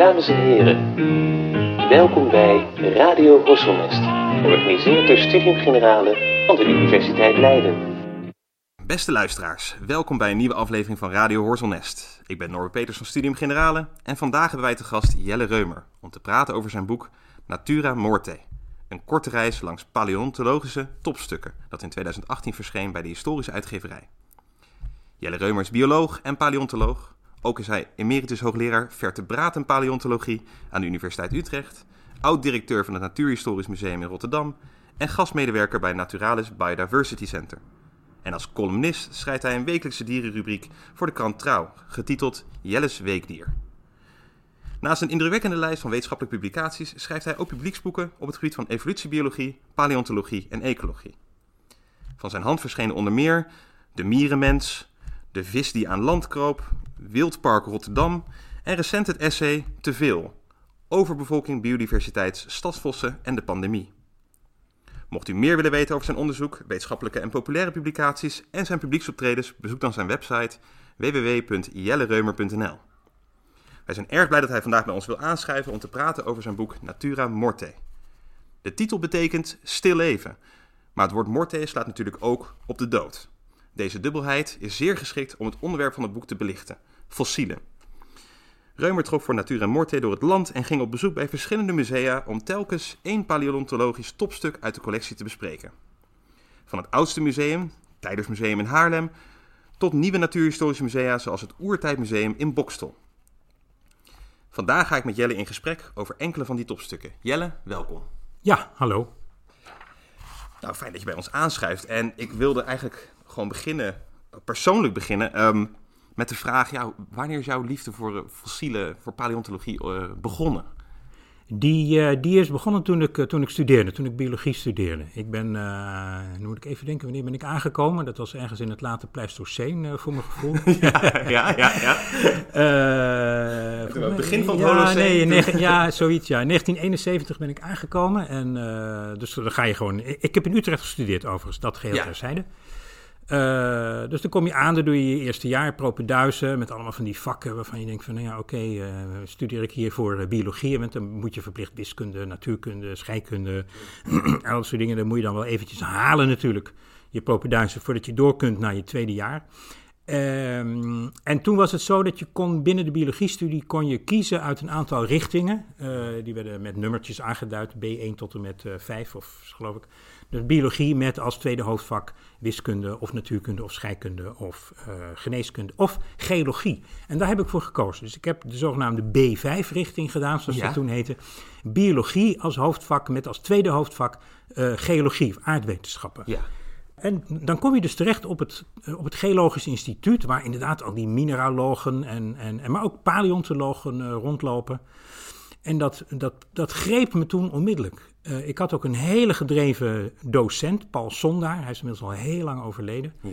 Dames en heren, welkom bij Radio Horselnest, georganiseerd door Studium Generale van de Universiteit Leiden. Beste luisteraars, welkom bij een nieuwe aflevering van Radio Horselnest. Ik ben Norbert Peters van Studium Generale en vandaag hebben wij te gast Jelle Reumer om te praten over zijn boek Natura Morte. Een korte reis langs paleontologische topstukken dat in 2018 verscheen bij de historische uitgeverij. Jelle Reumer is bioloog en paleontoloog. Ook is hij emeritus hoogleraar vertebratenpaleontologie aan de Universiteit Utrecht, oud-directeur van het Natuurhistorisch Museum in Rotterdam en gastmedewerker bij Naturalis Biodiversity Center. En als columnist schrijft hij een wekelijkse dierenrubriek voor de krant Trouw, getiteld Jelles Weekdier. Naast een indrukwekkende lijst van wetenschappelijke publicaties schrijft hij ook publieksboeken op het gebied van evolutiebiologie, paleontologie en ecologie. Van zijn hand verschenen onder meer De Mierenmens, De vis die aan land kroop, Wildpark Rotterdam en recent het essay Te veel, overbevolking, biodiversiteit, stadsvossen en de pandemie. Mocht u meer willen weten over zijn onderzoek, wetenschappelijke en populaire publicaties en zijn publieksoptredens, bezoek dan zijn website www.jellereumer.nl. Wij zijn erg blij dat hij vandaag bij ons wil aanschrijven om te praten over zijn boek Natura Morte. De titel betekent stil leven, maar het woord morte slaat natuurlijk ook op de dood. Deze dubbelheid is zeer geschikt om het onderwerp van het boek te belichten: fossielen. Reumer trok voor Natura Morte door het land en ging op bezoek bij verschillende musea om telkens één paleontologisch topstuk uit de collectie te bespreken. Van het oudste museum, Tijdersmuseum in Haarlem, tot nieuwe natuurhistorische musea zoals het Oertijdmuseum in Bokstel. Vandaag ga ik met Jelle in gesprek over enkele van die topstukken. Jelle, welkom. Ja, hallo. Nou, fijn dat je bij ons aanschuift. En ik wilde eigenlijk gewoon beginnen, persoonlijk beginnen, ehm, met de vraag: ja, wanneer is jouw liefde voor uh, fossielen, voor paleontologie uh, begonnen? Die, uh, die is begonnen toen ik, toen ik studeerde, toen ik biologie studeerde. Ik ben, nu moet ik even denken, wanneer ben ik aangekomen? Dat was ergens in het late Pleistoceen, voor mijn gevoel. ja, ja, ja. ja. het begin van het ja, Holoceen? Nee, ja, zoiets, ja. In 1971 ben ik aangekomen en dus dan ga je gewoon... Ik, ik, heb in Utrecht gestudeerd overigens, dat geheel Ja. terzijde. Uh, dus dan kom je aan, dan doe je je eerste jaar propenduizen met allemaal van die vakken waarvan je denkt van, nou ja, oké, okay, uh, studeer ik hier voor uh, biologie, want dan moet je verplicht wiskunde, natuurkunde, scheikunde, al dat soort dingen, dan moet je dan wel eventjes halen natuurlijk, je propenduizen, voordat je door kunt naar je tweede jaar. Um, en toen was het zo dat je kon binnen de biologiestudie kon je kiezen uit een aantal richtingen. Uh, die werden met nummertjes aangeduid, B1 tot en met uh, 5 of geloof ik. Dus biologie met als tweede hoofdvak wiskunde of natuurkunde of scheikunde of uh, geneeskunde of geologie. En daar heb ik voor gekozen. Dus ik heb de zogenaamde B5-richting gedaan, zoals Ja. dat toen heette. Biologie als hoofdvak met als tweede hoofdvak geologie of aardwetenschappen. Ja. En dan kom je dus terecht op het, uh, op het Geologisch Instituut, waar inderdaad al die mineralogen en, en, en maar ook paleontologen uh, rondlopen. En dat, dat, dat greep me toen onmiddellijk. Uh, ik had ook een hele gedreven docent, Paul Sondaar. Hij is inmiddels al heel lang overleden. Ja.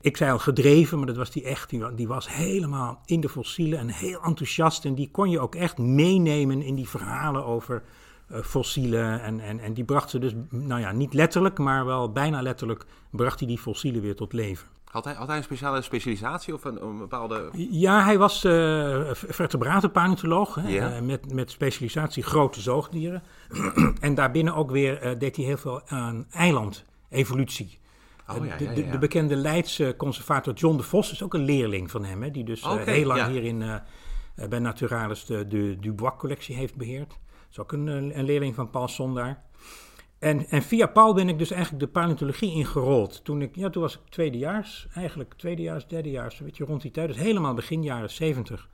Ik zei al gedreven, maar dat was die echt. Die, die, was helemaal in de fossielen en heel enthousiast. En die kon je ook echt meenemen in die verhalen over fossielen. En, en, en die bracht ze dus, nou ja, niet letterlijk, maar wel bijna letterlijk, bracht hij die fossielen weer tot leven. Had hij, had hij een speciale specialisatie of een, een bepaalde... Ja, hij was uh, vertebratenpaleontoloog hè, Ja. uh, met, met specialisatie grote zoogdieren. en daarbinnen ook weer uh, deed hij heel veel aan eilandevolutie. Oh, ja, de, ja, de, ja. de bekende Leidse conservator John de Vos is ook een leerling van hem, hè, die dus heel lang hier in, bij Naturalis de, de Dubois-collectie heeft beheerd. Is ook een, een leerling van Paul Sondaar. En, en, via Paul ben ik dus eigenlijk de paleontologie ingerold. Toen, ik, ja, toen was ik tweedejaars, eigenlijk tweedejaars, derdejaars, weet je, rond die tijd. Dus helemaal begin jaren zeventig.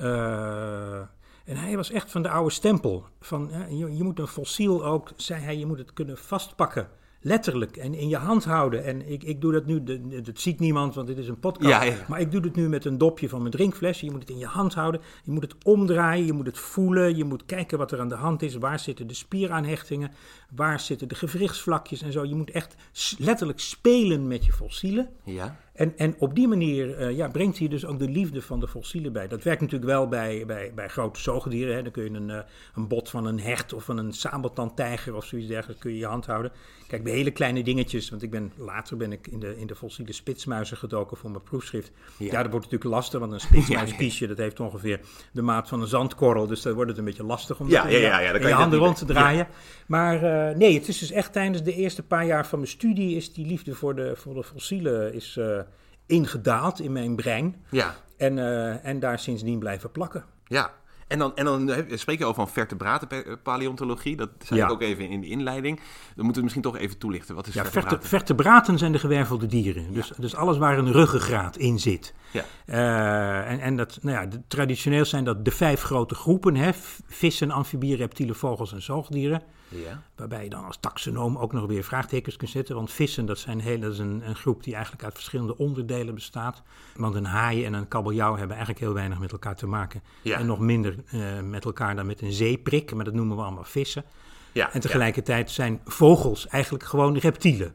Uh, en hij was echt van de oude stempel. Van, je, je, moet een fossiel ook, zei hij, je moet het kunnen vastpakken. Letterlijk en in je hand houden. En ik, ik doe dat nu, dat ziet niemand, want dit is een podcast. Ja, ja. Maar ik doe het nu met een dopje van mijn drinkfles. Je moet het in je hand houden. Je moet het omdraaien. Je moet het voelen. Je moet kijken wat er aan de hand is. Waar zitten de spieraanhechtingen? Waar zitten de gewrichtsvlakjes en zo? Je moet echt letterlijk spelen met je fossielen. Ja. En, en op die manier eh, ja, brengt hij dus ook de liefde van de fossielen bij. Dat werkt natuurlijk wel bij, bij, bij grote zoogdieren. Hè. Dan kun je een, uh, een bot van een hecht of van een sabeltandtijger of zoiets dergelijks kun je je hand houden. Kijk, bij hele kleine dingetjes, want ik ben, later ben ik in de, in de fossiele spitsmuizen gedoken voor mijn proefschrift. Ja, ja dat wordt natuurlijk lastig, want een spitsmuispiesje dat heeft ongeveer de maat van een zandkorrel. Dus dan wordt het een beetje lastig om ja, ja, ja, ja, in je, je handen rond te draaien. Maar uh, nee, het is dus echt tijdens de eerste paar jaar van mijn studie is die liefde voor de, voor de fossielen is, uh, ingedaald in mijn brein. Ja. En, uh, en daar sindsdien blijven plakken. Ja, en dan, en dan spreek je over van vertebratenpaleontologie. Dat zei ja. ik ook even in de inleiding. Dan moeten we misschien toch even toelichten. Wat is ja, vertebraten? vertebraten zijn de gewervelde dieren. Ja. Dus, dus alles waar een ruggengraat in zit. Ja. Uh, en, en dat, nou ja, de, traditioneel zijn dat de vijf grote groepen. Hè? Vissen, amfibieën, reptielen, vogels en zoogdieren. Ja. Waarbij je dan als taxonoom ook nog weer vraagtekens kunt zetten. Want vissen, dat, zijn heel, dat is een, een groep die eigenlijk uit verschillende onderdelen bestaat. Want een haai en een kabeljauw hebben eigenlijk heel weinig met elkaar te maken. Ja. En nog minder uh, met elkaar dan met een zeeprik. Maar dat noemen we allemaal vissen. Ja. En tegelijkertijd zijn vogels eigenlijk gewoon reptielen.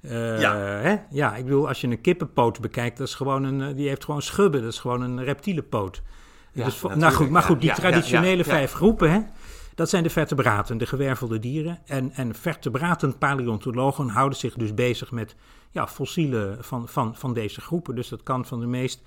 Uh, ja. Hè? ja, ik bedoel, als je een kippenpoot bekijkt, dat is gewoon een, die heeft gewoon schubben. Dat is gewoon een reptielenpoot. Ja, dus, nou goed, maar goed, die traditionele vijf groepen, hè, dat zijn de vertebraten, de gewervelde dieren. En, en paleontologen houden zich dus bezig met ja, fossielen van, van, van deze groepen. Dus dat kan van de meest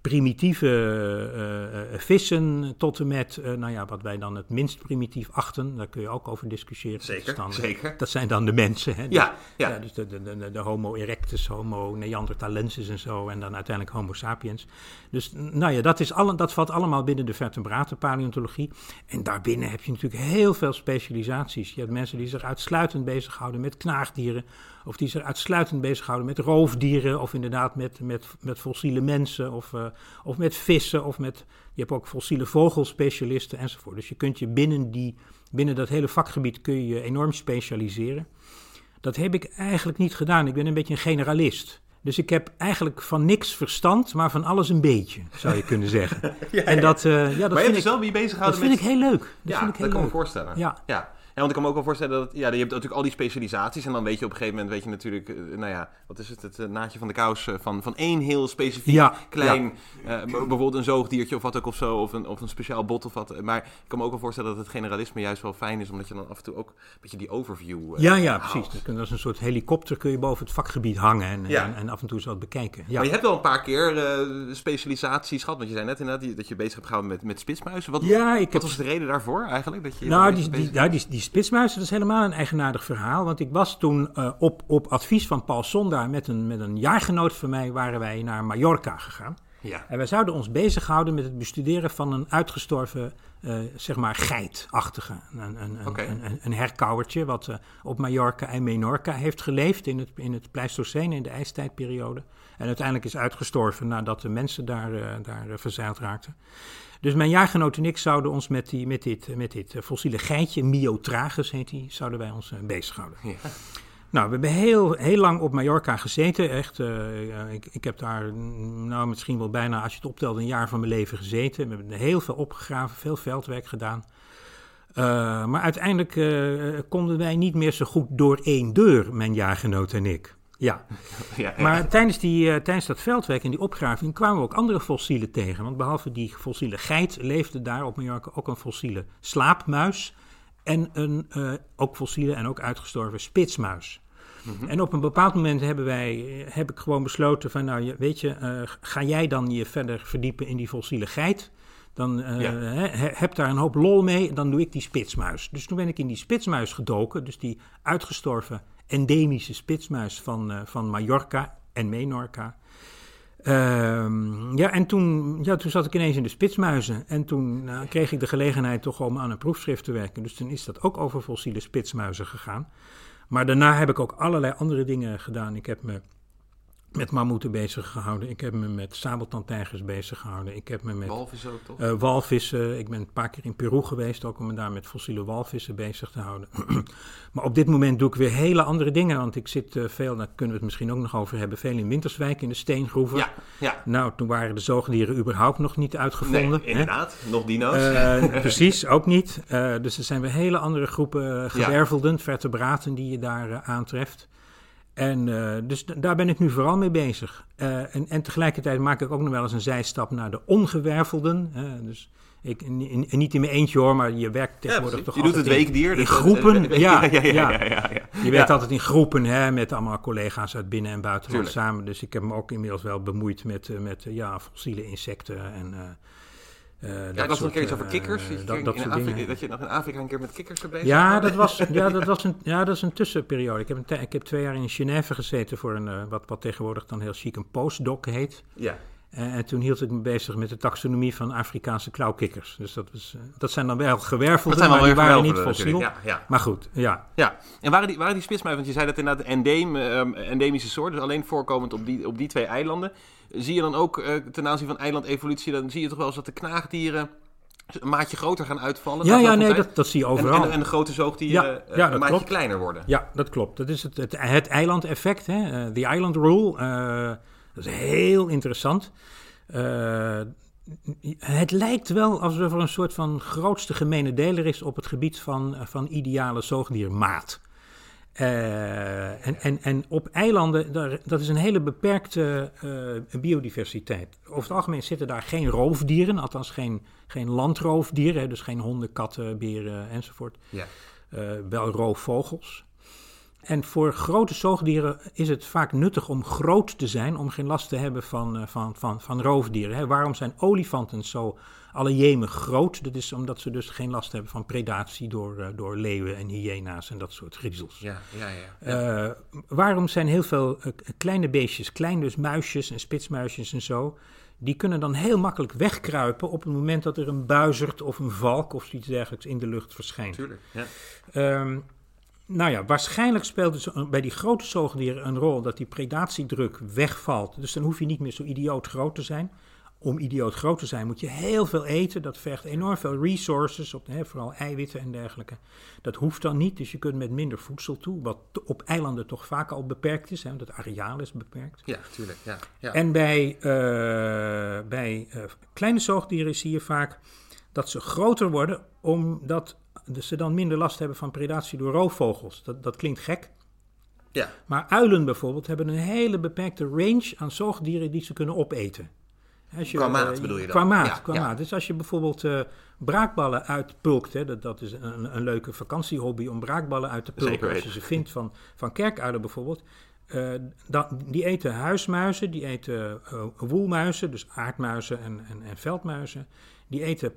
primitieve uh, uh, vissen tot en met, uh, nou ja, wat wij dan het minst primitief achten. Daar kun je ook over discussiëren. Zeker, dan, zeker. Dat zijn dan de mensen. Hè? Ja, ja. ja dus de, de, de, de, homo erectus, homo neanderthalensis en zo. En dan uiteindelijk homo sapiens. Dus nou ja, dat, is alle, dat valt allemaal binnen de vertebratenpaleontologie. En daarbinnen heb je natuurlijk heel veel specialisaties. Je hebt mensen die zich uitsluitend bezighouden met knaagdieren. Of die zich uitsluitend bezighouden met roofdieren. Of inderdaad met, met, met fossiele mensen. Of, uh, of met vissen. Of met, je hebt ook fossiele vogelspecialisten enzovoort. Dus je kunt je binnen, die, binnen dat hele vakgebied kun je, je enorm specialiseren. Dat heb ik eigenlijk niet gedaan. Ik ben een beetje een generalist. Dus ik heb eigenlijk van niks verstand, maar van alles een beetje, zou je kunnen zeggen. ja, en dat, uh, ja, dat maar je hebt wel wie bezig dat vind ik heel leuk. Dat ja, vind ik heel dat kan me voorstellen. Ja. ja. Ja, want ik kan me ook wel voorstellen dat, ja, je hebt natuurlijk al die specialisaties en dan weet je op een gegeven moment, weet je natuurlijk, uh, nou ja, wat is het, het uh, naadje van de kous uh, van, van één heel specifiek ja, klein, ja. bijvoorbeeld een zoogdiertje of wat ook of zo, of een, of een speciaal bot of wat. Maar ik kan me ook wel voorstellen dat het generalisme juist wel fijn is, omdat je dan af en toe ook een beetje die overview Ja, ja, precies. Dat als een soort helikopter kun je boven het vakgebied hangen en, ja. en, en, af en toe zo bekijken. Ja. Maar je hebt wel een paar keer specialisaties gehad, want je zei net inderdaad die, dat je bezig hebt gehouden met, met spitsmuizen. Wat, ja, ik wat heb... was de reden daarvoor eigenlijk? Dat je nou, die, die, ja, die, die spitsmuizen, dat is helemaal een eigenaardig verhaal. Want ik was toen uh, op, op advies van Paul Sondaar met een, met een jaargenoot van mij, waren wij naar Mallorca gegaan. Ja. En wij zouden ons bezighouden met het bestuderen van een uitgestorven, uh, zeg maar, geitachtige. Een, een, okay. een, een, een herkauwertje wat uh, op Mallorca en Menorca heeft geleefd in het, in het Pleistocene, in de ijstijdperiode. En uiteindelijk is uitgestorven nadat de mensen daar, uh, daar verzeild raakten. Dus mijn jaargenoot en ik zouden ons met, die, met, dit, met dit fossiele geitje, Myotragus heet die, zouden wij ons bezighouden. Ja. Nou, we hebben heel, heel lang op Mallorca gezeten. Echt, uh, ik, ik heb daar, nou misschien wel bijna, als je het optelt, een jaar van mijn leven gezeten. We hebben heel veel opgegraven, veel veldwerk gedaan. Uh, maar uiteindelijk uh, konden wij niet meer zo goed door één deur, mijn jaargenoot en ik. Ja. maar tijdens, die, uh, tijdens dat veldwerk en die opgraving kwamen we ook andere fossielen tegen. Want behalve die fossiele geit leefde daar op Mallorca ook een fossiele slaapmuis. En een uh, ook fossiele en ook uitgestorven spitsmuis. Mm-hmm. En op een bepaald moment hebben wij, heb ik gewoon besloten van, nou weet je, uh, ga jij dan je verder verdiepen in die fossiele geit? Dan uh, Ja. he, heb daar een hoop lol mee, dan doe ik die spitsmuis. Dus toen ben ik in die spitsmuis gedoken, dus die uitgestorven endemische spitsmuis van, uh, van Mallorca en Menorca. Um, ja, en toen, ja, toen zat ik ineens in de spitsmuizen. En toen uh, kreeg ik de gelegenheid toch om aan een proefschrift te werken. Dus toen is dat ook over fossiele spitsmuizen gegaan. Maar daarna heb ik ook allerlei andere dingen gedaan. Ik heb me met mammoeten bezig gehouden. Ik heb me met sabeltandtijgers bezig gehouden. Ik heb me met walvissen ook toch? Uh, walvissen. Ik ben een paar keer in Peru geweest, ook om me daar met fossiele walvissen bezig te houden. maar op dit moment doe ik weer hele andere dingen, want ik zit uh, veel, daar kunnen we het misschien ook nog over hebben, veel in Winterswijk in de steengroeven. Ja, ja. Nou, toen waren de zoogdieren überhaupt nog niet uitgevonden. Nee, inderdaad. Hè? Nog dino's. Uh, precies, ook niet. dus er zijn weer hele andere groepen gewervelden, vertebraten die je daar aantreft. En uh, dus daar ben ik nu vooral mee bezig. Uh, en, en, tegelijkertijd maak ik ook nog wel eens een zijstap naar de ongewervelden. dus ik, in, niet in mijn eentje hoor, maar je werkt tegenwoordig ja, toch Je doet het weekdier. In, dus groepen, ja, ja, ja, ja, Je werkt altijd in groepen hè, met allemaal collega's uit binnen- en buitenland samen. Dus ik heb me ook inmiddels wel bemoeid met, uh, met ja, fossiele insecten en... Uh, ja, dat was een keer iets over kikkers. Uh, dat, dat, soort Afrika, dat je nog in Afrika een keer met kikkers bezig ja, dat was, ja, dat was een, ja, dat is een tussenperiode. Ik heb, een ik heb twee jaar in Genève gezeten voor een, uh, wat, wat tegenwoordig dan heel chic een postdoc heet. Ja. En toen hield ik me bezig met de taxonomie van Afrikaanse klauwkikkers. Dus dat, was, dat zijn dan wel gewervelde, dat zijn wel maar die waren niet fossiel. Ja, ja. Maar goed, ja. Ja, en waren die, waren die spitsmuizen, want je zei dat inderdaad endeem, um, endemische soort, dus alleen voorkomend op die, op die twee eilanden. Zie je dan ook uh, ten aanzien van eilandevolutie, dan zie je toch wel eens dat de knaagdieren een maatje groter gaan uitvallen? Ja, ja nee, dat, dat zie je overal. En, en, en de grote zoogdieren ja, ja, een maatje klopt. kleiner worden. Ja, dat klopt. Dat is het, het, het eilandeffect, hè? Uh, the island rule. Uh, dat is heel interessant. het lijkt wel alsof er een soort van grootste gemene deler is op het gebied van, van ideale zoogdiermaat. Uh, en, en, en op eilanden, daar, dat is een hele beperkte uh, biodiversiteit. Over het algemeen zitten daar geen roofdieren, althans geen, geen landroofdieren, dus geen honden, katten, beren enzovoort. Ja. Uh, wel roofvogels. En voor grote zoogdieren is het vaak nuttig om groot te zijn, om geen last te hebben van, van, van, van roofdieren. Hè. Waarom zijn olifanten zo alle jemen groot? Dat is omdat ze dus geen last hebben van predatie door, uh, door leeuwen en hyena's en dat soort griezels. Ja, ja, ja. Uh, waarom zijn heel veel uh, kleine beestjes, klein dus muisjes en spitsmuisjes en zo, die kunnen dan heel makkelijk wegkruipen op het moment dat er een buizerd of een valk of zoiets dergelijks in de lucht verschijnt. Tuurlijk, ja. Um, nou ja, waarschijnlijk speelt dus bij die grote zoogdieren een rol dat die predatiedruk wegvalt. Dus dan hoef je niet meer zo idioot groot te zijn. Om idioot groot te zijn moet je heel veel eten. Dat vergt enorm veel resources, op, hè, vooral eiwitten en dergelijke. Dat hoeft dan niet, dus je kunt met minder voedsel toe. Wat op eilanden toch vaak al beperkt is, hè, want het areaal is beperkt. Ja, tuurlijk. Ja, ja. En bij, uh, bij uh, kleine zoogdieren zie je vaak dat ze groter worden, omdat dus ze dan minder last hebben van predatie door roofvogels. Dat, dat klinkt gek. Ja. Maar uilen bijvoorbeeld hebben een hele beperkte range aan zoogdieren die ze kunnen opeten. Als je, qua maat uh, bedoel je dan? Qua maat, ja, qua ja. maat. Dus als je bijvoorbeeld uh, braakballen uitpulkt, hè, dat, dat is een, een leuke vakantiehobby om braakballen uit te pulken. Als je ze vindt van, van kerkuilen bijvoorbeeld. Uh, dat, die eten huismuizen, die eten woelmuizen, dus aardmuizen en, en, en veldmuizen. Die eten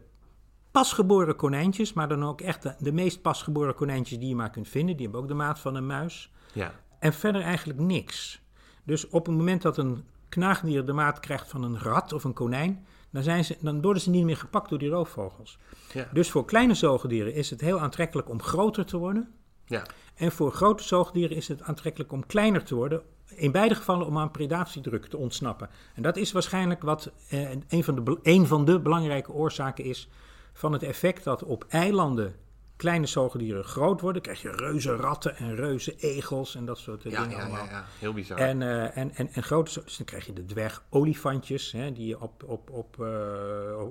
pasgeboren konijntjes, maar dan ook echt de, de, meest pasgeboren konijntjes die je maar kunt vinden. Die hebben ook de maat van een muis. Ja. En verder eigenlijk niks. Dus op het moment dat een knaagdier de maat krijgt van een rat of een konijn, dan, zijn ze, dan worden ze niet meer gepakt door die roofvogels. Ja. Dus voor kleine zoogdieren is het heel aantrekkelijk om groter te worden. Ja. En voor grote zoogdieren is het aantrekkelijk om kleiner te worden. In beide gevallen om aan predatiedruk te ontsnappen. En dat is waarschijnlijk wat eh, een, van de, een van de belangrijke oorzaken is van het effect dat op eilanden kleine zoogdieren groot worden. krijg je reuze ratten en reuze egels en dat soort ja, dingen ja, allemaal. Ja, ja, heel bizar. En, uh, en, en, en grote, dus dan krijg je de dwergolifantjes, hè, die je op, op, op, uh,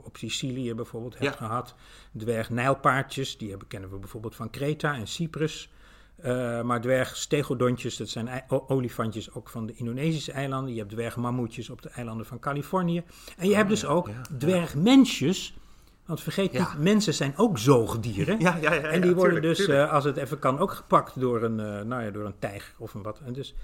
op Sicilië bijvoorbeeld hebt gehad. Dwergnijlpaardjes, die hebben, kennen we bijvoorbeeld van Kreta en Cyprus. Uh, maar dwergstegodontjes, dat zijn olifantjes ook van de Indonesische eilanden. Je hebt dwergmammoetjes op de eilanden van Californië. En je hebt dus ook dwergmensjes. Want vergeet niet, mensen zijn ook zoogdieren. Ja, ja, ja, En die worden tuurlijk, dus, tuurlijk. eh, als het even kan, ook gepakt door een, eh, nou ja, door een tijger of een wat. En dus,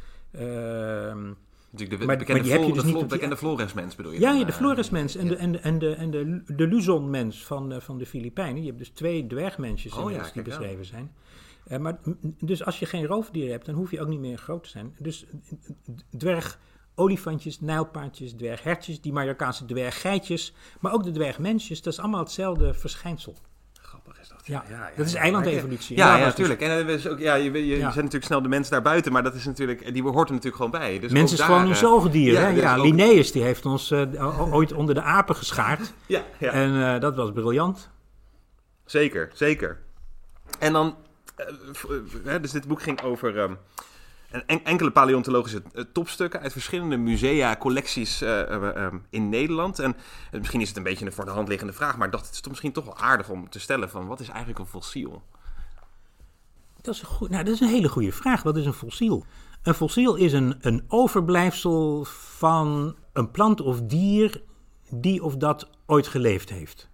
Natuurlijk de maar- bekende, maar die heb je dus de niet op die- bekende Flores-mens bedoel je? ja, dan, ja, de eh, Floresmens en, ja. de, en, de, en, de, en de, de Luzonmens van, van de Filipijnen. Je hebt dus twee dwergmensjes Oh ja, die beschreven zijn. Maar, dus als je geen roofdieren hebt, dan hoef je ook niet meer groot te zijn. Dus dwerg olifantjes, nijlpaardjes, dwerghertjes, die Marokkaanse dwerggeitjes, maar ook de dwergmensjes, dat is allemaal hetzelfde verschijnsel. Grappig is dat. Ja, ja, ja, dat is eilandevolutie. Ja, ja, daar natuurlijk. En eh, is ook, ja, je, je, natuurlijk snel de mensen daarbuiten, maar dat is natuurlijk, die hoort er natuurlijk gewoon bij. Dus Mens ook is gewoon daar, een eh, zoogdier. ja, hè? dus Ja, ook- Linnaeus die heeft ons eh, ooit onder de apen geschaard. Ja, ja. En eh, dat was briljant. Zeker, zeker. En dan, eh, eh, dus dit boek ging over ehm, en- en- enkele paleontologische eh, topstukken uit verschillende musea, collecties eh, eh, ehm, in Nederland. En misschien is het een beetje een voor de hand liggende vraag, maar ik dacht het is toch misschien toch wel aardig om te stellen van wat is eigenlijk een fossiel? Dat is, een goed, nou, dat is een hele goede vraag. Wat is een fossiel? Een fossiel is een, een overblijfsel van een plant of dier die of dat ooit geleefd heeft.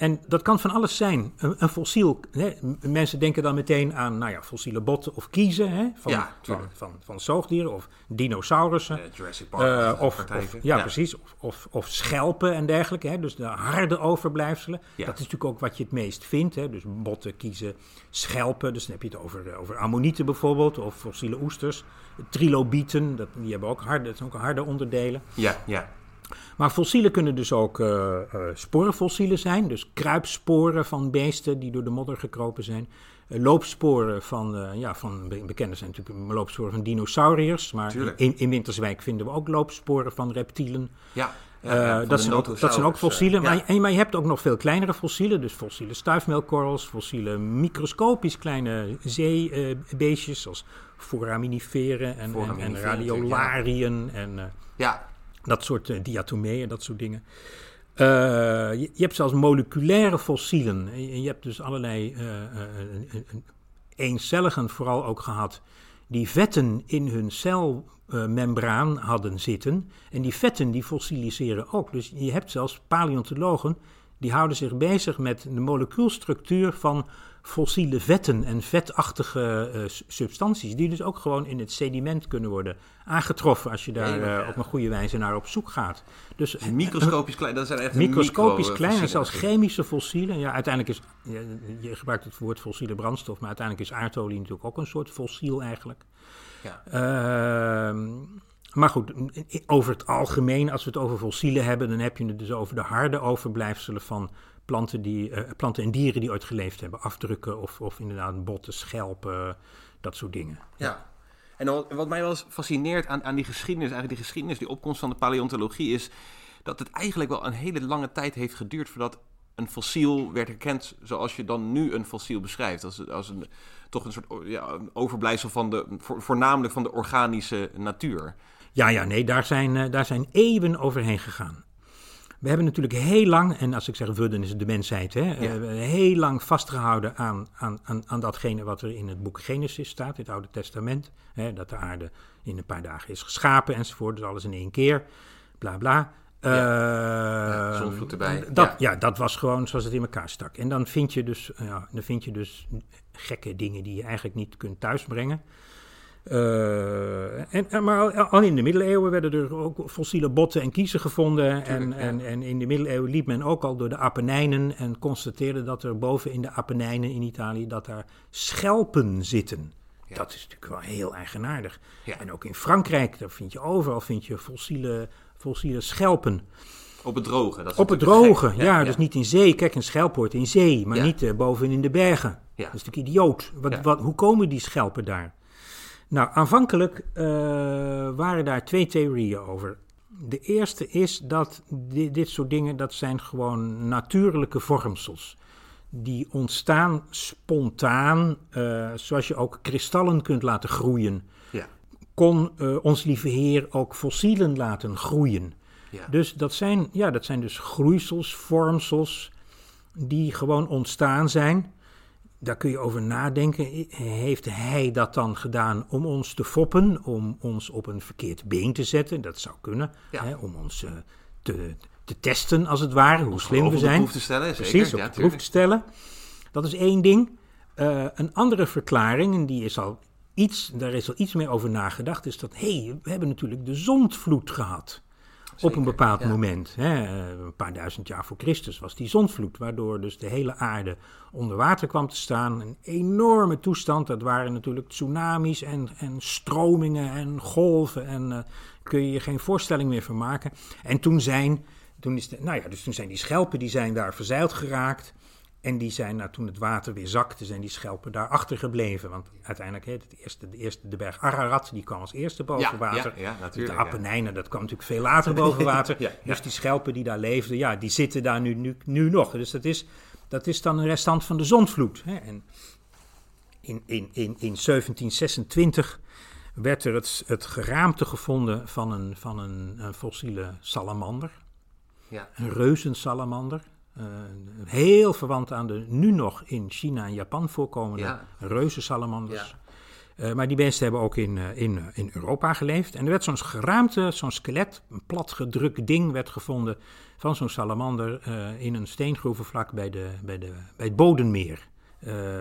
En dat kan van alles zijn. Een, een fossiel, hè, mensen denken dan meteen aan nou ja, fossiele botten of kiezen hè, van, Ja, van, van, van zoogdieren of dinosaurussen. Eh, Jurassic Park. Eh, uh, of, of- ja, precies. Of, of, of schelpen en dergelijke. Hè? Dus de harde overblijfselen. Ja. Dat is natuurlijk ook wat je het meest vindt. Hè? Dus botten, kiezen, schelpen. Dus dan heb je het over, over ammonieten bijvoorbeeld. Of fossiele oesters. Trilobieten, dat, die hebben ook harde, dat zijn ook harde onderdelen. Ja, ja. Maar fossielen kunnen dus ook eh eh, sporenfossielen zijn. Dus kruipsporen van beesten die door de modder gekropen zijn. Eh, loopsporen van, ja, van be- bekende zijn natuurlijk loopsporen van dinosauriërs. Maar Tuurlijk. in, in Winterswijk vinden we ook loopsporen van reptielen. ja. Dat, zijn ook, dat zijn ook fossielen. maar, ja. en, maar je hebt ook nog veel kleinere fossielen. Dus fossiele stuifmeelkorrels, fossiele microscopisch kleine zeebeestjes. zoals foraminiferen en, en, radiolariën. En, Ja, dat soort uh, diatomeeën, dat soort dingen. Uh, je, je, hebt zelfs moleculaire fossielen. Je, je hebt dus allerlei uh, eencelligen vooral ook gehad... die vetten in hun celmembraan hadden zitten. En die vetten die fossiliseren ook. Dus je hebt zelfs paleontologen... die houden zich bezig met de molecuulstructuur van fossiele vetten en vetachtige uh, substanties, die dus ook gewoon in het sediment kunnen worden aangetroffen als je daar uh, op een goede wijze naar op zoek gaat. Dus microscopisch klein, dat zijn echt microscopisch micro, klein, zelfs chemische fossielen. Ja, uiteindelijk is, je, je gebruikt het woord fossiele brandstof, maar uiteindelijk is aardolie natuurlijk ook een soort fossiel eigenlijk. Ja. Uh, maar goed, over het algemeen, als we het over fossielen hebben, dan heb je het dus over de harde overblijfselen van planten, die, uh, planten en dieren die ooit geleefd hebben. Afdrukken of, of inderdaad botten, schelpen, dat soort dingen. Ja. En wat, wat mij wel eens fascineert aan, aan die geschiedenis, eigenlijk die geschiedenis, die opkomst van de paleontologie, is dat het eigenlijk wel een hele lange tijd heeft geduurd voordat een fossiel werd herkend zoals je dan nu een fossiel beschrijft. Als, als een, toch een soort ja, overblijfsel van de, voor, voornamelijk van de organische natuur. Ja, ja, nee, daar zijn, uh, daar zijn eeuwen overheen gegaan. We hebben natuurlijk heel lang, en als ik zeg dan is het de mensheid, hè, ja. uh, heel lang vastgehouden aan, aan, aan, aan datgene wat er in het boek Genesis staat, het Oude Testament. Hè, dat de aarde in een paar dagen is geschapen enzovoort, dus alles in één keer, bla bla. Ja. Uh, zonvloed erbij. Dat, ja. ja. dat was gewoon zoals het in elkaar stak. En dan vind je dus, ja, dan vind je dus gekke dingen die je eigenlijk niet kunt thuisbrengen. Uh, en, maar al in de middeleeuwen werden er ook fossiele botten en kiezen gevonden. En, ja. en, en, in de middeleeuwen liep men ook al door de Apennijnen en constateerde dat er boven in de Apennijnen in Italië dat daar schelpen zitten. Ja. Dat is natuurlijk wel heel eigenaardig. Ja. En ook in Frankrijk, daar vind je overal vind je fossiele, fossiele schelpen. Op het droge. Dat is Op het droge, ja, ja, Dus niet in zee. Kijk, een schelp hoort in zee, maar niet uh, boven in de bergen. Dat is natuurlijk idioot. Wat, wat, hoe komen die schelpen daar? Nou, aanvankelijk uh, waren daar twee theorieën over. De eerste is dat di dit soort dingen, dat zijn gewoon natuurlijke vormsels. Die ontstaan spontaan, uh, zoals je ook kristallen kunt laten groeien. Ja. Kon uh, ons lieve Heer ook fossielen laten groeien. Ja. Dus dat zijn, ja, dat zijn dus groeisels, vormsels, die gewoon ontstaan zijn. Daar kun je over nadenken. Heeft hij dat dan gedaan om ons te foppen, om ons op een verkeerd been te zetten? Dat zou kunnen, ja. hè, om ons uh, te, te, testen, als het ware, hoe slim we zijn. Op de proef te stellen, Precies, zeker. op ja, de proef te stellen. Dat is één ding. Uh, een andere verklaring, en die is al iets, daar is al iets meer over nagedacht, is dat, hé, hey, we hebben natuurlijk de zondvloed gehad. Zeker, op een bepaald ja. moment, hè, een paar duizend jaar voor Christus, was die zondvloed, waardoor dus de hele aarde onder water kwam te staan. Een enorme toestand, dat waren natuurlijk tsunamis en, en stromingen en golven en uh, kun je je geen voorstelling meer van maken. En toen zijn, toen is de, nou ja, dus toen zijn die schelpen, die zijn daar verzeild geraakt. En die zijn, nou, toen het water weer zakte, zijn die schelpen daar achtergebleven. Want uiteindelijk, hè, het eerste, de, eerste, de berg Ararat, die kwam als eerste boven ja, water. Ja, ja, natuurlijk, de Apennijnen, dat kwam natuurlijk veel later boven water. ja, dus die schelpen die daar leefden, ja, die zitten daar nu, nu, nu nog. Dus dat is, dat is dan een restant van de zondvloed. Hè. En in, in, in, in 1726 werd er het, het geraamte gevonden van een, van een, een fossiele salamander. Ja. Een reuzensalamander. Uh, heel verwant aan de nu nog in China en Japan voorkomende ja. reuzensalamanders. Ja. Uh, maar die beesten hebben ook in, uh, in, in Europa geleefd. En er werd zo'n geraamte, zo'n skelet, een platgedrukt ding werd gevonden van zo'n salamander in een steengroeve vlak bij, de, bij, de, bij het Bodenmeer.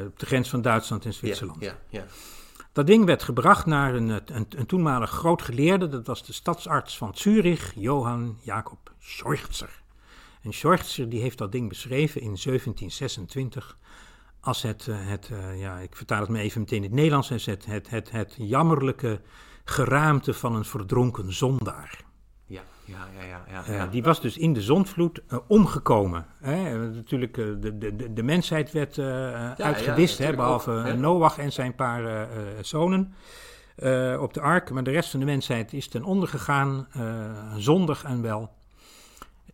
op de grens van Duitsland en Zwitserland. Ja, ja. Dat ding werd gebracht naar een, een, een, toenmalig groot geleerde, dat was de stadsarts van Zurich, Johann Jacob Scheuchzer. En Scheuchzer die heeft dat ding beschreven in 1726 als het, het ja, ik vertaal het me even meteen in het Nederlands, het, het, het, het, het jammerlijke geraamte van een verdronken zondaar. Ja, ja, ja. ja, ja, ja. die was dus in de zondvloed uh, omgekomen. Hè? Natuurlijk, uh, de, de, de mensheid werd uh, uitgewist, hè, behalve ook, Noach en zijn paar zonen op de ark. Maar de rest van de mensheid is ten onder gegaan, zondig en wel.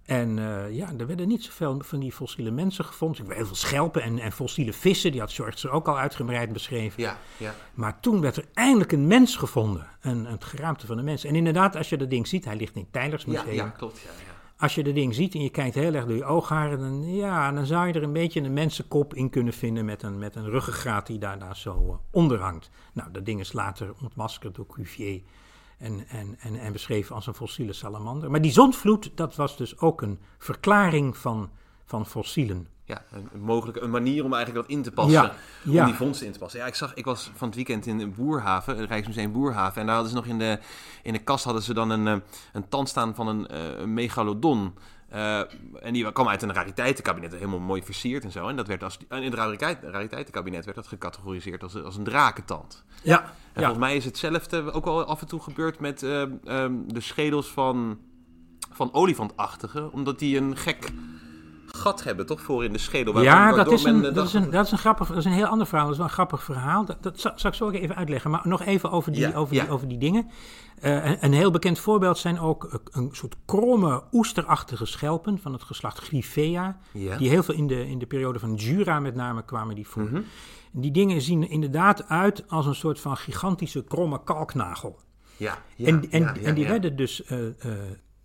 En uh, ja, er werden niet zoveel van die fossiele mensen gevonden. Ik heel veel schelpen en, en fossiele vissen, die had George er ook al uitgebreid beschreven. Ja, ja. Maar toen werd er eindelijk een mens gevonden, een, het geraamte van een mens. En inderdaad, als je dat ding ziet, hij ligt in het Tijlersmuseum. Ja, ja, klopt, ja, ja. Als je dat ding ziet en je kijkt heel erg door je oogharen, dan, ja, dan zou je er een beetje een mensenkop in kunnen vinden met een, met een ruggengraat die daar, daar zo uh, onder hangt. Nou, dat ding is later ontmaskerd door Cuvier en, en, en, en beschreven als een fossiele salamander. Maar die zondvloed, dat was dus ook een verklaring van, van fossielen. Ja, een, mogelijke een manier om eigenlijk dat in te passen, ja, ja. om die vondsten in te passen. Ja, ik zag, ik was van het weekend in Boerhaven, het Rijksmuseum Boerhaven, en daar hadden ze nog in de, in de kast hadden ze dan een, eh, een tand staan van een, uh, een megalodon. Uh, en die kwam uit een rariteitenkabinet, helemaal mooi versierd en zo. En dat werd als, in het rariteit, rariteitenkabinet werd dat gecategoriseerd als, als een drakentand. Ja. En ja. volgens mij is hetzelfde ook al af en toe gebeurd met uh, um, de schedels van, van olifantachtigen. Omdat die een gek gat hebben, toch? Voor in de schedel. Ja, dat is, een, dat, is een, dat is een grappig, dat is een heel ander verhaal. Dat is wel een grappig verhaal. Dat, dat zal, zal ik zo even uitleggen. Maar nog even over die, Ja, over ja. die, over die dingen. Uh, een, een heel bekend voorbeeld zijn ook een soort kromme, oesterachtige schelpen van het geslacht Gryphea. Ja. Die heel veel in de, in de periode van Jura met name kwamen die voor. Mhm. Die dingen zien er inderdaad uit als een soort van gigantische kromme kalknagel. Ja, en en, en die werden dus uh, uh,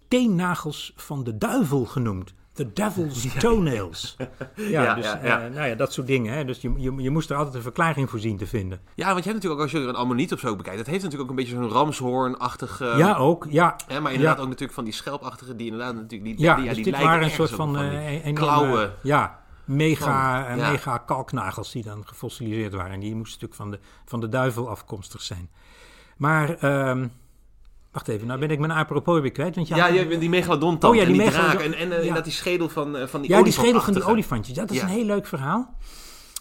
teennagels van de duivel genoemd. The Devil's Toenails. Ja, Ja, dus, ja, ja. eh, nou ja, dat soort dingen. Hè. Dus je, je, je moest er altijd een verklaring voor zien te vinden. Ja, want je hebt natuurlijk ook, als je er een ammoniet of zo bekijkt, dat heeft natuurlijk ook een beetje zo'n ramshoorn-achtig... eh, ja, ook. Ja, Hè, maar inderdaad ook natuurlijk van die schelpachtige die inderdaad natuurlijk... Die, ja, die, ja, dus die dit waren een soort op van, die eh, enorme- klauwen. Ja, mega, Van, mega kalknagels die dan gefossiliseerd waren. En die moesten natuurlijk van de, van de duivel afkomstig zijn. Maar, ehm, wacht even, nou ben ik mijn apropos weer kwijt. Want je Ja, had- je hebt die megalodon Oh ja, en die die megalodon- en, en eh, inderdaad die schedel van, eh, van die Ja, die schedel van die olifantjes. Ja, dat is Ja. een heel leuk verhaal.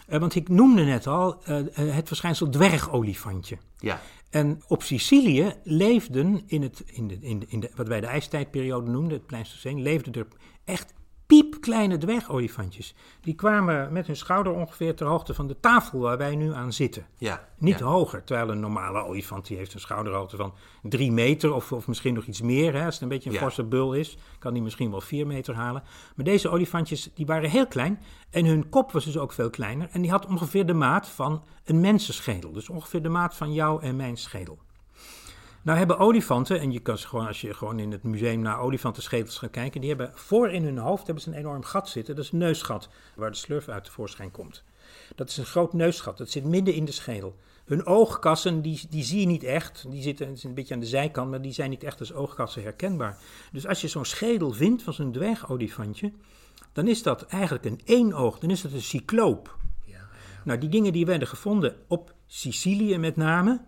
Eh, want ik noemde net al het verschijnsel dwergolifantje. Ja, En op Sicilië leefden in, het, in, de, in, de, in de, wat wij de ijstijdperiode noemden, het Pleistoceen, leefden er echt piepkleine dwergolifantjes. Die kwamen met hun schouder ongeveer ter hoogte van de tafel waar wij nu aan zitten. ja. Niet ja. hoger, terwijl een normale olifant die heeft een schouderhoogte van drie meter of, of misschien nog iets meer. Hè. Als het een beetje een Ja. forse bul is, kan die misschien wel vier meter halen. Maar deze olifantjes die waren heel klein en hun kop was dus ook veel kleiner. En die had ongeveer de maat van een mensenschedel. Dus ongeveer de maat van jou en mijn schedel. Nou hebben olifanten, en je kan ze gewoon, als je gewoon in het museum naar olifantenschedels gaat kijken, die hebben voor in hun hoofd hebben ze een enorm gat zitten. Dat is een neusgat, waar de slurf uit tevoorschijn komt. Dat is een groot neusgat, dat zit midden in de schedel. Hun oogkassen, die, die zie je niet echt. Die zitten een beetje aan de zijkant, maar die zijn niet echt als oogkassen herkenbaar. Dus als je zo'n schedel vindt van zo'n dwergolifantje, dan is dat eigenlijk een éénoog. Dan is dat een cycloop. Nou, die dingen die werden gevonden op Sicilië met name.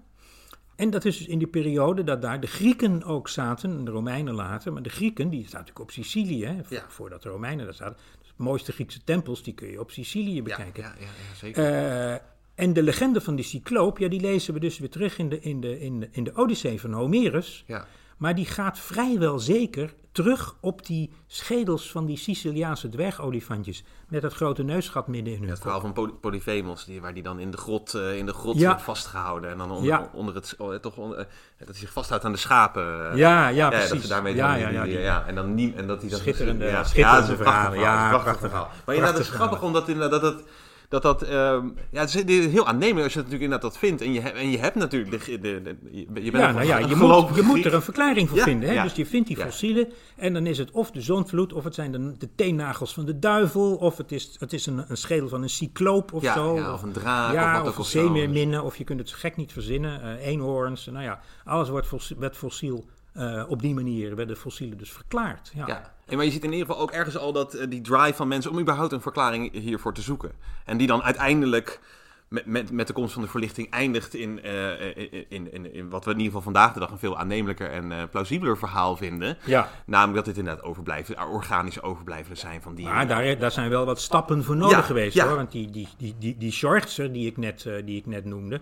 En dat is dus in die periode dat daar de Grieken ook zaten, en de Romeinen later. Maar de Grieken, die zaten natuurlijk op Sicilië, hè, Ja. voordat de Romeinen daar zaten. Dus de mooiste Griekse tempels, die kun je op Sicilië bekijken. ja, ja, ja, zeker. Eh, en de legende van die cycloop, ja, die lezen we dus weer terug in de, in de, in de, in de Odyssee van Homerus. ja. Maar die gaat vrijwel zeker terug op die schedels van die Siciliaanse dwergolifantjes. Met dat grote neusgat midden in hun Het kop. verhaal van Poly- Polyphemus, die, waar die dan in de grot, eh, in de grot Ja. wordt vastgehouden. En dan onder, Ja. onder het, oh, eh, toch onder, eh, dat hij zich vasthoudt aan de schapen. Ja, ja, dat precies. ze daarmee ja, ja, ja, die- ja, en dan en dat hij dan Schitterende- ja, schitterende ja, dat verhalen. verhaal. Ja, dat prachtig verhaal. Maar inderdaad, het is grappig omdat inderdaad dat het dat dat... ehm, ja, het is heel aannemelijk als je het natuurlijk inderdaad dat vindt. En je, hebt- en je hebt natuurlijk... De, de, de- je bent Ja, nou ja, je moet, je moet er een verklaring voor Ja, vinden. Hè? ja. Dus je vindt die fossielen en dan is het of de zonvloed, of het zijn de, de teennagels van de duivel, of het is, het is een, een schedel van een cycloop of zo. of een draak, Ja, of wat of of zo. zeemeerminnen, of je kunt het gek niet verzinnen. eh eenhoorns, nou ja, alles wordt werd fossiel eh, op die manier, werden fossielen dus verklaard. Ja. Ja, en maar je ziet in ieder geval ook ergens al dat eh, die drive van mensen om überhaupt een verklaring hiervoor te zoeken. En die dan uiteindelijk met, met, met de komst van de verlichting eindigt in, eh, in, in, in, in wat we in ieder geval vandaag de dag een veel aannemelijker en plausibeler verhaal vinden. Ja. Namelijk dat dit inderdaad overblijven, organische overblijveren zijn van dieren. Maar daar, daar zijn wel wat stappen voor nodig Ja, geweest hoor. Want die, die, die, die, die Schortzer, die ik net, die ik net noemde,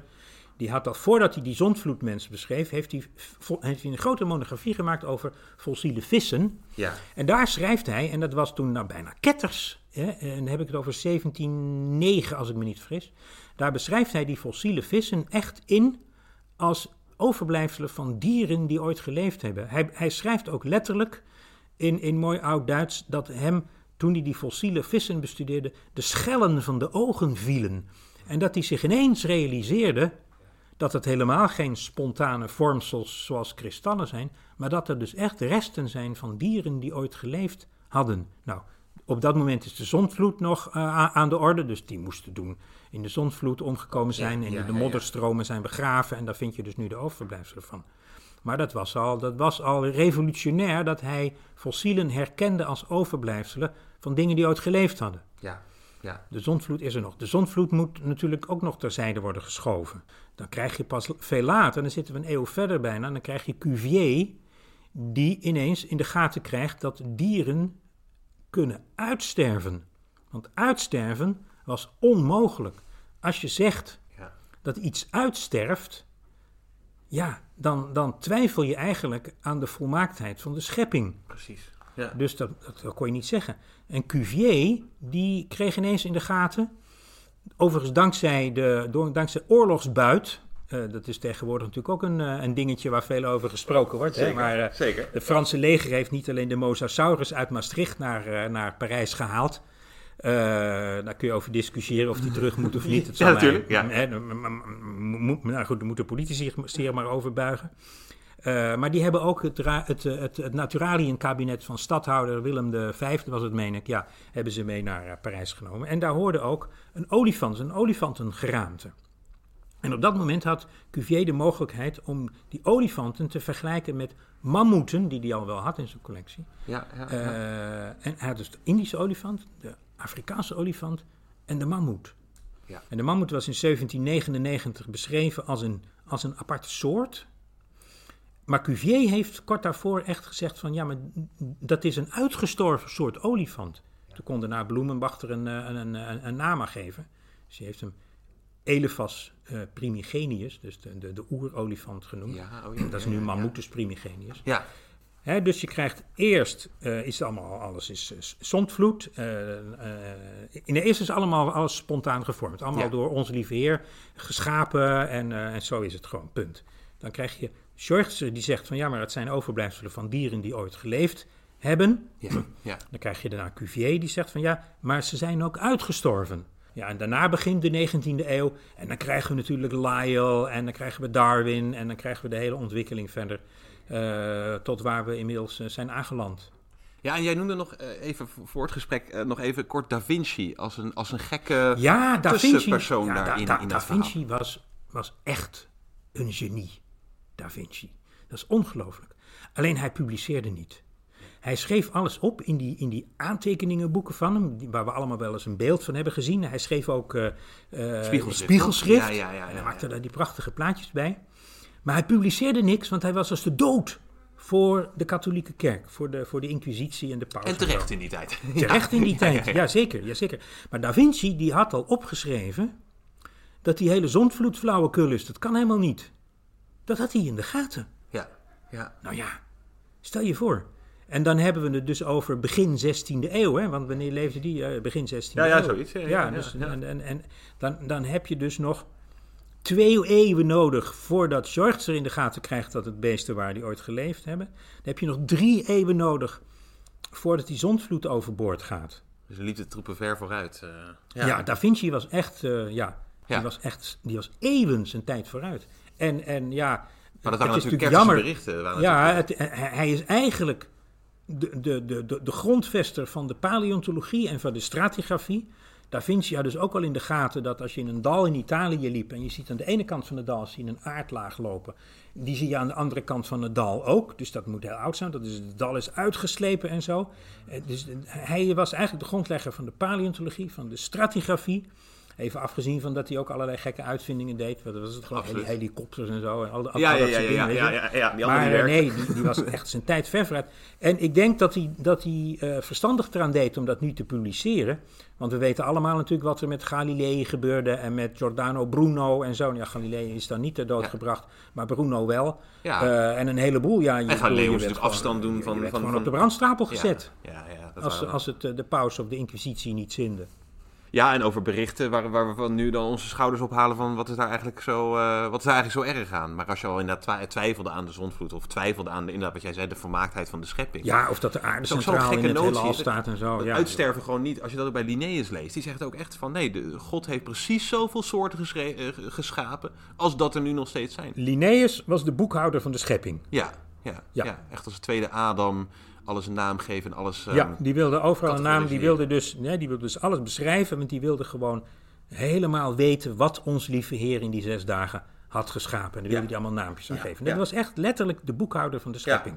die had al voordat hij die zondvloedmensen beschreef, heeft hij, heeft hij een grote monografie gemaakt over fossiele vissen. Ja, En daar schrijft hij, en dat was toen nou bijna ketters, hè, en dan heb ik het over 1709 als ik me niet vergis. Daar beschrijft hij die fossiele vissen echt in als overblijfselen van dieren die ooit geleefd hebben. Hij, hij schrijft ook letterlijk in, in mooi oud Duits dat hem, toen hij die fossiele vissen bestudeerde, de schellen van de ogen vielen. En dat hij zich ineens realiseerde dat het helemaal geen spontane vormsels zoals kristallen zijn, maar dat er dus echt resten zijn van dieren die ooit geleefd hadden. Nou, op dat moment is de zonvloed nog eh, aan de orde, dus die moesten doen in de zonvloed omgekomen zijn en ja, in de modderstromen zijn begraven en daar vind je dus nu de overblijfselen van. Maar dat was, al, dat was al revolutionair dat hij fossielen herkende als overblijfselen van dingen die ooit geleefd hadden. ja, ja. De zonvloed is er nog. De zonvloed moet natuurlijk ook nog terzijde worden geschoven. Dan krijg je pas veel later, dan zitten we een eeuw verder bijna, dan krijg je Cuvier, die ineens in de gaten krijgt dat dieren kunnen uitsterven. Want uitsterven was onmogelijk. Als je zegt ja. dat iets uitsterft, ja, dan, dan twijfel je eigenlijk aan de volmaaktheid van de schepping. Precies. Ja. Dus dat, kon je niet zeggen. En Cuvier, die kreeg ineens in de gaten, overigens dankzij, de, door, dankzij oorlogsbuit, eh, dat is tegenwoordig natuurlijk ook een, eh, een dingetje waar veel over gesproken wordt. Hè? Zeker, Maar eh, zeker. de Franse leger heeft niet alleen de Mosasaurus uit Maastricht naar, eh, naar Parijs gehaald. Eh, daar kun je over discussiëren of die terug moet of niet. Dat Ja, mij- natuurlijk, ja. hè, moet- nou goed, daar moeten politici zich, zich maar over buigen. Eh, maar die hebben ook het, eh, het, het van stadhouder Willem V, was het meen ik, ja, hebben ze mee naar eh, Parijs genomen. En daar hoorde ook een olifant, een olifantengeraamte. En op dat moment had Cuvier de mogelijkheid om die olifanten te vergelijken met mammoeten, die hij al wel had in zijn collectie. Ja, ja, ja. En hij had dus de Indische olifant, de Afrikaanse olifant en de mammoet. Ja. En de mammoet was in 1799 beschreven als een, als een aparte soort. Maar Cuvier heeft kort daarvoor echt gezegd van ja, maar dat is een uitgestorven soort olifant. Toen kon daarna Bloemenbach er een, eh, een, een, een, een naam aan geven. Dus hij heeft hem Elephas eh, primigenius, dus de, de, de oerolifant genoemd. Ja, oh ja, dat is nu ja. Mammutus primigenius. ja. Hè, dus je krijgt eerst, eh, is allemaal, alles is zondvloed. eh, in de eerste is allemaal alles spontaan gevormd. Allemaal door onze lieve Heer geschapen en, en zo is het gewoon, punt. Dan krijg je Schortzer die zegt van ja, maar het zijn overblijfselen van dieren die ooit geleefd hebben. Ja, ja. Dan krijg je daarna Cuvier die zegt van ja, maar ze zijn ook uitgestorven. Ja, en daarna begint de 19e eeuw en dan krijgen we natuurlijk Lyell en dan krijgen we Darwin en dan krijgen we de hele ontwikkeling verder eh, tot waar we inmiddels eh, zijn aangeland. Ja, en jij noemde nog eh, even voor het gesprek nog even kort Da Vinci als een, als een gekke... Ja, Da Vinci, tussenpersoon ja, Da- daarin, Da, in Da dat Vinci was, was echt een genie. Da Vinci. Dat is ongelooflijk. Alleen hij publiceerde niet. Hij schreef alles op in die, in die aantekeningenboeken van hem, die- waar we allemaal wel eens een beeld van hebben gezien. Hij schreef ook eh, eh, Spiegelschrift, spiegelschrift. Ja, ja, ja, en hij maakte daar die prachtige plaatjes bij. Maar hij publiceerde niks, want hij was als de dood voor de katholieke kerk, voor de, voor de inquisitie en de paus. En terecht in die tijd. Terecht in die tijd, ja, zeker, ja, zeker. Maar Da Vinci die had al opgeschreven dat die hele zondvloed flauwekul is. Dat kan helemaal niet. Dat had hij in de gaten. Ja, ja. Nou ja, stel je voor. En dan hebben we het dus over begin 16e eeuw, hè? want wanneer leefde die? Eh, begin 16e Ja, ja, eeuw. zoiets, ja, Ja, ja, dus, ja. En, en, en dan, dan heb je dus nog twee eeuwen nodig voordat Schortzer in de gaten krijgt dat het beesten waar die ooit geleefd hebben. Dan heb je nog drie eeuwen nodig voordat die zondvloed overboord gaat. Dus liep de troepen ver vooruit. ja. ja. Da Vinci was echt, ja, Die, was echt, die was even zijn tijd vooruit. En, en ja, maar dat waren het natuurlijk jammer. berichten. Ja, het, hij is eigenlijk de, de, de, de, grondvester van de paleontologie en van de stratigrafie. Da Vinci had dus ook al in de gaten dat als je in een dal in Italië liep en je ziet aan de ene kant van het dal zie je een aardlaag lopen, die zie je aan de andere kant van het dal ook. Dus dat moet heel oud zijn. Dat is, het dal is uitgeslepen en zo. Eh, dus hij was eigenlijk de grondlegger van de paleontologie, van de stratigrafie. Even afgezien van dat hij ook allerlei gekke uitvindingen deed. Wat was het gewoon? Helikopters en zo. En al, al, ja, ja, ja, ja, ja, ja, ja, die Maar uh, nee, die, die, was echt zijn tijd ver vooruit. En ik denk dat hij, dat hij uh, verstandig eraan deed om dat nu te publiceren. Want we weten allemaal natuurlijk wat er met Galilei gebeurde en met Giordano Bruno en zo. Ja, Galilei is dan niet ter dood gebracht, maar Bruno wel. Ja. Uh, en een heleboel. Ja, je, en Galilei moest natuurlijk afstand doen van... van, van, van op de brandstapel gezet. Ja, ja, dat als, als het de paus of de inquisitie niet zinde. Ja, en over berichten waar, waar we van nu dan onze schouders ophalen van wat is daar eigenlijk zo, uh, wat is daar eigenlijk zo erg aan. Maar als je al inderdaad twijfelde aan de zondvloed of twijfelde aan de, inderdaad wat jij zei, de vermaaktheid van de schepping. Ja, of dat de aarde centraal in het hele staat en zo. Ja. Uitsterven gewoon niet. Als je dat ook bij Linnaeus leest, die zegt ook echt van nee, de, God heeft precies zoveel soorten uh, geschapen als dat er nu nog steeds zijn. Linnaeus was de boekhouder van de schepping. Ja, ja, ja. ja echt als de tweede Adam alles een naam geven en alles. ja, ehm, die wilde overal een naam. Die wilde, dus, nee, die wilde dus alles beschrijven, want die wilde gewoon helemaal weten wat ons lieve Heer in die zes dagen had geschapen. En daar wilde hij allemaal naampjes aan geven. dat was echt letterlijk de boekhouder van de schepping.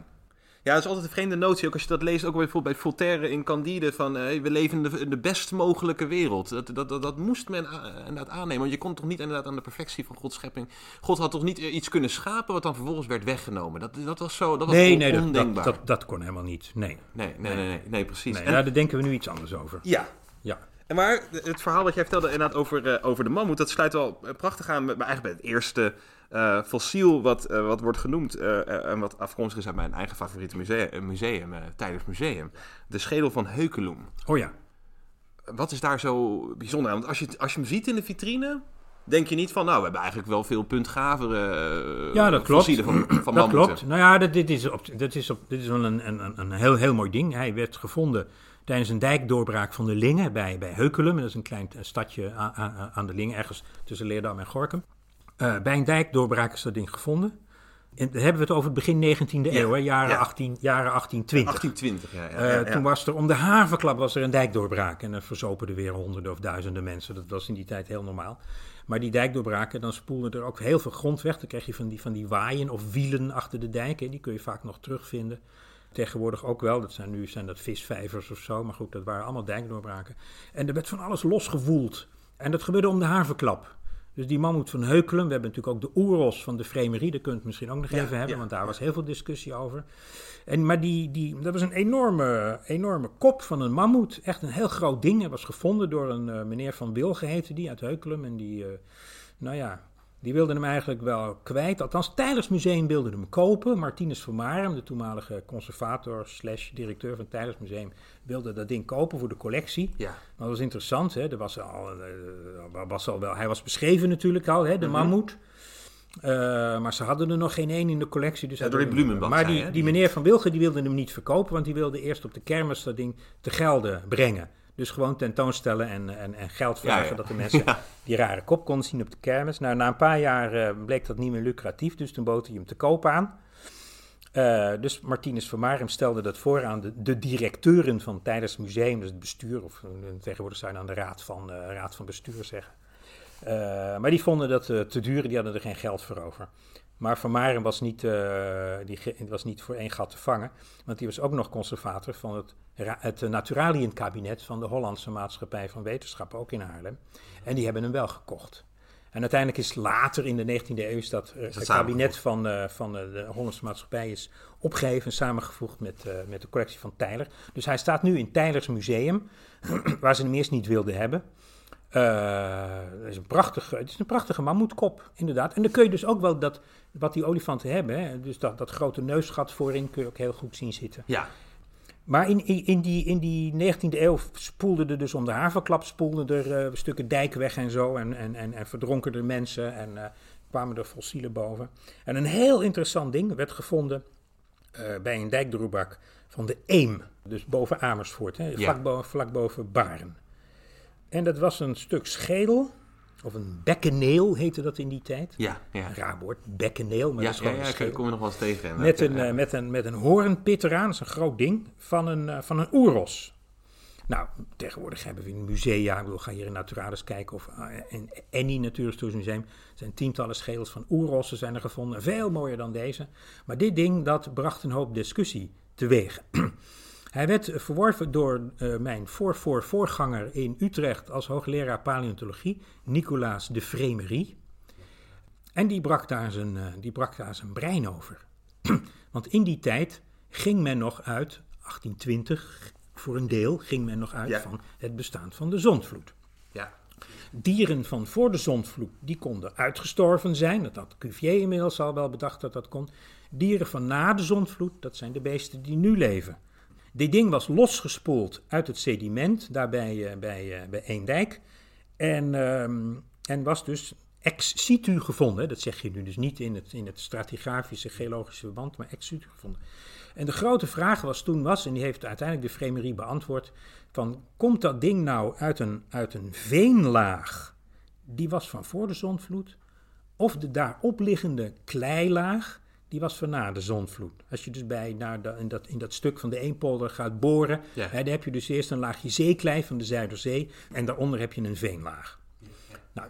Ja, dat is altijd een vreemde notie. Ook als je dat leest, ook bijvoorbeeld bij Voltaire in Candide, van uh, we leven in de, in de, best mogelijke wereld. Dat, dat, dat, dat moest men inderdaad aannemen. Want je kon toch niet inderdaad aan de perfectie van Gods schepping. God had toch niet iets kunnen schapen wat dan vervolgens werd weggenomen. Dat, dat was zo, dat was nee, nee, ondenkbaar. Dat, dat, dat, kon helemaal niet. Nee. Nee, nee, nee, nee, nee, precies. en, daar denken we nu iets anders over. Ja. Ja. En maar het verhaal wat jij vertelde inderdaad over, uh, over de mammoet, dat sluit wel prachtig aan bij, eigenlijk bij het eerste uh, fossiel wat, uh, wat wordt genoemd uh, en wat afkomstig is uit mijn eigen favoriete museum, museum tijdens museum. De schedel van Heukelum. Oh ja. Wat is daar zo bijzonder aan? Want als je, als je hem ziet in de vitrine, denk je niet van, nou, we hebben eigenlijk wel veel puntgavere ja, dat klopt. van, van Dat klopt. Nou ja, dit, dit, is, op, dit, is, op, dit is wel een, een, een heel, heel mooi ding. Hij werd gevonden tijdens een dijkdoorbraak van de Lingen bij, bij Heukelum. Dat is een klein stadje aan, aan, aan de Lingen, ergens tussen Leerdam en Gorkum. Uh, bij een dijkdoorbraak is dat ding gevonden. En dan hebben we het over het begin 19e eeuw, jaren, 18, jaren 1820. 1820, ja. ja, uh, toen was er om de havenklap was er een dijkdoorbraak. En dan verzopen er weer honderden of duizenden mensen. Dat was in die tijd heel normaal. Maar die dijkdoorbraken, dan spoelden er ook heel veel grond weg. Dan krijg je van die, van die waaien of wielen achter de dijk. Hè. Die kun je vaak nog terugvinden. Tegenwoordig ook wel. Dat zijn, nu zijn dat visvijvers of zo. Maar goed, dat waren allemaal dijkdoorbraken. En er werd van alles losgewoeld. En dat gebeurde om de havenklap. Dus die mammoet van Heukelum, we hebben natuurlijk ook de oeros van de Fremerie, daar kunt het misschien ook nog even hebben, want daar was heel veel discussie over. En, maar die, die, dat was een enorme, enorme kop van een mammoet, echt een heel groot ding. Hij was gevonden door een uh, meneer Van Wil geheten, die uit Heukelum. En die, uh, nou ja, die wilden hem eigenlijk wel kwijt. Althans, Tijlers Museum wilde hem kopen. Martinus van Marem, de toenmalige conservator slash directeur van Tijlers Museum, wilde dat ding kopen voor de collectie. Ja. Maar dat was interessant. Hè? Er was al, uh, was al wel, hij was beschreven natuurlijk al, hè? de mm mammoet. Uh, maar ze hadden er nog geen één in de collectie. Dus ja, door die. Maar die, die meneer Van Wilgen die wilde hem niet verkopen, want die wilde eerst op de kermis dat ding te gelden brengen. Dus gewoon tentoonstellen en, en, en geld vragen dat de mensen die rare kop konden zien op de kermis. Nou, na een paar jaar uh, bleek dat niet meer lucratief, dus toen bood hij hem te koop aan. Uh, dus Martinus van Marem stelde dat voor aan de, de directeuren van tijdens het museum, dus het bestuur, of uh, tegenwoordig zijn aan de raad van, raad van bestuur zeggen. maar die vonden dat te duur, die hadden er geen geld voor over. Maar Van Maren was niet, die, was niet voor één gat te vangen. Want die was ook nog conservator van het, het Naturalienkabinet van de Hollandse Maatschappij van Wetenschappen, ook in Haarlem. En die hebben hem wel gekocht. En uiteindelijk is later in de 19e eeuw is dat, uh, het kabinet van, uh, van de Hollandse Maatschappij is opgegeven en samengevoegd met, met de collectie van Tijler. Dus hij staat nu in Tijlers Museum, waar ze hem eerst niet wilden hebben. het, is een prachtige, het is een prachtige mammoetkop, inderdaad. En dan kun je dus ook wel dat wat die olifanten hebben. Hè? Dus dat, dat grote neusgat voorin kun je ook heel goed zien zitten. Ja. Maar in, in, die, in die 19e eeuw spoelden er dus om de havenklap spoelden er uh, stukken dijk weg en zo. En, en, en, en verdronken er mensen en uh, kwamen er fossielen boven. En een heel interessant ding werd gevonden uh, bij een dijkdroebak van de Eem. Dus boven Amersfoort, hè, Ja. vlak, boven, vlak boven Baren. En dat was een stuk schedel, of een bekkeneel heette dat in die tijd. Ja, ja. Een raar woord, bekkeneel, maar Ja, dat is ja, gewoon ja, ik schedel. kom je nog wel eens tegen. En Met een, eh, eh, met, een, met een hoornpit eraan, dat is een groot ding, van een, eh, van een oeros. Nou, tegenwoordig hebben we in musea, ik bedoel, ga hier in Naturalis kijken, of in Annie Natuurhistorisch Museum, er zijn tientallen schedels van oerossen zijn er gevonden, veel mooier dan deze. Maar dit ding, dat bracht een hoop discussie teweeg. Hij werd verworven door eh, mijn voor-voor-voorganger in Utrecht als hoogleraar paleontologie, Nicolaas de Vremerie. En die brak daar zijn, eh, die brak daar zijn brein over. Want in die tijd ging men nog uit, 1820 voor een deel, ging men nog uit Ja. van het bestaan van de zondvloed. ja. Dieren van voor de zondvloed, die konden uitgestorven zijn. Dat had Cuvier inmiddels al wel bedacht dat dat kon. Dieren van na de zondvloed, dat zijn de beesten die nu leven. Dit ding was losgespoeld uit het sediment, daar bij, eh, bij, eh, bij Eendijk. En, ehm, en was dus ex situ gevonden. Dat zeg je nu dus niet in het, in het stratigrafische geologische verband, maar ex situ gevonden. En de grote vraag was toen was, en die heeft uiteindelijk de Fremerie beantwoord, van komt dat ding nou uit een, uit een veenlaag, die was van voor de zondvloed, of de daarop liggende kleilaag, die was van na de zondvloed. Als je dus bij, naar de, in, dat, in dat stuk van de Eempolder gaat boren, Ja. hè, dan heb je dus eerst een laagje zeeklei van de Zuiderzee en daaronder heb je een veenlaag. Nou,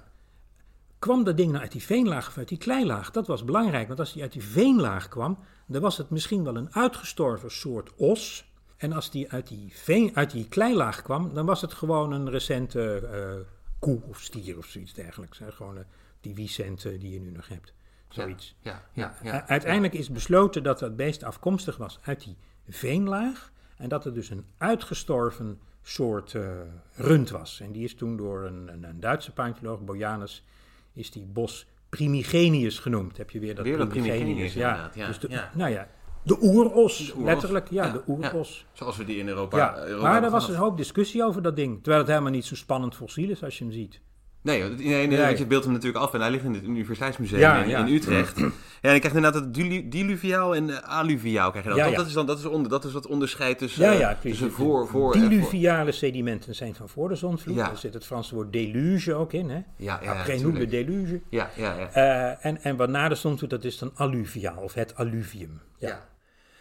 kwam dat ding nou uit die veenlaag of uit die kleilaag? Dat was belangrijk, want als die uit die veenlaag kwam, dan was het misschien wel een uitgestorven soort os. En als die uit die, veen, uit die kleilaag kwam, dan was het gewoon een recente eh, koe of stier of zoiets dergelijks. Hè? Gewoon eh, die Vicente die je nu nog hebt. Zoiets. Ja, ja, Uiteindelijk is besloten dat dat beest afkomstig was uit die veenlaag. En dat het dus een uitgestorven soort eh, rund was. En die is toen door een, een, een Duitse paleontoloog, Bojanus, is die bos Primigenius genoemd. Heb je weer dat Weer dat Primigenius. Primigenius, ja. Dus de, ja. Nou ja, de oeros, De oeros. letterlijk. Ja, Ja, de oeros. Zoals we die in Europa, Ja, Europa maar er was een hoop discussie over dat ding. Terwijl het helemaal niet zo spannend fossiel is als je hem ziet. Nee, nee, nee, Nee. want je beeldt hem natuurlijk af en hij ligt in het Universiteitsmuseum Ja, in, ja. in Utrecht. Ja, en je krijgt inderdaad het dilu- diluviaal en eh, alluviaal. Krijg je dat. Ja, dat, ja. dat is dan dat is, onder, dat is wat onderscheid tussen, Ja, eh, tussen voor, voor. Diluviale sedimenten zijn van voor de zondvloed. Ja. Daar zit het Franse woord deluge ook in. Hè? Ja, ja, Après nous tuurlijk. le deluge. Ja, ja, ja. Eh, en, en wat na de zondvloed, dat is dan alluviaal of het alluvium. Ja. Ja.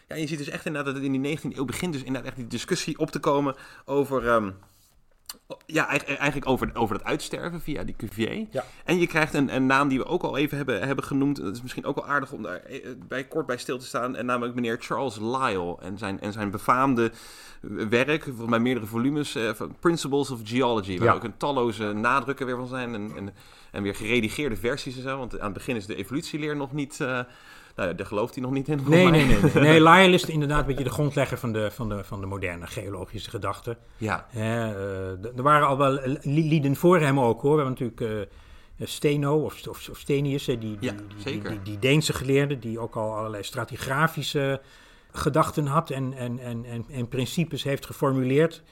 Ja, en je ziet dus echt inderdaad dat het in die 19e eeuw begint dus inderdaad echt die discussie op te komen over, ehm, ja, eigenlijk over, over het uitsterven via die Cuvier. Ja. En je krijgt een, een naam die we ook al even hebben, hebben genoemd. Dat is misschien ook wel aardig om daar eh, bij, kort bij stil te staan. En namelijk meneer Charles Lyell en zijn, en zijn befaamde werk, volgens mij meerdere volumes, eh, van Principles of Geology. Waar Ja. ook een talloze nadrukken weer van zijn en, en, en weer geredigeerde versies en zo. Want aan het begin is de evolutieleer nog niet... eh, nou ja, daar gelooft hij nog niet in. Nee, nee, nee. Nee, nee Lyell is inderdaad een beetje de grondlegger van de, van de, van de moderne geologische gedachte. Ja, eh, er waren al wel li- lieden voor hem ook hoor. We hebben natuurlijk eh, Steno of, of, of Stenius, die, die, Ja, die, zeker. die, die Deense geleerde, die ook al allerlei stratigrafische gedachten had en, en, en, en, en principes heeft geformuleerd.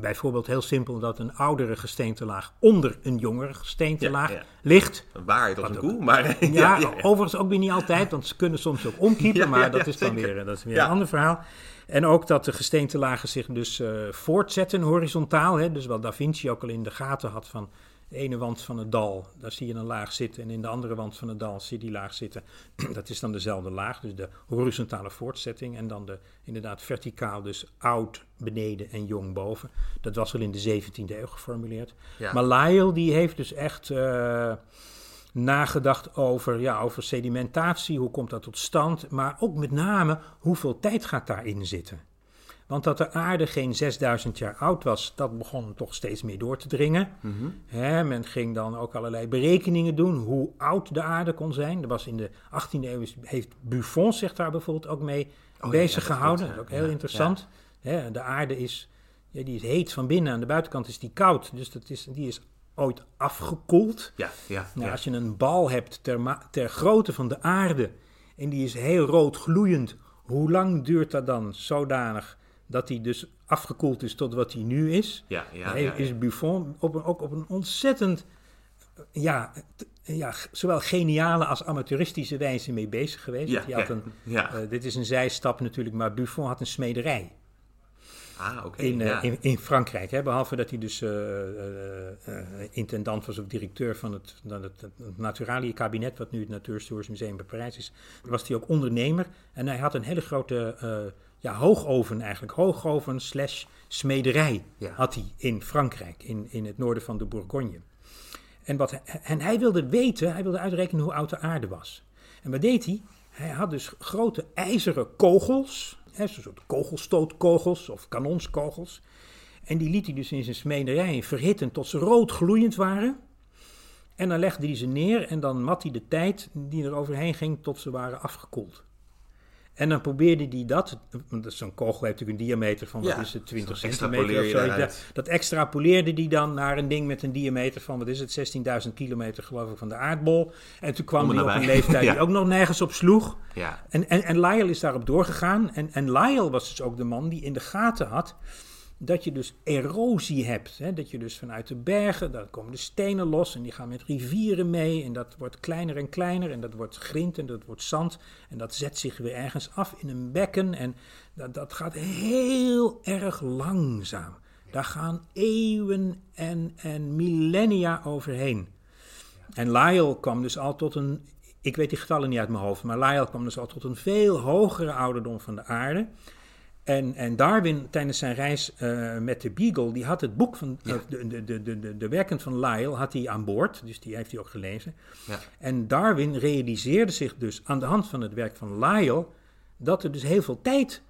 Bijvoorbeeld heel simpel dat een oudere gesteentelaag onder een jongere gesteentelaag Ja, ja. ligt. waarheid als een koe, maar... Ja, overigens ook weer niet altijd, want ze kunnen soms ook omkiepen, maar dat is dan zeker. weer, dat is weer een ander verhaal. En ook dat de gesteentelagen zich dus eh, voortzetten horizontaal. Hè? Dus wat Da Vinci ook al in de gaten had van de ene wand van het dal, daar zie je een laag zitten. En in de andere wand van het dal zie je die laag zitten. dat is dan dezelfde laag, dus de horizontale voortzetting. En dan de, inderdaad verticaal, dus oud beneden en jong boven. Dat was al in de 17e eeuw geformuleerd. Ja. Maar Lyell die heeft dus echt... eh, nagedacht over, ja, over sedimentatie, hoe komt dat tot stand, maar ook met name hoeveel tijd gaat daarin zitten. Want dat de aarde geen 6000 jaar oud was, dat begon toch steeds meer door te dringen. Hè, men ging dan ook allerlei berekeningen doen hoe oud de aarde kon zijn. Er was in de 18e eeuw, heeft Buffon zich daar bijvoorbeeld ook mee ja, bezig gehouden. Dat is ook heel Ja, interessant. De aarde is, ja, die is heet van binnen, aan de buitenkant is die koud. Dus dat is, die is ooit afgekoeld. Ja, ja, Nou. Als je een bal hebt ter, ter grootte van de aarde en die is heel rood gloeiend, hoe lang duurt dat dan zodanig dat die dus afgekoeld is tot wat hij nu is? Ja, ja, Hij ja, is Buffon op een, ook op een ontzettend ja, t- ja, zowel geniale als amateuristische wijze mee bezig geweest. Ja, hij had een, eh, dit is een zijstap natuurlijk, maar Buffon had een smederij Ah, in, eh, in, in Frankrijk. Hè? Behalve dat hij dus eh, intendant was of directeur van het, dan het, het Naturalië-kabinet, wat nu het Natuurhistorisch Museum bij Parijs is, was hij ook ondernemer. En hij had een hele grote ja, hoogoven eigenlijk, hoogoven slash smederij Ja. had hij in Frankrijk, in, in het noorden van de Bourgogne. En, wat, hij- en hij wilde weten, hij wilde uitrekenen hoe oud de aarde was. En wat deed hij? Hij had dus grote ijzeren kogels, hè, zo'n soort kogelstootkogels of kanonskogels. En die liet hij dus in zijn smederij verhitten tot ze rood gloeiend waren. En dan legde hij ze neer en dan mat hij de tijd die er overheen ging tot ze waren afgekoeld. En dan probeerde hij dat, want zo'n kogel heeft natuurlijk een diameter van, wat Ja, is het, 20 zo centimeter of zo. Dat, dat extrapoleerde hij dan naar een ding met een diameter van, wat is het, 16.000 kilometer geloof ik van de aardbol. En toen kwam hij op een leeftijd Ja. die ook nog nergens op sloeg. ja. En, en, en Lyell is daarop doorgegaan. En, en Lyell was dus ook de man die in de gaten had dat je dus erosie hebt. Hè? Dat je dus vanuit de bergen, daar komen de stenen los en die gaan met rivieren mee. En dat wordt kleiner en kleiner en dat wordt grind en dat wordt zand. En dat zet zich weer ergens af in een bekken. En dat, dat gaat heel erg langzaam. Daar gaan eeuwen en, en millennia overheen. En Lyell kwam dus al tot een, ik weet die getallen niet uit mijn hoofd, maar Lyell kwam dus al tot een veel hogere ouderdom van de aarde. En, en Darwin tijdens zijn reis eh, met de Beagle, die had het boek van eh, de, de, de, de, de, de werken van Lyell had hij aan boord, dus die heeft hij ook gelezen. Ja. En Darwin realiseerde zich dus aan de hand van het werk van Lyell dat er dus heel veel tijd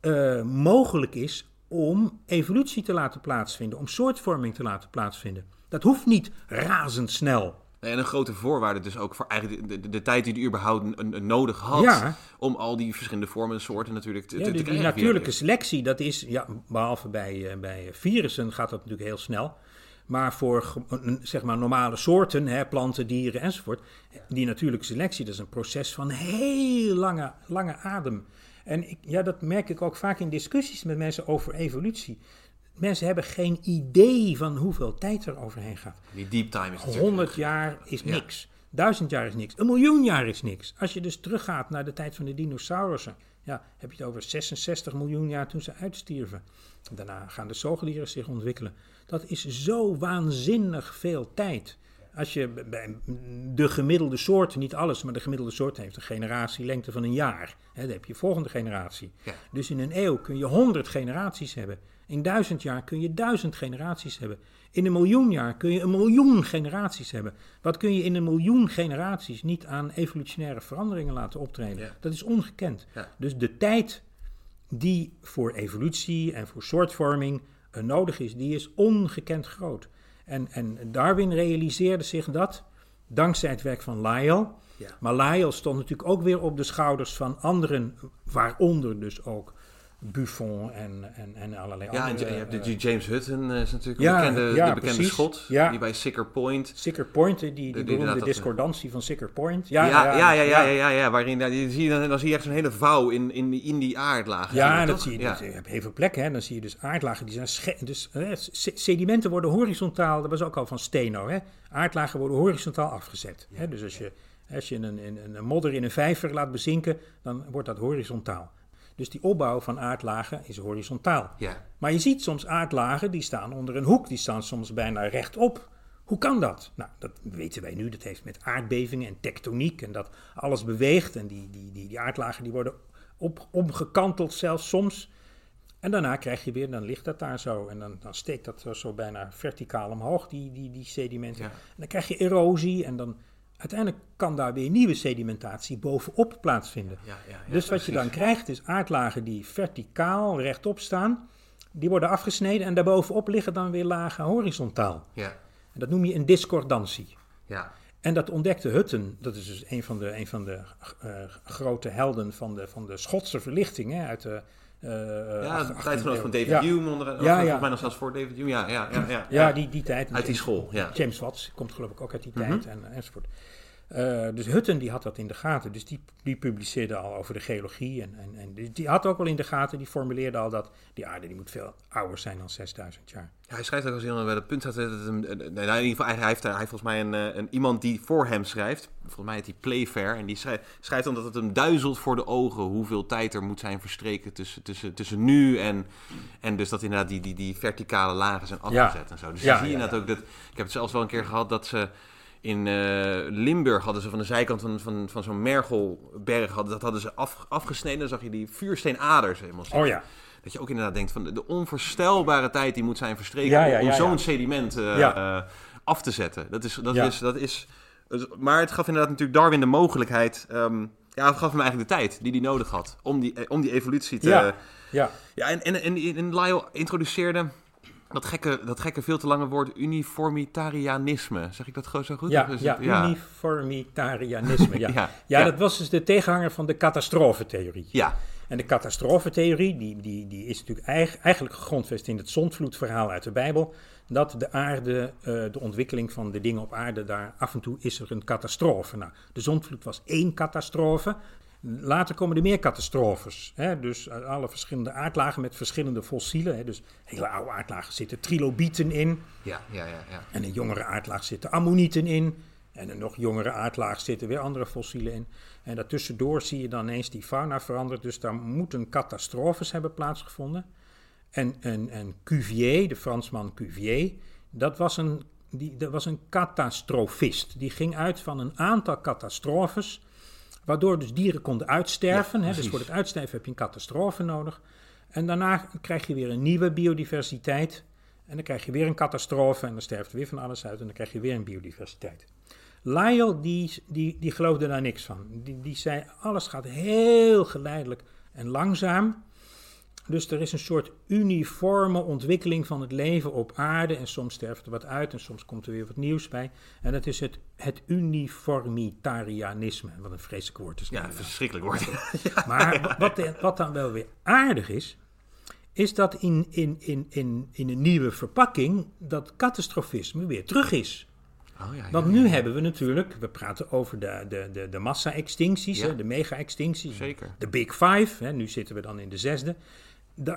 eh, mogelijk is om evolutie te laten plaatsvinden, om soortvorming te laten plaatsvinden. Dat hoeft niet razendsnel. En een grote voorwaarde dus ook voor eigenlijk de, de, de tijd die hij überhaupt nodig had. Ja. Om al die verschillende vormen en soorten natuurlijk te, Ja, te, die, die natuurlijke selectie, dat is, ja, behalve bij, eh, bij virussen gaat dat natuurlijk heel snel. Maar voor zeg maar normale soorten, hè, planten, dieren enzovoort, die natuurlijke selectie, dat is een proces van heel lange, lange adem. En ik, ja, dat merk ik ook vaak in discussies met mensen over evolutie. Mensen hebben geen idee van hoeveel tijd er overheen gaat. Die deep time is natuurlijk... 100 jaar is Ja. niks. Duizend jaar is niks. Een miljoen jaar is niks. Als je dus teruggaat naar de tijd van de dinosaurussen, ja, heb je het over 66 miljoen jaar toen ze uitstierven. Daarna gaan de zoogdieren zich ontwikkelen. Dat is zo waanzinnig veel tijd. Als je bij de gemiddelde soort, niet alles, maar de gemiddelde soort heeft een generatielengte van een jaar. Dan heb je volgende generatie. Ja. Dus in een eeuw kun je 100 generaties hebben. In duizend jaar kun je duizend generaties hebben. In een miljoen jaar kun je een miljoen generaties hebben. Wat kun je in een miljoen generaties niet aan evolutionaire veranderingen laten optreden? Ja. Dat is ongekend. Ja. Dus de tijd die voor evolutie en voor soortvorming eh, nodig is, die is ongekend groot. En, en Darwin realiseerde zich dat dankzij het werk van Lyell. Ja. Maar Lyell stond natuurlijk ook weer op de schouders van anderen, waaronder dus ook Buffon en, en, en allerlei Ja, en andere... je hebt de eh, James Hutton, eh, is natuurlijk Ja, een bekende, ja, de bekende precies. schot. Ja. Die bij Sicker Point... Sicker Point, die, die, die beroemde dat, discordantie van Sicker Point. Ja, ja, ja, ja, ja, ja, ja, waarin ja, die zie je dan, dan zie je echt zo'n hele vouw in, in, die, in die aardlagen. Ja, toch? dat zie je. Ja. Dat, je hebt heel veel plekken. Hè. Dan zie je dus aardlagen die zijn dus sedimenten worden horizontaal. Dat was ook al van Steno. Hè. Aardlagen worden horizontaal afgezet. Hè. Dus als je, als je een, een, een modder in een vijver laat bezinken, dan wordt dat horizontaal. Dus die opbouw van aardlagen is horizontaal. Ja. Maar je ziet soms aardlagen die staan onder een hoek, die staan soms bijna rechtop. Hoe kan dat? Nou, dat weten wij nu. Dat heeft met aardbevingen en tektoniek en dat alles beweegt. En die, die, die, die aardlagen die worden op, omgekanteld zelfs soms. En daarna krijg je weer, dan ligt dat daar zo. En dan, dan steekt dat zo- zo bijna verticaal omhoog, die, die, die sedimenten. Ja. En dan krijg je erosie en dan uiteindelijk kan daar weer nieuwe sedimentatie bovenop plaatsvinden. Ja, ja, ja, dus wat je dan krijgt is aardlagen die verticaal rechtop staan. Die worden afgesneden en daarbovenop liggen dan weer lagen horizontaal. Ja, En dat noem je een discordantie. ja. En dat ontdekte Hutton, dat is dus een van de, een van de eh, grote helden van de, van de Schotse verlichting hè, uit de. Eh, Ja, ach- de 18e tijdgenoot van. David ja. Hume, onder, Ja, ja. volgens mij nog zelfs voor David Hume. Ja, ja, ja. ja, Ja, die, die tijd. Uit die school, ja. James Watts komt geloof ik ook uit die Mhm. tijd en, enzovoort. Uh, dus Hutten die had dat in de gaten. Dus die, die publiceerde al over de geologie. En, en, en die, die had ook wel in de gaten, die formuleerde al dat die aarde die moet veel ouder zijn dan 6000 jaar. Ja, hij schrijft ook als hij bij het punt had. Dat het, nee, in ieder geval, hij heeft, hij heeft volgens mij een, een, iemand die voor hem schrijft. Volgens mij heet hij Playfair. En die schrijft, schrijft dan dat het hem duizelt voor de ogen hoeveel tijd er moet zijn verstreken tussen, tussen, tussen nu en. En dus dat inderdaad die, die, die verticale lagen zijn afgezet en zo. Dus ja, zie je ja, inderdaad ook dat. Ik heb het zelfs wel een keer gehad dat ze in uh, Limburg hadden ze van de zijkant van, van, van zo'n Mergelberg, hadden, dat hadden ze af, afgesneden. Dan zag je die vuursteenaders helemaal Oh ja. Dat je ook inderdaad denkt van de, de onvoorstelbare tijd die moet zijn verstreken om, zo'n sediment uh, uh, af te zetten. Dat is, dat is, dat is, maar het gaf inderdaad natuurlijk Darwin de mogelijkheid. Um, ja, het gaf hem eigenlijk de tijd die hij nodig had om die, om die evolutie te. Ja, ja. ja en, en, en, en Lyle introduceerde dat gekke, dat gekke veel te lange woord uniformitarianisme. Zeg ik dat gewoon zo goed? Ja, ja, ja, uniformitarianisme. Ja. ja, ja, dat was dus de tegenhanger van de catastrofetheorie. Ja. En de catastrofetheorie, die, die, die is natuurlijk eigenlijk gegrondvest in het zondvloedverhaal uit de Bijbel. Dat de aarde, uh, de ontwikkeling van de dingen op aarde, daar af en toe is er een catastrofe. Nou, de zondvloed was één catastrofe. Later komen er meer catastrofes. Hè? Dus alle verschillende aardlagen met verschillende fossielen. Hè? Dus hele oude aardlagen zitten trilobieten in. Ja, ja, ja, ja. En een jongere aardlaag zitten ammonieten in. En een nog jongere aardlaag zitten weer andere fossielen in. En daartussendoor zie je dan eens die fauna verandert. Dus daar moeten catastrofes hebben plaatsgevonden. En, en, en Cuvier, de Fransman Cuvier, dat was een, die, dat was een catastrofist. Die ging uit van een aantal catastrofes Waardoor dus dieren konden uitsterven. hè, dus voor het uitsterven heb je een catastrofe nodig. En daarna krijg je weer een nieuwe biodiversiteit. En dan krijg je weer een catastrofe en dan sterft er weer van alles uit en dan krijg je weer een biodiversiteit. Lyell die, die, die geloofde daar niks van. Die, die zei alles gaat heel geleidelijk en langzaam. Dus er is een soort uniforme ontwikkeling van het leven op aarde. En soms sterft er wat uit en soms komt er weer wat nieuws bij. En dat is het, het uniformitarianisme. Wat een vreselijk woord is. Ja, een verschrikkelijk woord. Maar wat, wat dan wel weer aardig is, is dat in, in, in, in, in een nieuwe verpakking dat catastrofisme weer terug is. Oh, ja, ja, Want nu hebben we natuurlijk, we praten over de, de, de, de massa-extincties, de mega-extincties. De Big Five, hè, nu zitten we dan in de zesde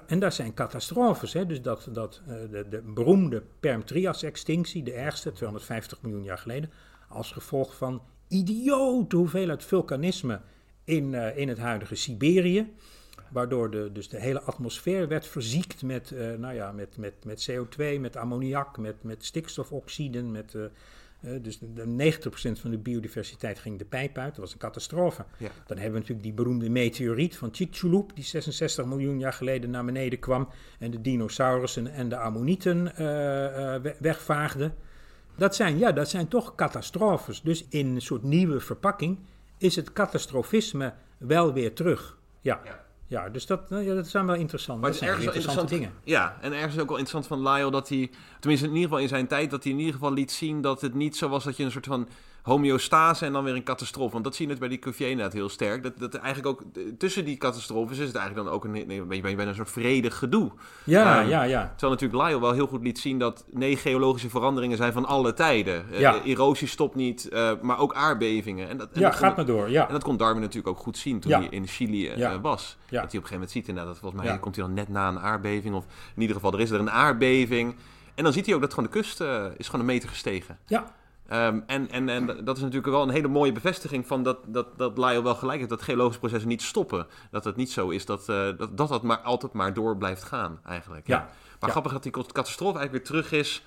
en daar zijn catastrofes. Hè? Dus dat, dat uh, de, de, beroemde Perm-Trias-extinctie, de ergste, 250 miljoen jaar geleden, als gevolg van idiote hoeveelheid vulkanisme in, uh, in het huidige Siberië. Waardoor de, dus de hele atmosfeer werd verziekt met, uh, nou ja, met, met, met CO2, met ammoniak, met, met stikstofoxiden, met dus de, 90% van de biodiversiteit ging de pijp uit. Dat was een catastrofe. Dan hebben we natuurlijk die beroemde meteoriet van Chicxulub, die 66 miljoen jaar geleden naar beneden kwam en de dinosaurussen en de ammonieten uh, uh, wegvaagde. Dat zijn, ja, dat zijn toch catastrofes. Dus in een soort nieuwe verpakking is het catastrofisme wel weer terug. ja. ja. Ja, dus dat, nou ja, dat zijn wel interessant. Maar het is ergens interessante dingen. Ja, en ergens ook wel interessant van Lyle dat hij, tenminste in ieder geval in zijn tijd, dat hij in ieder geval liet zien dat het niet zo was dat je een soort van homeostase en dan weer een catastrofe. Want dat zie je net bij die Cuvier inderdaad heel sterk. Dat, dat eigenlijk ook tussen die catastrofes is het eigenlijk dan ook een, een beetje bij een soort vredig gedoe. Ja, um, ja, ja. Terwijl natuurlijk Lyle wel heel goed liet zien dat nee, geologische veranderingen zijn van alle tijden. Eh, ja. Uh, erosie stopt niet, uh, maar ook aardbevingen. En dat, en ja, dat gaat kon, maar door. Ja. En dat kon Darwin natuurlijk ook goed zien toen ja. hij in Chili uh, ja. was. Dat hij op een gegeven moment ziet inderdaad, dat volgens mij komt hij dan net na een aardbeving. Of in ieder geval, er is er een aardbeving. En dan ziet hij ook dat gewoon de kust is gewoon een meter gestegen. Ja. Um, en, en, en dat is natuurlijk wel een hele mooie bevestiging van dat, dat, dat Lyle wel gelijk heeft, dat geologische processen niet stoppen. Dat het niet zo is dat uh, dat, dat, dat maar altijd maar door blijft gaan, eigenlijk. Ja. ja. Maar ja. grappig dat die catastrofe eigenlijk weer terug is.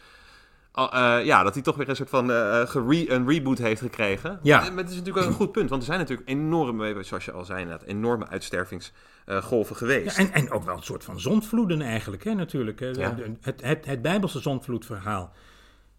Uh, ja, dat hij toch weer een soort van uh, gere een reboot heeft gekregen. Ja. Maar het is natuurlijk ook een goed punt, want er zijn natuurlijk enorme, zoals je al zei, net, enorme uitstervingsgolven geweest. Ja, en, en ook wel een soort van zondvloeden eigenlijk, hè, natuurlijk. Hè. Ja. Het, het, het Bijbelse zondvloedverhaal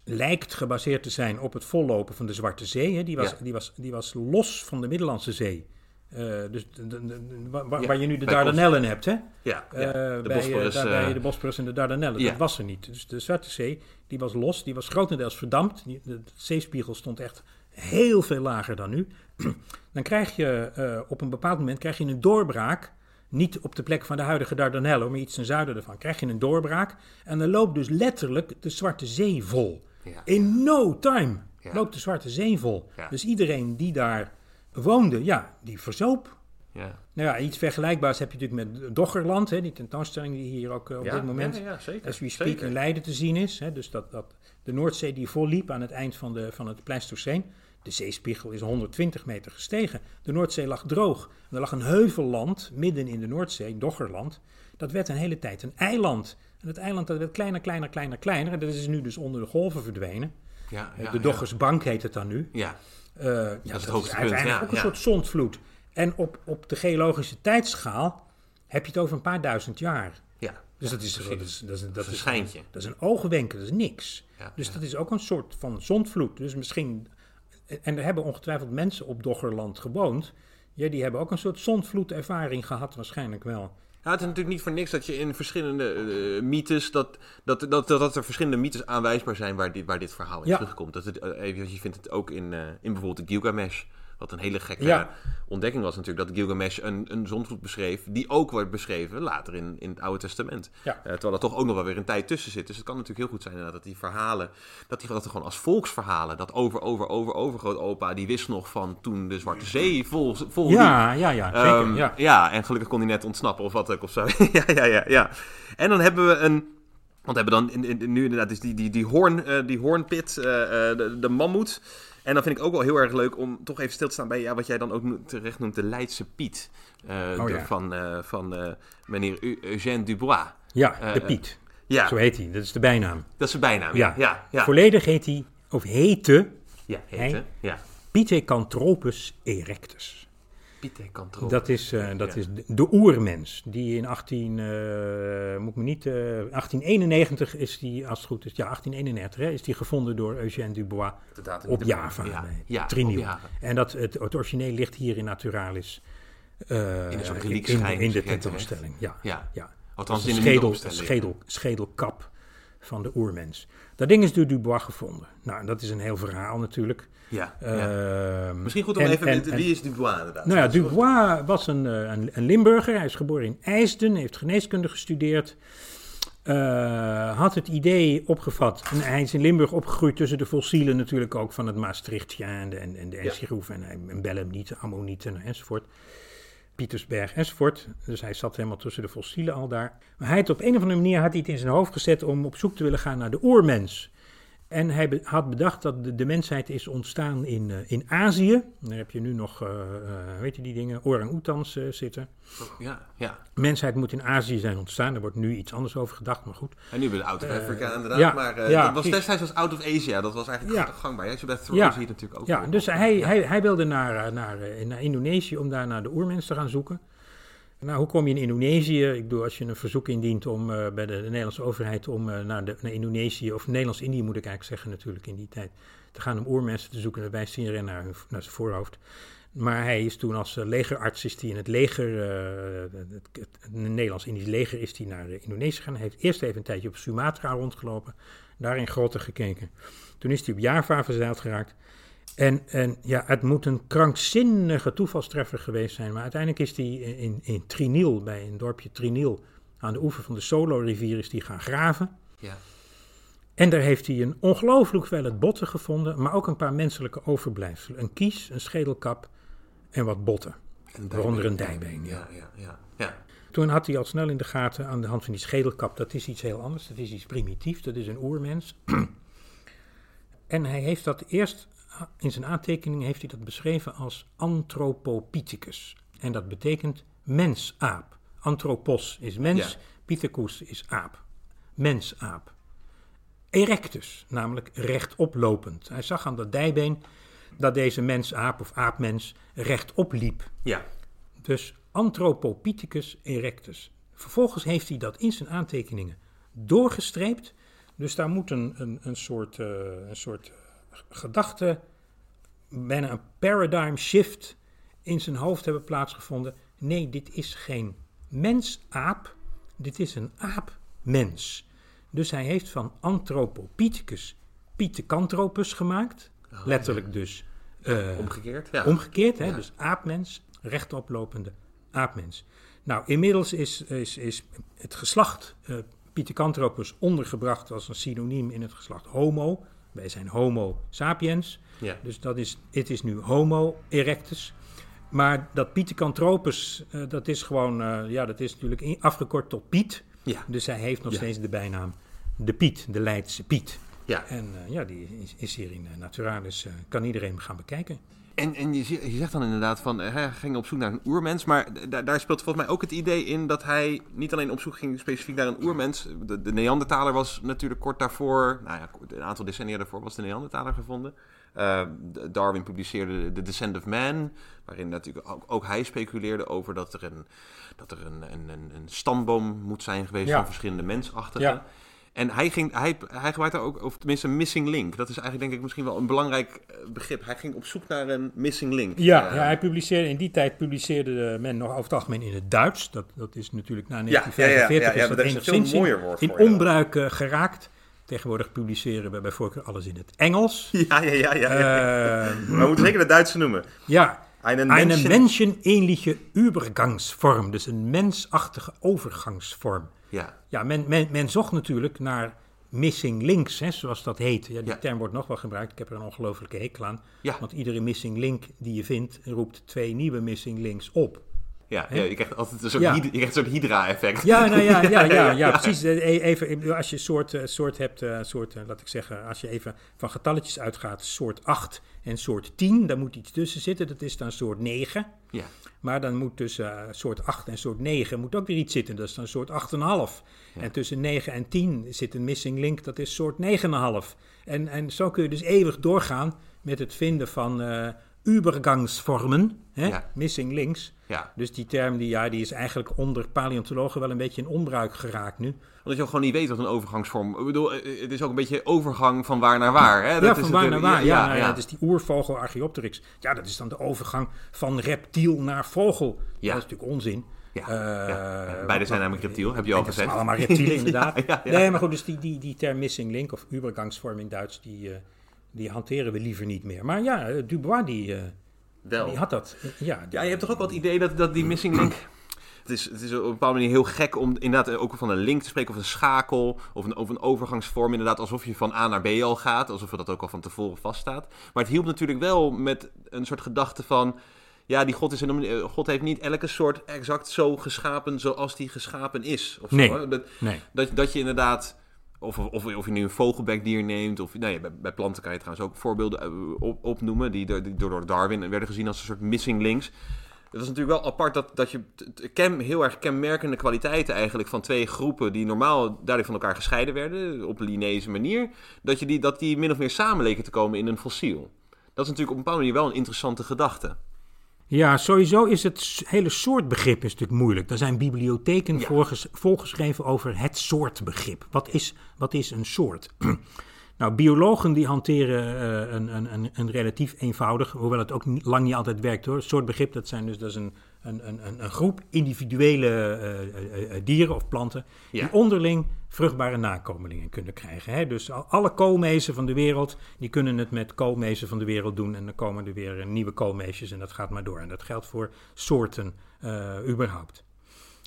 lijkt gebaseerd te zijn op het vollopen van de Zwarte Zee. Hè. Die, was, ja. die, was, die was los van de Middellandse Zee. Uh, dus de, de, de, waar, ja, waar, je nu de Dardanellen hebt, hè? Ja, ja. Uh, de bij, Bosporus, uh, daarbij de Bosporus en de Dardanellen. Dat was er niet. Dus de Zwarte Zee, die was los, die was grotendeels verdampt. De, zeespiegel stond echt heel veel lager dan nu. Dan krijg je op een bepaald moment krijg je een doorbraak. Niet op de plek van de huidige Dardanellen, maar iets ten zuiden ervan. Krijg je een doorbraak. En dan loopt dus letterlijk de Zwarte Zee vol. In no time. Loopt de Zwarte Zee vol. Dus iedereen die daar woonde, ja, die verzoop. Ja. Nou ja, iets vergelijkbaars heb je natuurlijk met Doggerland, hè, die tentoonstelling die hier ook eh, op Ja, dit moment ja, ja, zeker, as we speak zeker. in Leiden te zien is. Hè, dus dat, dat de Noordzee die volliep aan het eind van, de, van het Pleistoceen. De zeespiegel is 120 meter gestegen. De Noordzee lag droog. En er lag een heuvelland midden in de Noordzee, Doggerland. Dat werd een hele tijd een eiland. En het eiland dat werd kleiner, kleiner, kleiner, kleiner. En dat is nu dus onder de golven verdwenen. Ja, Eh, ja, de Doggersbank heet het dan nu. Ja. Eh, ja, dat is, het hoogste punt, uiteindelijk ja, ook een soort zondvloed. En op, op de geologische tijdschaal heb je het over een paar duizend jaar. ja. Dus dat is, dat is, dat is, dat een is, schijntje. dat is een oogwenken, dat is niks. Ja, dus dat is ook een soort van zondvloed. Dus misschien, en er hebben ongetwijfeld mensen op Doggerland gewoond. Ja, die hebben ook een soort zondvloedervaring gehad, waarschijnlijk wel. Ja, het is natuurlijk niet voor niks dat je in verschillende eh, mythes, dat, dat, dat, dat er verschillende mythes aanwijsbaar zijn waar dit, waar dit verhaal in Ja. terugkomt. Dat het, eh, je vindt het ook in, eh, in bijvoorbeeld de Gilgamesh, wat een hele gekke Ja. ontdekking was natuurlijk, dat Gilgamesh een, een zondvloed beschreef, die ook wordt beschreven later in, in het Oude Testament. Ja. Eh, terwijl er toch ook nog wel weer een tijd tussen zit. Dus het kan natuurlijk heel goed zijn dat die verhalen, dat die dat er gewoon als volksverhalen, dat over, over, over, overgrootopa, die wist nog van toen de Zwarte Zee vol, vol liep. Ja, ja, ja, zeker. Ehm, ja. ja, en gelukkig kon hij net ontsnappen of wat ook of zo. ja, ja, ja, ja. En dan hebben we een. Want hebben dan in, in- nu inderdaad dus die, die, die, hoorn, eh, die hoornpit, eh, de, de mammoet. En dan vind ik ook wel heel erg leuk om toch even stil te staan bij ja, wat jij dan ook terecht noemt de Leidse Piet. Eh, Oh, de- ja. van eh, van eh, meneer Eu- Eugène Dubois. ja, de Piet. Ja, Zo heet hij, dat is de bijnaam. dat is zijn bijnaam. Ja, Ja. ja. Volledig heet hij, of heette, ja, heet, Hij-? Ja, Pithecanthropus erectus. Dat is, eh, dat Ja. is de, de oermens. Die in 18, eh, moet ik me niet, eh, 1891 is die, als het goed is, ja, 1831 hè, is die gevonden door Eugène Dubois op. Java. Ja, ja, Triniel. op Java. En dat, het, het origineel ligt hier in Naturalis. In een soort in, in, in de tentoonstelling. Ja, Ja. ja. Althans, in de schedel, schedel, schedelkap van de oermens. Dat ding is door Dubois gevonden. Nou, dat is een heel verhaal natuurlijk. Ja, ja. Ehm, Misschien goed om en- even, en- en- wie is Dubois inderdaad? nou ja, Dubois was een, eh, een, een Limburger. Hij is geboren in IJsden, heeft geneeskunde gestudeerd. Eh, had het idee opgevat. En hij is in Limburg opgegroeid tussen de fossielen natuurlijk ook van het Maastrichtje en de, en, en de Ja. Eschigroef en, en Belemnieten, Ammonieten enzovoort. Pietersberg enzovoort. Dus hij zat helemaal tussen de fossielen al daar. Maar hij had op een of andere manier had hij het in zijn hoofd gezet om op zoek te willen gaan naar de oermens. En hij be- had bedacht dat de, de mensheid is ontstaan in, eh, in Azië. Daar heb je nu nog, eh, weet je die dingen, orang-oetans zitten. Ja, ja. Mensheid moet in Azië zijn ontstaan. Er wordt nu iets anders over gedacht, maar goed. En nu ben je out of Africa inderdaad. ja, maar ja, dat was destijds was out of Asia. Dat was eigenlijk Ja. gangbaar. Ja, Beth Thoreau Ja. zie je natuurlijk ook. Ja, dus hij, hij, hij wilde naar, naar, naar Indonesië om daar naar de oermens te gaan zoeken. Nou, hoe kom je in Indonesië? Ik bedoel, als je een verzoek indient om eh, bij de, de Nederlandse overheid om eh, naar, de, naar Indonesië, of Nederlands-Indië moet ik eigenlijk zeggen natuurlijk in die tijd, te gaan om oermensen te zoeken, dan wijst iedereen naar, hun- naar zijn voorhoofd. Maar hij is toen als eh, legerarts hij in het leger, het, het, het Nederlands-Indisch leger, is hij naar Indonesië gegaan. Hij heeft eerst even een tijdje op Sumatra rondgelopen, daar in grotten gekeken. Toen is hij op Java verzeild geraakt. En, en ja, het moet een krankzinnige toevalstreffer geweest zijn. Maar uiteindelijk is hij in, in, in Triniel, bij een dorpje Triniel, aan de oever van de Solo-rivier, is hij gaan graven. Ja. En daar heeft hij een ongelooflijk hoeveelheid botten gevonden, maar ook een paar menselijke overblijfselen. Een kies, een schedelkap en wat botten. En Waaronder een dijbeen. Ja, ja, ja. ja. Toen had hij al snel in de gaten aan de hand van die schedelkap, dat is iets heel anders, dat is iets primitiefs, dat is een oermens. en hij heeft dat eerst, in zijn aantekeningen heeft hij dat beschreven als Anthropopithecus. En dat betekent mensaap. Anthropos is mens, Ja. Pithecus is aap. Mensaap. Erectus, namelijk rechtoplopend. Hij zag aan dat dijbeen dat deze mensaap of aapmens rechtop liep. ja. Dus Anthropopithecus erectus. Vervolgens heeft hij dat in zijn aantekeningen doorgestreept. Dus daar moet een, een, een soort, eh, een soort gedachte, bijna een paradigm shift in zijn hoofd hebben plaatsgevonden. Nee, dit is geen mens-aap, dit is een aap-mens. Dus hij heeft van Anthropopithecus Pithecanthropus gemaakt. Letterlijk dus eh, Omgekeerd. Ja. Omgekeerd, hè? Ja. dus aapmens, rechtoplopende aapmens. Nou, inmiddels is, is, is het geslacht Pithecanthropus ondergebracht als een synoniem in het geslacht homo. Wij zijn Homo sapiens. Ja. Dus dat is, het is nu Homo erectus. Maar dat Pithecanthropus, eh, dat is gewoon, eh, ja, dat is natuurlijk afgekort tot Piet. Ja. Dus hij heeft nog Ja. steeds de bijnaam de Piet, de Leidse Piet. Ja. En eh, ja, die is, is hier in Naturalis, kan iedereen gaan bekijken. En, en je, zegt dan inderdaad van eh, hij ging op zoek naar een oermens, maar daar speelt volgens mij ook het idee in dat hij niet alleen op zoek ging specifiek naar een oermens. De, de Neandertaler was natuurlijk kort daarvoor, nou ja, een aantal decennia daarvoor was de Neandertaler gevonden. Eh, Darwin publiceerde The Descent of Man, waarin natuurlijk ook, ook hij speculeerde over dat er een, dat er een, een, een, een stamboom moet zijn geweest Ja. van verschillende mensachtigen. Ja. En hij, ging, hij, hij gebruikte ook, of tenminste een missing link. Dat is eigenlijk denk ik misschien wel een belangrijk eh, begrip. Hij ging op zoek naar een missing link. Ja, Eh, ja, hij publiceerde, in die tijd publiceerde men nog over het algemeen in het Duits. Dat, dat is natuurlijk na ja, 1945 ja, ja, is dat is een veel enigszins in- mooier woord in onbruik eh, geraakt. Tegenwoordig publiceren we bij voorkeur alles in het Engels. Ja, ja, ja. ja, ja. Maar we moeten zeker de Duitse noemen. ja, Menschen- menschenähnliche Übergangsvorm. Dus een mensachtige overgangsvorm. Ja, Ja, men, men, men zocht natuurlijk naar missing links, hè, zoals dat heet. Ja, die Ja. term wordt nog wel gebruikt. Ik heb er een ongelofelijke hekel aan. Ja. Want iedere missing link die je vindt, roept twee nieuwe missing links op. ja, ja, je krijgt altijd een soort, Ja. hyd- je krijgt een soort hydra-effect. Ja, nou ja, ja, ja, ja, precies. Eh, e- Even, als je soort, eh, soort hebt, eh, soort, eh, laat ik zeggen, als je even van getalletjes uitgaat, soort 8 en soort 10, daar moet iets tussen zitten. Dat is dan soort 9. Ja. Maar dan moet tussen eh, soort 8 en soort 9 moet ook weer iets zitten. Dat is dan soort 8,5. En tussen 9 en 10 zit een missing link, dat is soort 9,5. En, en zo kun je dus eeuwig doorgaan met het vinden van eh übergangsvormen, hè? Ja. missing links. ja. Dus die term die, ja, die is eigenlijk onder paleontologen wel een beetje in onbruik geraakt nu. Omdat je ook gewoon niet weet wat een overgangsvorm... Ik bedoel, eh, het is ook een beetje overgang van waar naar waar. Hè? ja, Dat van is waar naar waar. Ja, Ja, nou ja, ja. dus die oervogel Archaeopteryx. Ja, dat is dan de overgang van reptiel naar vogel. Ja. Dat is natuurlijk onzin. Ja, Eh, ja, ja. Beide zijn namelijk reptiel, heb je al gezegd. allemaal reptielen, inderdaad. Ja, ja, ja. Nee, maar goed, dus die, die, die term missing link of übergangsvorm in Duits, die, eh, die hanteren we liever niet meer. Maar ja, eh, Dubois, die, eh, Wel. die had dat. Ja, Ja, je hebt toch ook wel het idee dat, dat die missing link... Het is, het is op een bepaalde manier heel gek om inderdaad ook van een link te spreken, of een schakel, of een, of een overgangsvorm. Inderdaad, alsof je van A naar B al gaat, alsof dat ook al van tevoren vaststaat. Maar het hielp natuurlijk wel met een soort gedachte van... Ja, die God, is een, eh, God heeft niet elke soort exact zo geschapen zoals die geschapen is. Of Nee. Dat, nee. dat, dat je inderdaad, of, of, of je nu een vogelbekdier neemt, of nou ja, bij, planten kan je trouwens ook voorbeelden eh, op, opnoemen, die, door- door Darwin werden gezien als een soort missing links. Het is natuurlijk wel apart dat, dat je heel erg kenmerkende kwaliteiten eigenlijk van twee groepen die normaal duidelijk van elkaar gescheiden werden, op een Linnaeuse manier, dat, je die, dat die min of meer samen leken te komen in een fossiel. Dat is natuurlijk op een bepaalde manier wel een interessante gedachte. Ja, sowieso is het hele soortbegrip is natuurlijk moeilijk. Er zijn bibliotheken Ja. volgeschreven over het soortbegrip. Wat is, wat is een soort? nou, biologen die hanteren eh, een, een, een, een relatief eenvoudig, hoewel het ook lang niet altijd werkt hoor. Soortbegrip, dat zijn dus dat is een, een, een, groep individuele eh, eh, eh, dieren of planten Ja. die onderling vruchtbare nakomelingen kunnen krijgen. Hè? Dus al- alle koolmezen van de wereld, die kunnen het met koolmezen van de wereld doen en dan komen er weer nieuwe koolmeesjes en dat gaat maar door. En dat geldt voor soorten überhaupt.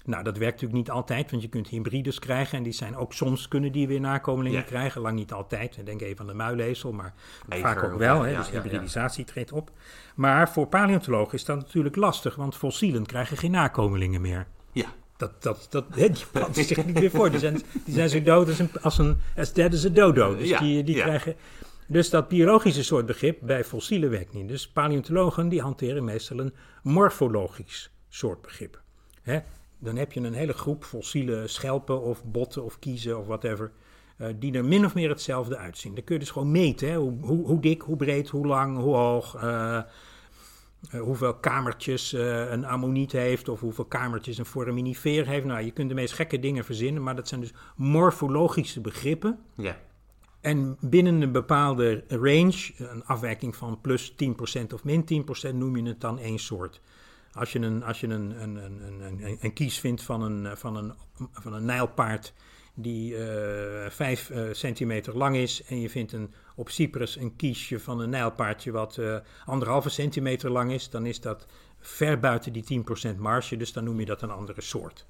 Nou, dat werkt natuurlijk niet altijd, want je kunt hybrides krijgen en die zijn ook soms kunnen die weer nakomelingen Ja. krijgen, lang niet altijd. Denk even aan de muilezel, maar vaak ook wel. Hè? dus ja, hybridisatie treedt op. Maar voor paleontologen is dat natuurlijk lastig, want fossielen krijgen geen nakomelingen meer. Ja, Dat, dat, dat, hè, die planten zich niet meer voor. Die zijn, die zijn zo dood als een, als een as dead as a dodo. Dus Ja, die, die krijgen... Dus dat biologische soort begrip bij fossielen werkt niet. Dus paleontologen die hanteren meestal een morfologisch soort begrip. Hè? Dan heb je een hele groep fossiele schelpen of botten of kiezen of whatever... eh, die er min of meer hetzelfde uitzien. Dan kun je dus gewoon meten. Hè? Hoe, hoe, hoe dik, hoe breed, hoe lang, hoe hoog... eh, eh, hoeveel kamertjes een ammoniet heeft of hoeveel kamertjes een foraminifer heeft. Nou, je kunt de meest gekke dingen verzinnen, maar dat zijn dus morfologische begrippen. ja. En binnen een bepaalde range, een afwijking van plus 10% of min 10%, noem je het dan één soort. Als je een, als je een, een, een, een, een, kies vindt van een, eh, van een, van een nijlpaard die eh 5 centimeter lang is en je vindt een, op Cyprus een kiesje van een nijlpaardje wat eh anderhalve centimeter lang is, dan is dat ver buiten die 10% marge, dus dan noem je dat een andere soort.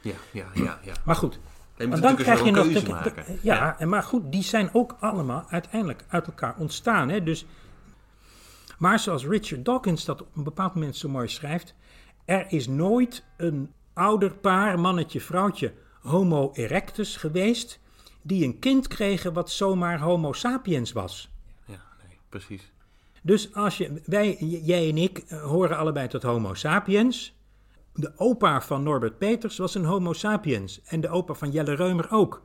Ja, ja, ja, ja. Maar goed, Je moet Want dan krijg je nog. de- de- ja, en maar goed, die zijn ook allemaal uiteindelijk uit elkaar ontstaan. Hè? Dus, maar zoals Richard Dawkins dat op een bepaald moment zo mooi schrijft: er is nooit een ouder paar, mannetje, vrouwtje, Homo erectus geweest, die een kind kregen wat zomaar Homo sapiens was. Ja, nee, precies. Dus als je, wij, jij en ik, eh, horen allebei tot Homo sapiens. De opa van Norbert Peters was een Homo sapiens. En de opa van Jelle Reumer ook.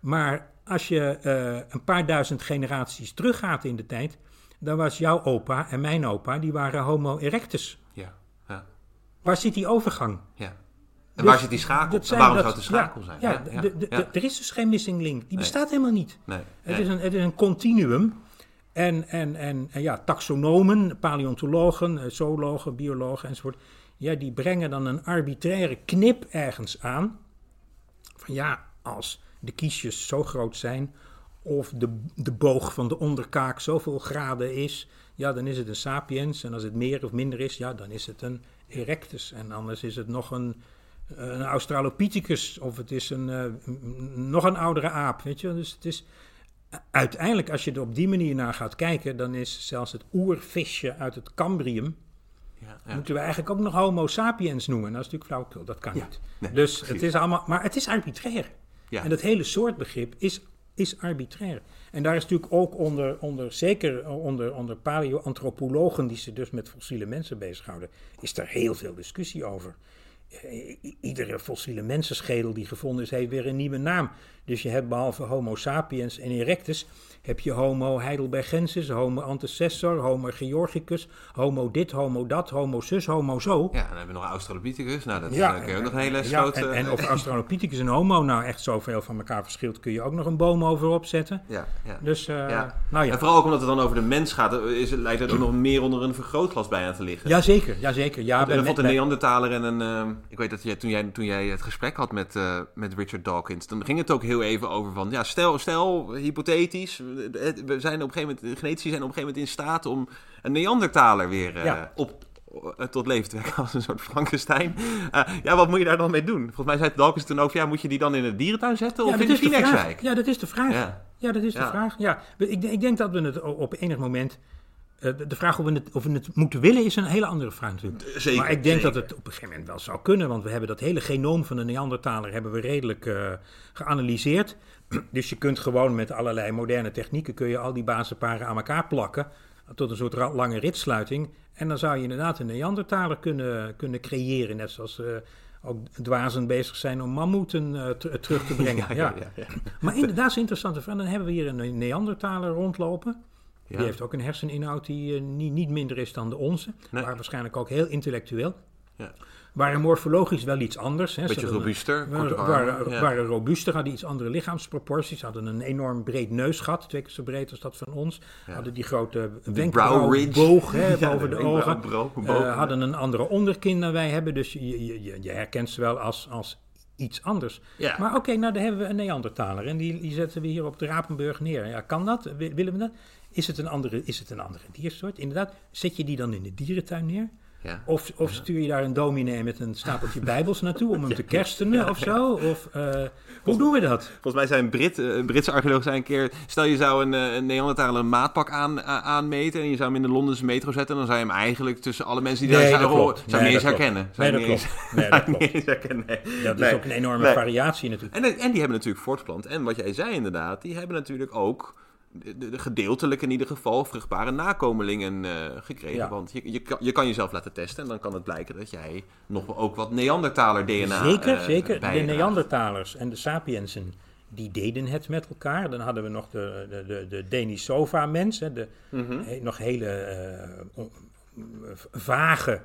Maar als je eh, een paar duizend generaties teruggaat in de tijd. Dan was jouw opa en mijn opa, die waren Homo erectus. Ja, ja, Waar zit die overgang? ja. En Dus waar zit die schakel? En waarom dat- zou het een schakel ja, zijn? Ja, er is dus geen missing link. Die bestaat helemaal niet. Nee, Het, nee. is een, het is een continuum. En, en, en, en ja, taxonomen, paleontologen, eh, zoologen, biologen enzovoort. Ja, die brengen dan een arbitraire knip ergens aan. Van ja, als de kiesjes zo groot zijn. Of de, de boog van de onderkaak zoveel graden is. ja, dan is het een sapiens. En als het meer of minder is, ja, dan is het een erectus. En anders is het nog een, een Australopithecus. of het is een, eh, nog een oudere aap. Weet je, dus het is uiteindelijk, als je er op die manier naar gaat kijken, dan is zelfs het oervisje uit het Cambrium, Ja, ja. moeten we eigenlijk ook nog Homo sapiens noemen. Dat is natuurlijk flauwekul, dat kan Ja, niet. nee, dus precies. het is allemaal, maar het is arbitrair. Ja. En dat hele soortbegrip is, is arbitrair. En daar is natuurlijk ook onder, onder zeker onder, onder paleoantropologen, die zich dus met fossiele mensen bezighouden, is er heel veel discussie over. I- Iedere fossiele mensenschedel die gevonden is, heeft weer een nieuwe naam. Dus je hebt behalve Homo sapiens en erectus, heb je Homo heidelbergensis, Homo antecessor, Homo georgicus, Homo dit, Homo dat, Homo zus, Homo zo. Ja, en dan hebben we nog Australopithecus. Nou, dat Ja, dan kun je ook nog een hele Ja, sloot... en, eh, en of Australopithecus en Homo nou echt zoveel van elkaar verschilt, kun je ook nog een boom over opzetten. Ja, ja. Dus, eh, Ja. nou ja. En vooral ook omdat het dan over de mens gaat, eh, is, het- lijkt het ook nog meer onder een vergrootglas bij aan te liggen. Jazeker, jazeker. Ja, bij- er vond een Neandertaler en een... eh, ik weet dat jij, toen, jij, toen jij het gesprek had met, eh, met Richard Dawkins, dan ging het ook heel even over van... Ja, stel, stel hypothetisch, we zijn op een gegeven moment, de genetici zijn op een gegeven moment in staat om een Neandertaler weer eh, Ja. op, eh, tot leven te wekken als een soort Frankenstein. Eh, ja, wat moet je daar dan mee doen? Volgens mij zei Dawkins toen ook, ja, moet je die dan in de dierentuin zetten of in de. Phoenixwijk? Ja, dat is de vraag. Ja. Ja, dat is de vraag. Ja, ik, ik denk dat we het op enig moment. de- vraag of we, het, of we het moeten willen is een hele andere vraag natuurlijk. Zeker, maar ik denk zeker. dat het op een gegeven moment wel zou kunnen, want we hebben dat hele genoom van de Neandertaler hebben we redelijk geanalyseerd. Dus je kunt gewoon met allerlei moderne technieken kun je al die bazenparen aan elkaar plakken tot een soort lange ritsluiting. En dan zou je inderdaad een Neandertaler kunnen, kunnen creëren, net zoals eh, ook dwazen bezig zijn om mammoeten eh, ter- terug te brengen. Ja, ja. Maar inderdaad is een interessante vraag. Dan hebben we hier een Neandertaler rondlopen. Die heeft ook een herseninhoud die eh, niet, niet minder is dan de onze. Nee. Maar waarschijnlijk ook heel intellectueel. Waren morfologisch wel iets anders. Hè. Ze Beetje hadden een- robuuster, waren, korte waren, armen, ja. waren robuuster, hadden iets andere lichaamsproporties. Hadden een enorm breed neusgat, twee keer zo breed als dat van ons. Ja. Hadden die grote wenkbrauwboog hè, Ja, boven de de ogen. Eh, hadden een andere onderkin dan wij hebben. Dus je, je, je, herkent ze wel als, als iets anders. Ja. Maar oké, nou dan hebben we een Neandertaler. En die, die zetten we hier op de Rapenburg neer. Ja, kan dat? Wi- Willen we dat? Is het een andere, is het een andere diersoort? Inderdaad, zet je die dan in de dierentuin neer? Ja. Of, of stuur je daar een dominee met een stapeltje bijbels naartoe om hem te kerstenen of zo? Of eh, hoe doen we dat? Volgens mij zijn Brit, eh, een Britse archeoloog zei een keer... Stel je zou een, eh, een Neandertaler een maatpak aan, aanmeten... en je zou hem in de Londense metro zetten... dan zou je hem eigenlijk tussen alle mensen die daar Nee, zijn... oh, klopt. zou je Nee, niet eens herkennen. Zou Nee, je dat klopt. Nee, dat zou je niet klopt. eens herkennen. Nee. Dat is ook een enorme variatie natuurlijk. En, en die hebben natuurlijk voortplant. En wat jij zei inderdaad, die hebben natuurlijk ook... De, de- de gedeeltelijk in ieder geval vruchtbare nakomelingen eh, gekregen. Ja. Want je, je, kan, je kan jezelf laten testen en dan kan het blijken dat jij nog ook wat Neandertaler DNA Zeker, eh, zeker. De. Neandertalers en de Sapiensen, die deden het met elkaar. Dan hadden we nog de, de, de, de Denisova-mens, de he- nog hele eh, vage,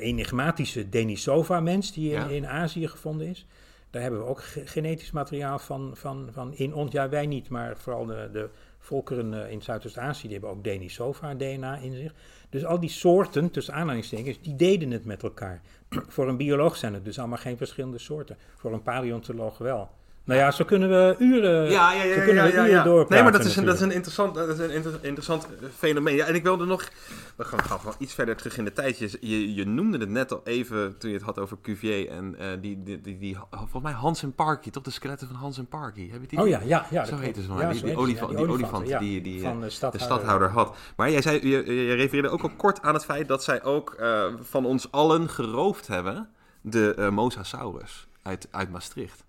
enigmatische Denisova-mens die in, Ja. in Azië gevonden is. Daar hebben we ook ge- genetisch materiaal van, van, van in ons. Ja, wij niet, maar vooral de, de volkeren eh, in Zuidoost-Azië, hebben ook Denisova-DNA in zich. Dus al die soorten, tussen aanhalingstekens, die deden het met elkaar. Voor een bioloog zijn het dus allemaal geen verschillende soorten. Voor een paleontoloog wel. Nou ja, zo kunnen we uren, Ja, ja, ja. zo kunnen ja, we ja, uren ja. doorpraten Nee, maar dat is een, dat is een interessant, dat is een inter- interessant eh, fenomeen. Ja, en ik wilde nog... We gaan, gaan gewoon iets verder terug in de tijd. Je, je, je noemde het net al even toen je het had over Cuvier en eh, die, die, die, die, volgens mij Hans en Parky, toch de skeletten van Hans en Parky. Heb je die? Oh ja, ja, ja. Zo heette klopt. ze maar. Die, olifant, die olifant die, die van eh, de de stadhouder. had. Maar jij, zei, je, je refereerde ook al kort aan het feit dat zij ook van ons allen geroofd hebben de Mosasaurus uit, uit Maastricht.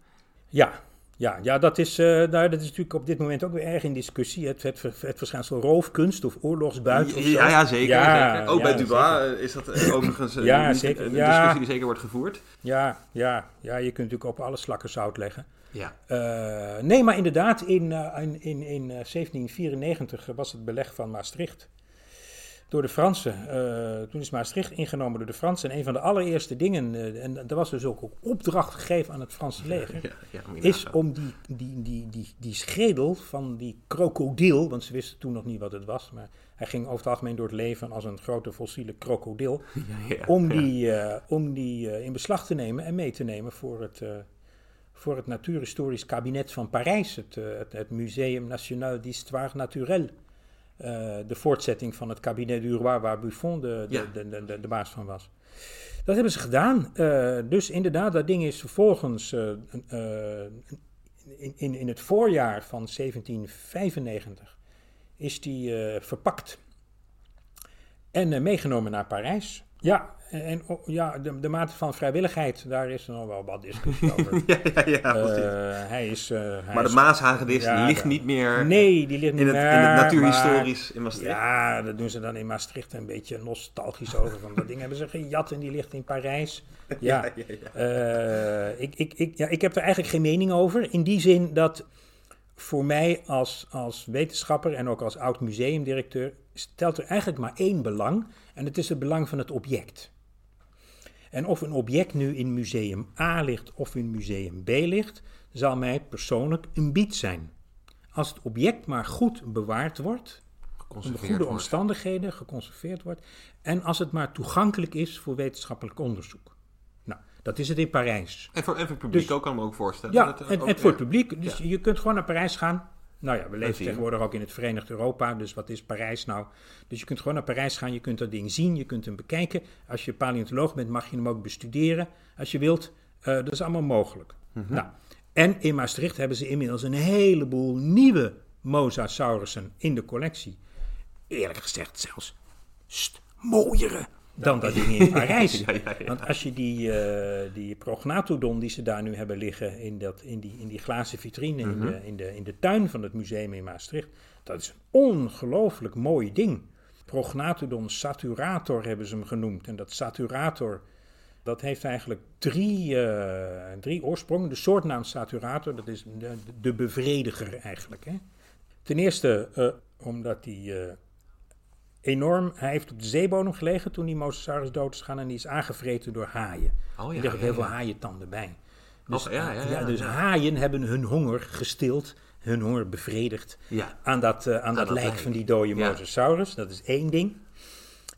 Ja, ja, ja dat, is, nou, dat is natuurlijk op dit moment ook weer erg in discussie. Het, het, het verschijnsel roofkunst of oorlogsbuit of. Ja, ja, zeker. Ja, zeker. Ook ja, bij Dubois eh, is dat eh, overigens Ja, niet zeker. een, discussie die zeker wordt gevoerd. Ja, ja, ja, je kunt natuurlijk op alle slakken zout leggen. Ja. Nee, maar inderdaad, in, in, in, in eh, 1794 was het beleg van Maastricht door de Fransen. Eh, toen is Maastricht ingenomen door de Fransen. En een van de allereerste dingen, eh, en er was dus ook ook opdracht gegeven aan het Franse leger, Ja, ja, is om die, die, die, die, die schedel van die krokodil, want ze wisten toen nog niet wat het was, maar hij ging over het algemeen door het leven als een grote fossiele krokodil, om die, eh, om die in beslag te nemen en mee te nemen voor het, voor het Natuurhistorisch Kabinet van Parijs, het, het, het Muséum National d'Histoire Naturelle. Eh, de voortzetting van het kabinet du roi waar Buffon de, de, Ja. de, de, de, baas van was. Dat hebben ze gedaan. Eh, dus inderdaad, dat ding is vervolgens eh, in, in, in het voorjaar van 1795 is die verpakt en meegenomen naar Parijs. Ja, en ja, de, de mate van vrijwilligheid, daar is er nog wel wat discussie over. Ja, ja, ja. Eh, hij is, eh, hij maar de is- Maashagedis Ja, ligt niet meer Nee, die ligt niet in, het, in meer, het maar- natuurhistorisch in Maastricht. Ja, dat doen ze dan in Maastricht een beetje nostalgisch over. Van dat ding hebben ze gejat en die ligt in Parijs. Ja, ja, ja. Eh, ik, ik, ik, ja, ik heb er eigenlijk geen mening over. In die zin dat voor mij als, als wetenschapper en ook als oud museumdirecteur stelt er eigenlijk maar één belang. En het is het belang van het object. En of een object nu in museum A ligt of in museum B ligt, zal mij persoonlijk een bied zijn. Als het object maar goed bewaard wordt, onder goede wordt. omstandigheden geconserveerd wordt. En als het maar toegankelijk is voor wetenschappelijk onderzoek. Nou, dat is het in Parijs. En voor, en voor het publiek Dus- ook, kan ik me ook voorstellen. Ja, Dat, en, ook, en voor het publiek. Dus je kunt gewoon naar Parijs gaan. Nou ja, we leven tegenwoordig ook in het Verenigd Europa. Dus wat is Parijs nou? Dus je kunt gewoon naar Parijs gaan. Je kunt dat ding zien. Je kunt hem bekijken. Als je paleontoloog bent, mag je hem ook bestuderen. Als je wilt. Eh, dat is allemaal mogelijk. Mhm. Nou, en in Maastricht hebben ze inmiddels een heleboel nieuwe mosasaurussen in de collectie. Eerlijk gezegd zelfs st, mooiere dan dat ding in Parijs. Ja, ja, ja. Want als je die, eh, die prognathodon die ze daar nu hebben liggen in, dat, in, die, in die glazen vitrine in, de, in, de, in de tuin van het museum in Maastricht, dat is een ongelooflijk mooi ding. Prognathodon saturator hebben ze hem genoemd. En dat saturator, dat heeft eigenlijk drie, eh, drie oorsprongen. De soortnaam saturator, dat is de, de bevrediger eigenlijk. Hè? Ten eerste eh, omdat die enorm, hij heeft op de zeebodem gelegen toen die Mosasaurus dood is gegaan en die is aangevreten door haaien. Oh er ja, liggen ja, heel veel haaientanden bij. Dus, Oh, ja, ja, ja, dus haaien hebben hun honger gestild, hun honger bevredigd aan dat, eh, aan dat dat lijk van die dode. Mosasaurus. Dat is één ding.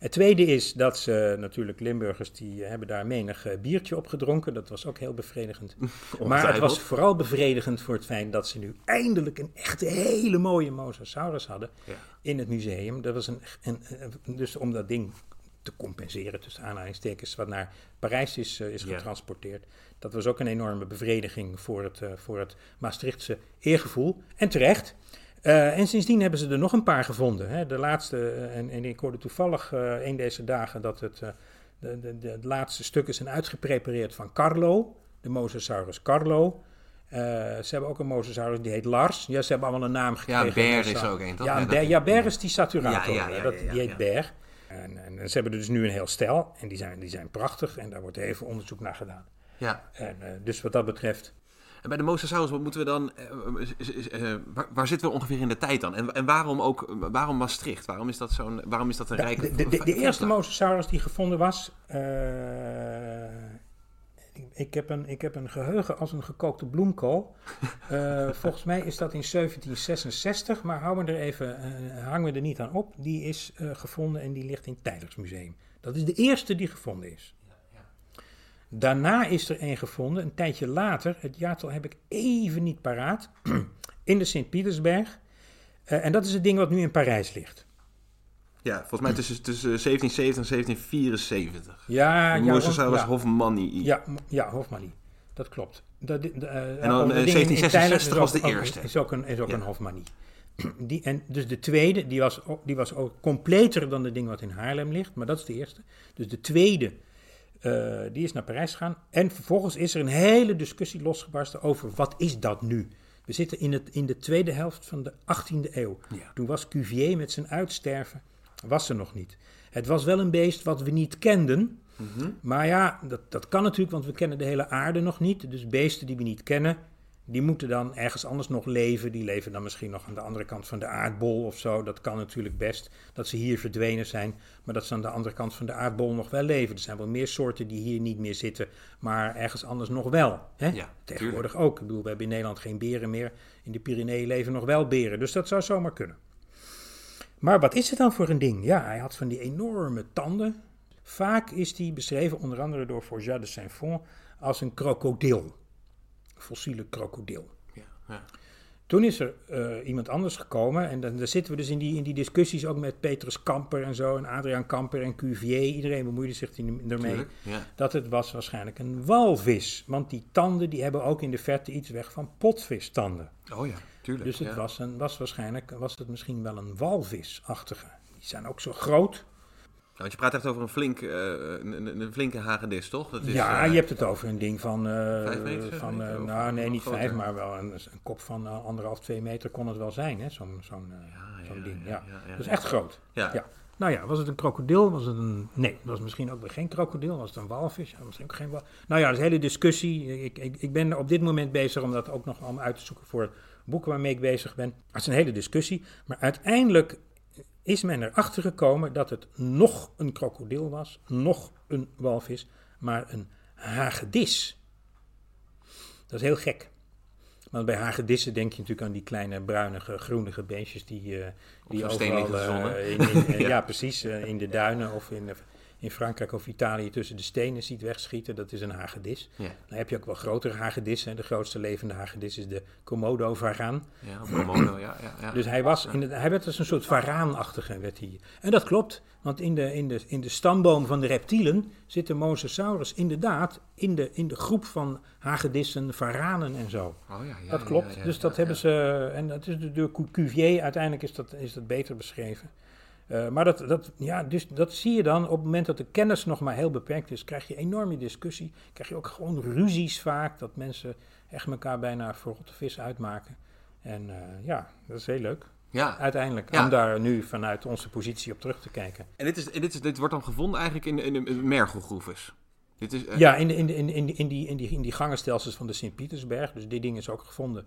Het tweede is dat ze natuurlijk Limburgers die hebben daar menig eh, biertje op gedronken. Dat was ook heel bevredigend. maar het was vooral bevredigend voor het feit dat ze nu eindelijk een echte hele mooie Mosasaurus hadden Ja. in het museum. Dat was een, een, dus om dat ding te compenseren tussen aanhalingstekens wat naar Parijs is, eh, is Ja. getransporteerd. Dat was ook een enorme bevrediging voor het, eh, voor het Maastrichtse eergevoel. En terecht. Eh, en sindsdien hebben ze er nog een paar gevonden. Hè. De laatste, eh, en, en ik hoorde toevallig eh, een deze dagen dat het, de, de, de, het laatste stukken zijn uitgeprepareerd van Carlo, de Mosasaurus Carlo. Ze hebben ook een Mosasaurus die heet Lars. Ja, ze hebben allemaal een naam gekregen. Ber Dus, is ook een, toch? Ja, Ja, Ber, ja, Ber is die saturator. Ja, ja, ja, dat, ja, ja, die heet ja. Ber. En, en, ze hebben er dus nu een heel stel. En die zijn, die zijn prachtig. En daar wordt even onderzoek naar gedaan. Ja. En, dus wat dat betreft. En bij de Mosasaurus, wat moeten we dan... eh, eh, waar, waar zitten we ongeveer in de tijd dan? En, en waarom ook... Waarom Maastricht? Waarom is dat, zo'n, waarom is dat een rijke... De, de, de, de eerste mo Mosasaurus die gevonden was. eh, ik, ik, heb een, ik heb een geheugen als een gekookte bloemkool. Volgens mij is dat in 1766, maar hou me er even, eh, hang me er niet aan op. Die is gevonden en die ligt in het Tijdersmuseum. Dat is de eerste die gevonden is. Daarna is er een gevonden, een tijdje later, het jaartal heb ik even niet paraat, in de Sint-Pietersberg. Eh, en dat is het ding wat nu in Parijs ligt. Ja, volgens mij tussen, tussen 1770 en 1774. Ja, ja, Mosasaurus ja. hofmanni. Ja, ja Hofmanni. Dat klopt. Dat, de, de, eh, En dan, de eh, in 1766 Thailand was de ook- eerste. Is ook een, is ook Ja. een Hofmanni. Die, en dus de tweede, die was, ook- die was ook completer dan de ding wat in Haarlem ligt. Maar dat is de eerste. Dus de tweede, eh, die is naar Parijs gegaan. En vervolgens is er een hele discussie losgebarsten over wat is dat nu? We zitten in, het, in de tweede helft van de 18e eeuw. Ja. Toen was Cuvier met zijn uitsterven, was er nog niet. Het was wel een beest wat we niet kenden. Mhm. Maar ja, dat, dat kan natuurlijk, want we kennen de hele aarde nog niet. Dus beesten die we niet kennen, die moeten dan ergens anders nog leven. Die leven dan misschien nog aan de andere kant van de aardbol of zo. Dat kan natuurlijk best, dat ze hier verdwenen zijn. Maar dat ze aan de andere kant van de aardbol nog wel leven. Er zijn wel meer soorten die hier niet meer zitten, maar ergens anders nog wel. Hè? Ja, Tegenwoordig ook. Ik bedoel, we hebben in Nederland geen beren meer. In de Pyreneeën leven nog wel beren. Dus dat zou zomaar kunnen. Maar wat is het dan voor een ding? Ja, hij had van die enorme tanden. Vaak is die beschreven, onder andere door Forjat de Saint-Fond, als een krokodil. Fossiele krokodil. Ja, ja. Toen is er eh, iemand anders gekomen en dan, dan zitten we dus in die, in die discussies ook met Petrus Kamper en zo, en Adriaan Kamper en Cuvier. Iedereen bemoeide zich ermee ja. dat het was waarschijnlijk een walvis. Want die tanden die hebben ook in de verte iets weg van potvistanden. Oh ja, tuurlijk. Dus het ja. was, een, was waarschijnlijk was het misschien wel een walvisachtige. Die zijn ook zo groot. Ja, want je praat echt over een, flink, eh, een, flinke hagedis, toch? Dat is, ja, eh, je hebt het over een ding van. eh, Vijf meter, van meter, nou, nee, niet groter? vijf, maar wel een, een kop van anderhalf, twee meter kon het wel zijn, hè? Zo'n zo'n Ja, ding. ja, Ja, Dus ja. echt groot. Ja. Ja. Nou ja, was het een krokodil? Was het een. Nee, het was misschien ook weer geen krokodil. Was het een walvis? Ja, misschien ook geen walvis. Nou ja, dat is een hele discussie. Ik, ik, ik ben op dit moment bezig om dat ook nog allemaal uit te zoeken voor het boek waarmee ik bezig ben. Het is een hele discussie. Maar uiteindelijk is men erachter gekomen dat het nog een krokodil was, nog een walvis, maar een hagedis. Dat is heel gek. Want bij hagedissen denk je natuurlijk aan die kleine bruinige, groenige beestjes die, eh die overal... eh, in, in- eh, Ja. ja. precies. in de duinen of in, in Frankrijk of Italië tussen de stenen ziet wegschieten. Dat is een hagedis. Ja, Dan heb je ook wel grotere hagedissen. De grootste levende hagedis is de Komodo-varaan. ja, mono, ja, ja, ja. Dus hij, was in het, hij werd als een soort varaanachtige. Werd hij. En dat klopt, want in de, in, de, in de stamboom van de reptielen zit de Mosasaurus inderdaad in de, in de groep van hagedissen, varanen en zo. Oh, ja, ja, dat klopt. dus dat hebben ze, en dat is door Cuvier, uiteindelijk is dat, is dat beter beschreven. Eh, maar dat, dat, ja, dus dat zie je dan op het moment dat de kennis nog maar heel beperkt is, krijg je enorme discussie. Krijg je ook gewoon ruzies vaak, dat mensen echt elkaar bijna voor rotte vis uitmaken. En eh, ja, dat is heel leuk. Ja, Uiteindelijk, Ja. om daar nu vanuit onze positie op terug te kijken. en dit, is, en dit, is, dit wordt dan gevonden eigenlijk in, in, in mergelgroeves. Dit is, eh, Ja, in, in, in, in, die, in, die, in die gangenstelsels van de Sint-Pietersberg. Dus dit ding is ook gevonden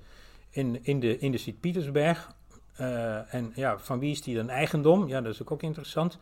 in, in de, in de Sint-Pietersberg. Eh, en ja, van wie is die dan eigendom? Ja, dat is ook, ook interessant.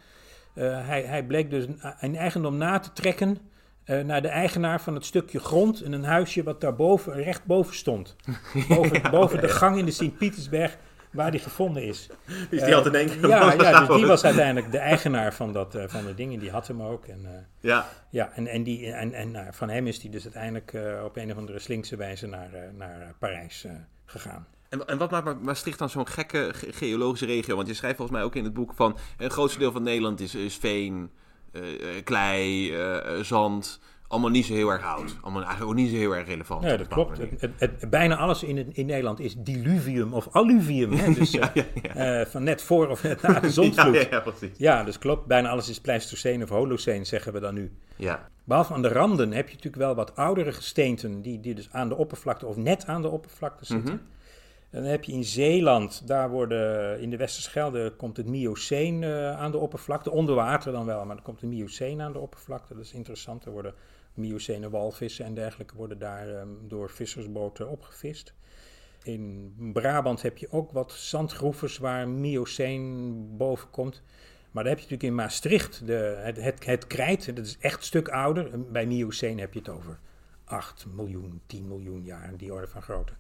Eh, hij, hij bleek dus een, een eigendom na te trekken eh, naar de eigenaar van het stukje grond en een huisje wat daarboven, recht boven stond. Boven, boven de gang in de Sint-Pietersberg waar die gevonden is. is die al te denken? Ja, ja, dus die was uiteindelijk de eigenaar van, dat, van de dingen. Die had hem ook. En, Ja, ja, en, en, die, en, en van hem is hij dus uiteindelijk op een of andere slinkse wijze naar, naar Parijs gegaan. En, en wat maakt Ma- Maastricht dan zo'n gekke ge- geologische regio? Want je schrijft volgens mij ook in het boek van... een grootste deel van Nederland is, is veen, eh, eh, klei, eh, zand. Allemaal niet zo heel erg oud. Allemaal eigenlijk ook niet zo heel erg relevant. Ja, dat klopt. Het, bijna alles in, in Nederland is diluvium of alluvium. Hè? Dus, ja, ja. van net voor of net na de zondvloed. Ja, Ja, ja, precies. dus klopt. Bijna alles is Pleistocene of Holocene, zeggen we dan nu. Ja, Behalve aan de randen heb je natuurlijk wel wat oudere gesteenten die, die dus aan de oppervlakte of net aan de oppervlakte zitten. En dan heb je in Zeeland, daar worden in de Westerschelde komt het Mioceen eh, aan de oppervlakte, onder water dan wel, maar dan komt de Mioceen aan de oppervlakte. Dat is interessant. Er worden Miocene walvissen en dergelijke worden daar ehm, door vissersboten opgevist. In Brabant heb je ook wat zandgroeves waar Mioceen boven komt. Maar dan heb je natuurlijk in Maastricht de, het, het, het krijt, dat is echt een stuk ouder. Bij Mioceen heb je het over 8 miljoen, 10 miljoen jaar, die orde van grootte.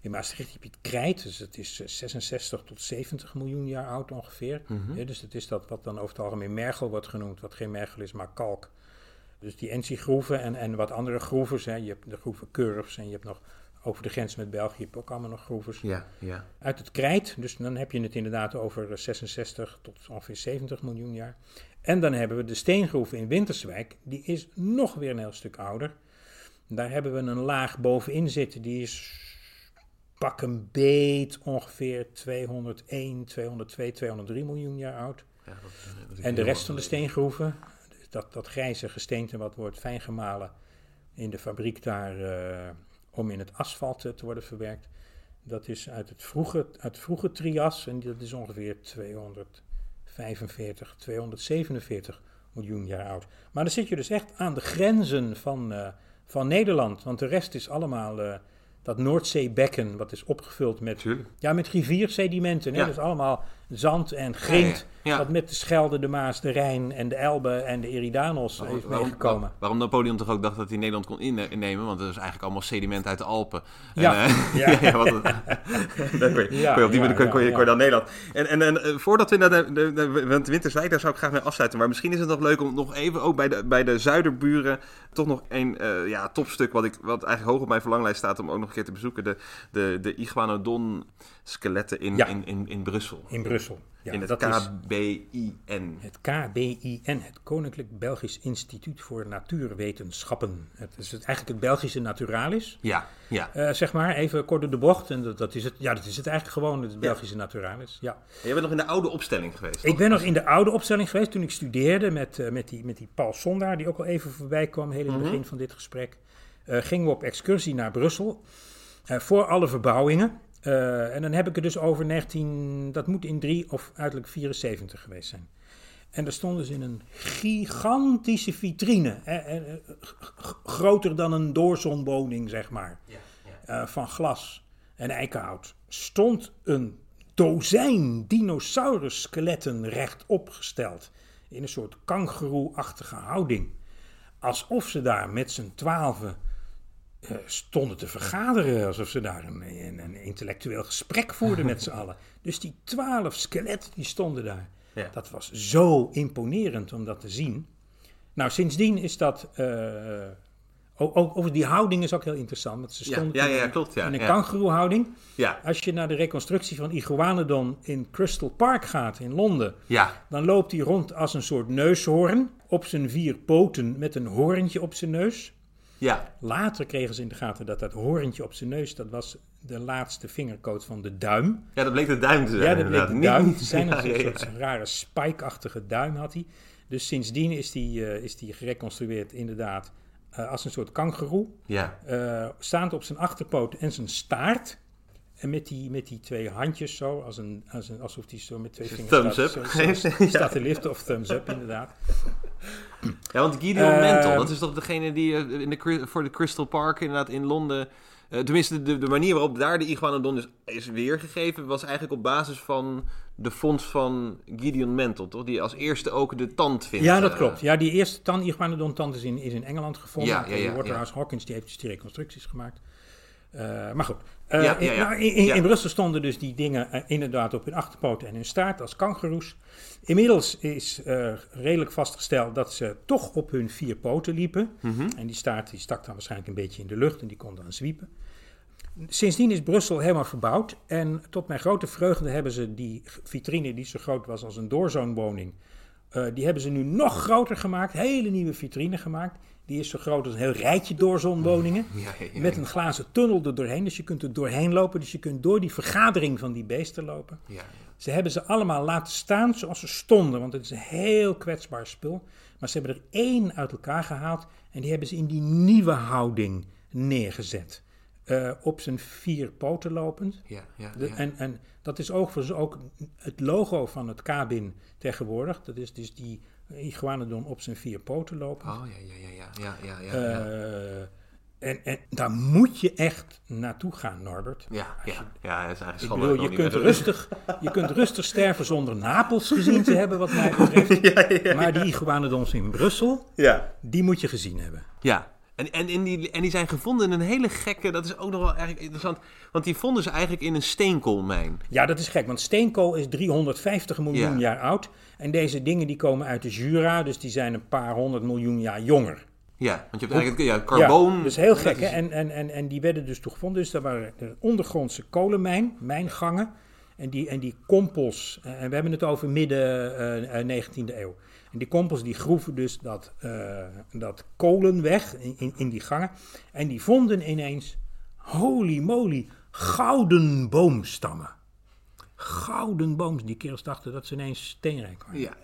In Maastricht heb je het krijt, dus het is eh, 66 tot 70 miljoen jaar oud ongeveer. Ja, dus het is dat wat dan over het algemeen mergel wordt genoemd, wat geen mergel is, maar kalk. Dus die NC-groeven en, en wat andere groeves. Hè. Je hebt de groeven Curves en je hebt nog over de grens met België heb ook allemaal nog groeves. Ja, ja. Uit het krijt, dus dan heb je het inderdaad over 66 tot ongeveer 70 miljoen jaar. En dan hebben we de steengroeven in Winterswijk, die is nog weer een heel stuk ouder. Daar hebben we een laag bovenin zitten, die is pak een beet ongeveer 201, 202, 203 miljoen jaar oud. Ja, dat is- dat is En de rest van de steengroeven, dus dat, dat grijze gesteente wat wordt fijn gemalen in de fabriek daar eh, om in het asfalt eh, te worden verwerkt, dat is uit het vroege, uit het vroege trias en dat is ongeveer 245, 247 miljoen jaar oud. Maar dan zit je dus echt aan de grenzen van, eh, van Nederland, want de rest is allemaal eh, dat Noordzeebekken wat is opgevuld met Tuurlijk. ja, met riviersedimenten. Hè? Ja. Dus allemaal zand en grind. Ja, ja. Wat met de Schelde, de Maas, de Rijn en de Elbe en de Eridanos heeft meegekomen. waar- waarom Napoleon toch ook dacht dat hij Nederland kon inne- innemen, want dat is eigenlijk allemaal sediment uit de Alpen. Ja, En, ja. ja, wat, dan kon je, Ja, kon je op die ja, manier kon, je- kon dan Nederland. En, en, en eh, voordat we naar de, de, de, Winterswijk, daar zou ik graag mee afsluiten. Maar misschien is het nog leuk om nog even ook bij de, bij de zuiderburen toch nog een eh, ja, topstuk wat, ik, wat eigenlijk hoog op mijn verlanglijst staat om ook nog een keer te bezoeken. De, de, de Iguanodon skeletten in, Ja. in, in, in Brussel. In Brussel. Ja, in het KBIN. het KBIN, het Koninklijk Belgisch Instituut voor Natuurwetenschappen. Het is het, eigenlijk het Belgische Naturalis. Ja, ja. Eh, zeg maar, even kort door de bocht. En dat, dat is het, ja, dat is het eigenlijk gewoon, het Belgische Naturalis. Ja. Je bent nog in de oude opstelling geweest. Ik toch? ben nog in de oude opstelling geweest toen ik studeerde met, eh, met, die, met die Paul Sondaar, die ook al even voorbij kwam, heel in het begin van dit gesprek. Eh, gingen we op excursie naar Brussel voor alle verbouwingen. Eh, en dan heb ik het dus over 19, dat moet in 3 of uiterlijk 74 geweest zijn. En daar stonden ze in een gigantische vitrine, hè, eh, groter dan een doorzonwoning, zeg maar eh, van glas en eikenhout stond een dozijn dinosaurus-skeletten rechtop gesteld. In een soort kangeroe-achtige houding. Alsof ze daar met z'n twaalfen stonden te vergaderen. Alsof ze daar een, een, een intellectueel gesprek voerden met z'n allen. Dus die twaalf skeletten die stonden daar. Ja. Dat was zo imponerend om dat te zien. Nou, sindsdien is dat. eh, ook, ook over die houding is ook heel interessant. Want ze Ja, stonden ja, ja, in- klopt, ja, in een ja. kangeroehouding. Ja, Als je naar de reconstructie van Iguanodon in Crystal Park gaat in Londen, ja, dan loopt hij rond als een soort neushoorn op zijn vier poten met een hoorntje op zijn neus. Ja. Later kregen ze in de gaten dat dat hoorntje op zijn neus, dat was de laatste vingerkoot van de duim. Ja, dat bleek de duim te zijn. Ja, dat bleek inderdaad. de duim te zijn. ja, Een soort, ja. rare spike-achtige duim had hij. Dus sindsdien is die, eh, is die gereconstrueerd inderdaad eh, als een soort kangeroe. Ja, eh, staand op zijn achterpoot en zijn staart. En met die, met die twee handjes zo, als een, als een, alsof hij zo met twee vingers thumbs staat, up zo- staat te liften of thumbs up inderdaad. ja, want Gideon Mental, dat is toch degene die eh, in de, voor de Crystal Park inderdaad in Londen... eh, tenminste, de, de manier waarop daar de Iguanodon is, is weergegeven... was eigenlijk op basis van de fonds van Gideon Mental, toch? Die als eerste ook de tand vindt. Ja, dat eh, klopt. Ja, die eerste tan Iguanodon tand is in, is in Engeland gevonden. Ja, ja, ja, Waterhouse Hawkins die heeft dus die reconstructies gemaakt. Eh, maar goed, Eh, Ja, in, ja, ja. nou, in, in, Brussel stonden dus die dingen eh, inderdaad op hun achterpoten en hun staart als kangoeroes. Inmiddels is redelijk vastgesteld dat ze toch op hun vier poten liepen. Mhm. En die staart die stak dan waarschijnlijk een beetje in de lucht en die kon dan zwiepen. Sindsdien is Brussel helemaal verbouwd. En tot mijn grote vreugde hebben ze die vitrine, die zo groot was als een doorzoonwoning, die hebben ze nu nog groter gemaakt. Hele nieuwe vitrine gemaakt. Die is zo groot als een heel rijtje doorzoonwoningen. Ja, ja, ja. Met een glazen tunnel er doorheen. Dus je kunt er doorheen lopen. Dus je kunt door die vergadering van die beesten lopen. Ze hebben ze allemaal laten staan zoals ze stonden, want het is een heel kwetsbaar spul. Maar ze hebben er één uit elkaar gehaald en die hebben ze in die nieuwe houding neergezet. Eh, op zijn vier poten lopend. ja, ja, De- ja. en, en dat is overigens ook het logo van het Kabin tegenwoordig. Dat is dus die iguanodon op zijn vier poten lopen. Oh ja, ja, ja, ja. ja, ja, ja, ja. Eh, en, en daar moet je echt naartoe gaan, Norbert. Ja, je, ja, ja dat is eigenlijk je kunt, rustig, je kunt rustig sterven zonder Napels gezien te hebben, wat mij betreft. ja, maar die iguanodons in Brussel, ja. die moet je gezien hebben. Ja, en, en, en, die, en die zijn gevonden in een hele gekke, dat is ook nog wel eigenlijk interessant, want die vonden ze eigenlijk in een steenkoolmijn. Ja, dat is gek, want steenkool is 350 miljoen Ja. jaar oud. En deze dingen die komen uit de Jura, dus die zijn een paar honderd miljoen jaar jonger. Ja, want je hebt eigenlijk ja, carboon. Ja, dus heel gek, dat hè? is- En, en, en, en die werden dus toen gevonden. Dus daar waren de ondergrondse kolenmijn, mijngangen. En die, en die kompels, eh, en we hebben het over midden eh, eh, 19e eeuw. En die kompels die groeven dus dat, eh, dat kolen weg in, in, die gangen. En die vonden ineens, holy moly, gouden boomstammen. Gouden boomstammen. Die kerels dachten dat ze ineens steenrijk waren. Ja,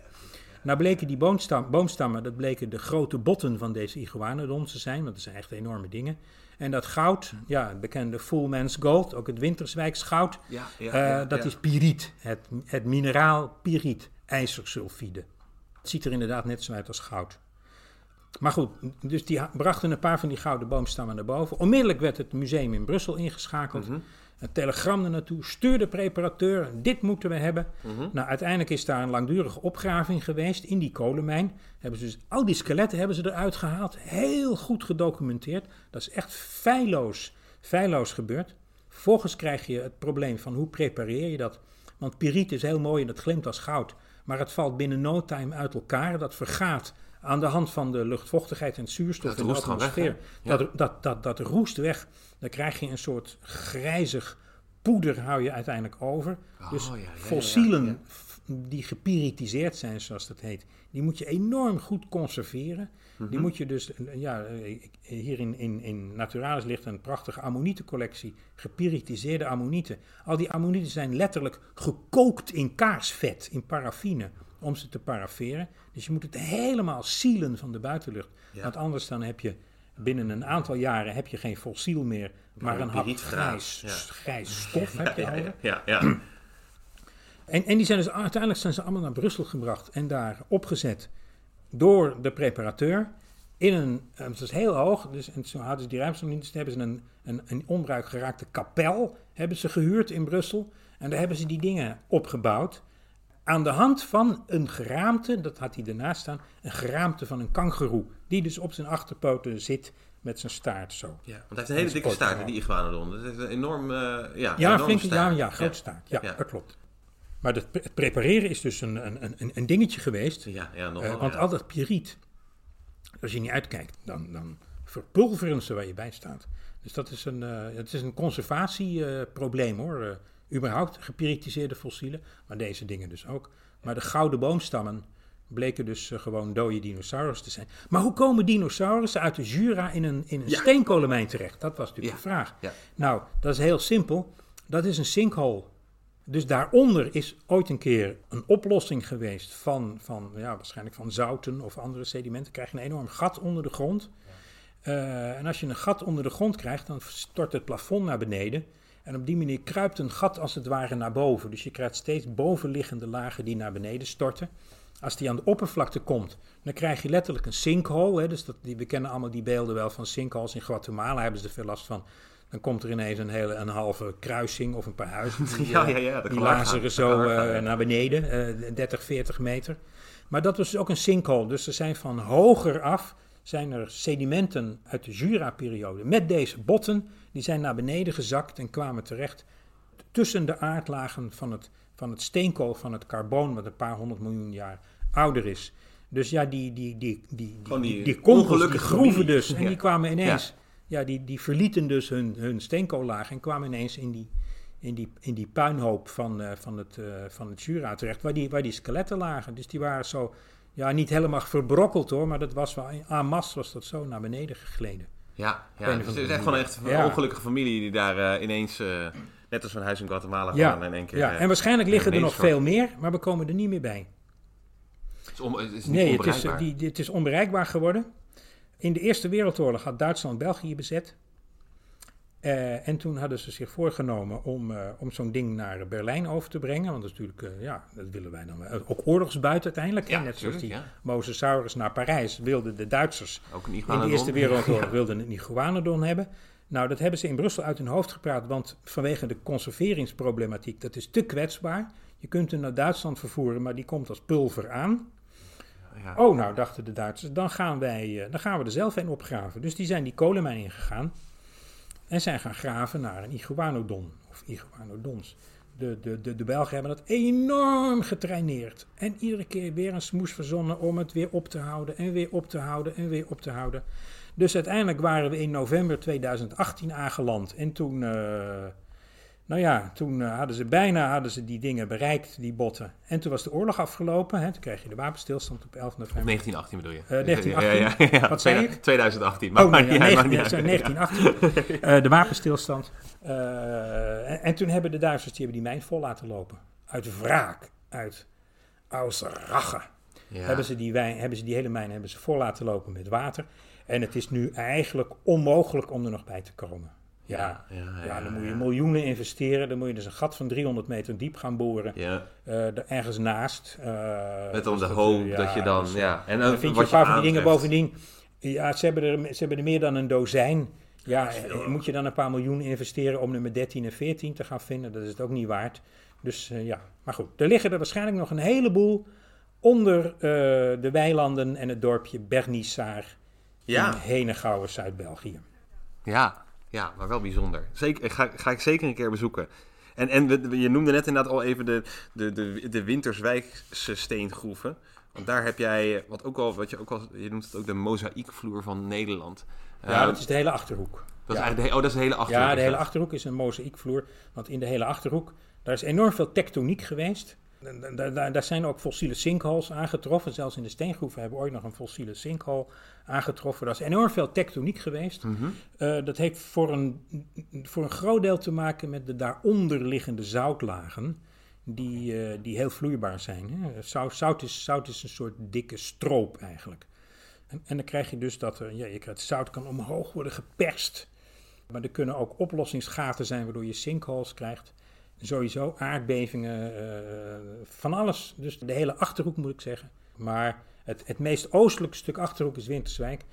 Nou bleken die boomstam, boomstammen, dat bleken de grote botten van deze iguanodon te zijn, want dat zijn echt enorme dingen. En dat goud, ja, het bekende Full Man's Gold, ook het Winterswijks goud, ja, ja. eh, ja, dat is piriet, het, het mineraal piriet, ijzersulfide. Het ziet er inderdaad net zo uit als goud. Maar goed, dus die brachten een paar van die gouden boomstammen naar boven. Onmiddellijk werd het museum in Brussel ingeschakeld. Mhm. Een telegram er naartoe, stuurde preparateur, dit moeten we hebben. Mhm. Nou, uiteindelijk is daar een langdurige opgraving geweest in die kolenmijn. Hebben ze dus, al die skeletten hebben ze eruit gehaald, heel goed gedocumenteerd. Dat is echt feilloos, feilloos gebeurd. Vervolgens krijg je het probleem van hoe prepareer je dat? Want piriet is heel mooi en dat glimt als goud. Maar het valt binnen no time uit elkaar. Dat vergaat aan de hand van de luchtvochtigheid en het zuurstof Dat in de weg, atmosfeer. Ja. dat, dat, dat, dat roest weg. Dan krijg je een soort grijzig poeder hou je uiteindelijk over. Oh, dus ja, ja, ja, fossielen die gepiritiseerd zijn, zoals dat heet, die moet je enorm goed conserveren. Mhm. Die moet je dus, eh, ja, eh, ik- hier in, in, in Naturalis ligt een prachtige ammonietencollectie, gepiritiseerde ammonieten. Al die ammonieten zijn letterlijk gekookt in kaarsvet, in paraffine, om ze te parafferen. Dus je moet het helemaal sealen van de buitenlucht. Ja. Want anders dan heb je binnen een aantal jaren heb je geen fossiel meer, maar een hap grijs, ja. grijs stof heb je ja, over. ja, ja, ja. En, en die zijn dus uiteindelijk zijn ze allemaal naar Brussel gebracht en daar opgezet door de preparateur. In een, eh, het is heel hoog, dus en zo hadden ze die ruimte niet. Dus hebben ze een, een, een onbruik geraakte kapel hebben ze gehuurd in Brussel. En daar hebben ze die dingen opgebouwd. Aan de hand van een geraamte, dat had hij ernaast staan, een geraamte van een kangeroe. Die dus op zijn achterpoten zit met zijn staart zo. Ja, want hij heeft een hele dikke staart, die iguanodon. Dat heeft een enorm, eh ja, Ja, enorme flink, ja, staart. ja, groot staart. Ja, Ja. dat klopt. Maar het, het prepareren is dus een, een, een, een dingetje geweest. Ja, ja, Eh, want ja. al dat piriet, als je niet uitkijkt, dan, dan verpulveren ze waar je bij staat. Dus dat is een, eh, het is een conservatieprobleem hoor. Eh, überhaupt gepiritiseerde fossielen, maar deze dingen dus ook. Maar de gouden boomstammen bleken dus gewoon dode dinosaurus te zijn. Maar hoe komen dinosaurussen uit de Jura in een, in een Ja. steenkolenmijn terecht? Dat was natuurlijk Ja. de vraag. Ja. Nou, dat is heel simpel. Dat is een sinkhole. Dus daaronder is ooit een keer een oplossing geweest van, van ja, waarschijnlijk van zouten of andere sedimenten. krijg je een enorm gat onder de grond. Eh, en als je een gat onder de grond krijgt, dan stort het plafond naar beneden. En op die manier kruipt een gat als het ware naar boven. Dus je krijgt steeds bovenliggende lagen die naar beneden storten. Als die aan de oppervlakte komt, dan krijg je letterlijk een sinkhole. Hè? Dus dat, die, we kennen allemaal die beelden wel van sinkholes. In Guatemala hebben ze er veel last van. Dan komt er ineens een, hele, een halve kruising of een paar huizen. Die, Ja, eh, ja, ja, dat die lazeren zo eh, ja. naar beneden, eh 30, 40 meter. Maar dat was dus ook een sinkhole. Dus er zijn van hoger af zijn er sedimenten uit de Jura-periode met deze botten. Die zijn naar beneden gezakt en kwamen terecht tussen de aardlagen van het, van het steenkool, van het carboon, wat een paar honderd miljoen jaar ouder is. Dus ja, die, die, die, die, die, die die, die groeven dus. En Ja. die kwamen ineens, ja, die, die verlieten dus hun, hun steenkoollaag en kwamen ineens in die, in die, in die puinhoop van, eh, van, het, eh, van het Jura terecht, waar die, waar die skeletten lagen. Dus die waren zo, ja, niet helemaal verbrokkeld hoor, maar dat was wel, en masse was dat zo naar beneden gegleden. Ja, een ja dus het is echt gewoon echt een Ja. ongelukkige familie die daar eh, ineens, net als zo'n huis in Guatemala, Ja, gewoon in één keer... ja, en waarschijnlijk liggen er nog veel meer, maar we komen er niet meer bij. Het is, on, het is niet Nee, het is, die- het is onbereikbaar geworden. In de Eerste Wereldoorlog had Duitsland België bezet. Eh, en toen hadden ze zich voorgenomen om, eh, om zo'n ding naar Berlijn over te brengen. Want dat is natuurlijk, eh, ja, dat willen wij dan. Ook oorlogsbuit uiteindelijk. Ja, Net zoals die ja. Mosasaurus naar Parijs wilden de Duitsers Ook een in de Eerste Wereldoorlog wilden een iguanodon hebben. Nou, dat hebben ze in Brussel uit hun hoofd gepraat, want vanwege de conserveringsproblematiek, dat is te kwetsbaar. Je kunt hem naar Duitsland vervoeren, maar die komt als pulver aan. Oh, nou, dachten de Duitsers, dan gaan, wij, eh, dan gaan we er zelf een opgraven. Dus die zijn die kolenmijn ingegaan en zijn gaan graven naar een iguanodon, of iguanodons. de, de, de, de Belgen hebben dat enorm getraineerd. En iedere keer weer een smoes verzonnen om het weer op te houden en weer op te houden en weer op te houden. Dus uiteindelijk waren we in november 2018 aangeland. En toen, uh, nou ja, toen uh, hadden ze bijna hadden ze die dingen bereikt, die botten. En toen was de oorlog afgelopen. Hè, toen kreeg je de wapenstilstand op 11 november. 1918 bedoel je? Uh, 1918. Ja, ja, ja, Wat zei ik? 2018. Maar Oh, nee, niet ja, uit, 19, maakt niet uit. 1918. Eh, de wapenstilstand. Eh, en, en toen hebben de Duitsers die, hebben die mijn vol laten lopen. Uit wraak. Uit aus Rache. Ja. Hebben, ze die wijn, hebben ze die hele mijn hebben ze vol laten lopen met water. En het is nu eigenlijk onmogelijk om er nog bij te komen. Ja, ja, ja, ja, dan moet je miljoenen investeren. Dan moet je dus een gat van 300 meter diep gaan boren. Ja, eh, er ergens naast. eh, met dan de hoop eh, dat je dan... dus, ja. En dan dan vind je een paar van die dingen bovendien. Ja, ze hebben, er, ze hebben er meer dan een dozijn. Ja, moet je dan een paar miljoen investeren om nummer 13 en 14 te gaan vinden? Dat is het ook niet waard. Dus ja, maar goed. Er liggen er waarschijnlijk nog een heleboel onder de weilanden en het dorpje Bernissar Ja. in Henegouwen, Zuid-België. Ja, ja, maar wel bijzonder. Zeker, ga, ga ik zeker een keer bezoeken. En, en we- je noemde net inderdaad al even de, de, de, de Winterswijkse steengroeven. Want daar heb jij, eh, wat ook al, wat je ook al, je noemt het ook de mozaïekvloer van Nederland. Ja, Eh, dat is de hele Achterhoek. dat is ja. eigenlijk de, oh, dat is de hele achterhoek. Ja, de is hele. Achterhoek is een mozaïekvloer. Want in de hele Achterhoek, daar is enorm veel tectoniek geweest. Daar, daar- zijn ook fossiele sinkholes aangetroffen. Zelfs in de steengroeven hebben we ooit nog een fossiele sinkhole aangetroffen. Daar is enorm veel tectoniek geweest. Mhm. Eh, dat heeft voor een, voor een groot deel te maken met de daaronder liggende zoutlagen. Die, eh, die heel vloeibaar zijn. Hè. Zout, zout, is, zout is een soort dikke stroop eigenlijk. En, en dan krijg je dus dat er, ja, je krijgt, zout kan omhoog worden geperst. Maar er kunnen ook oplossingsgaten zijn waardoor je sinkholes krijgt. Sowieso aardbevingen, eh, van alles. Dus de hele Achterhoek moet ik zeggen. Maar het, het meest oostelijke stuk Achterhoek is Winterswijk.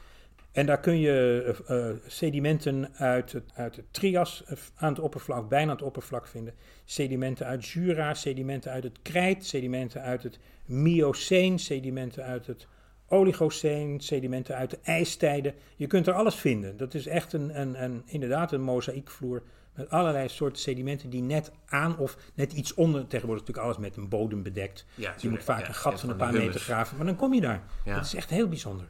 En daar kun je eh, eh, sedimenten uit het, uit het Trias aan het oppervlak, bijna aan het oppervlak vinden. Sedimenten uit Jura, sedimenten uit het Krijt, sedimenten uit het Mioceen, sedimenten uit het Oligoceen, sedimenten uit de ijstijden. Je kunt er alles vinden. Dat is echt een, een, een, inderdaad een mozaïekvloer met allerlei soorten sedimenten die net aan of net iets onder, tegenwoordig is natuurlijk alles met een bodem bedekt. Ja, je moet vaak Ja, een gat van een paar meter graven, maar dan kom je daar. Ja. Dat is echt heel bijzonder.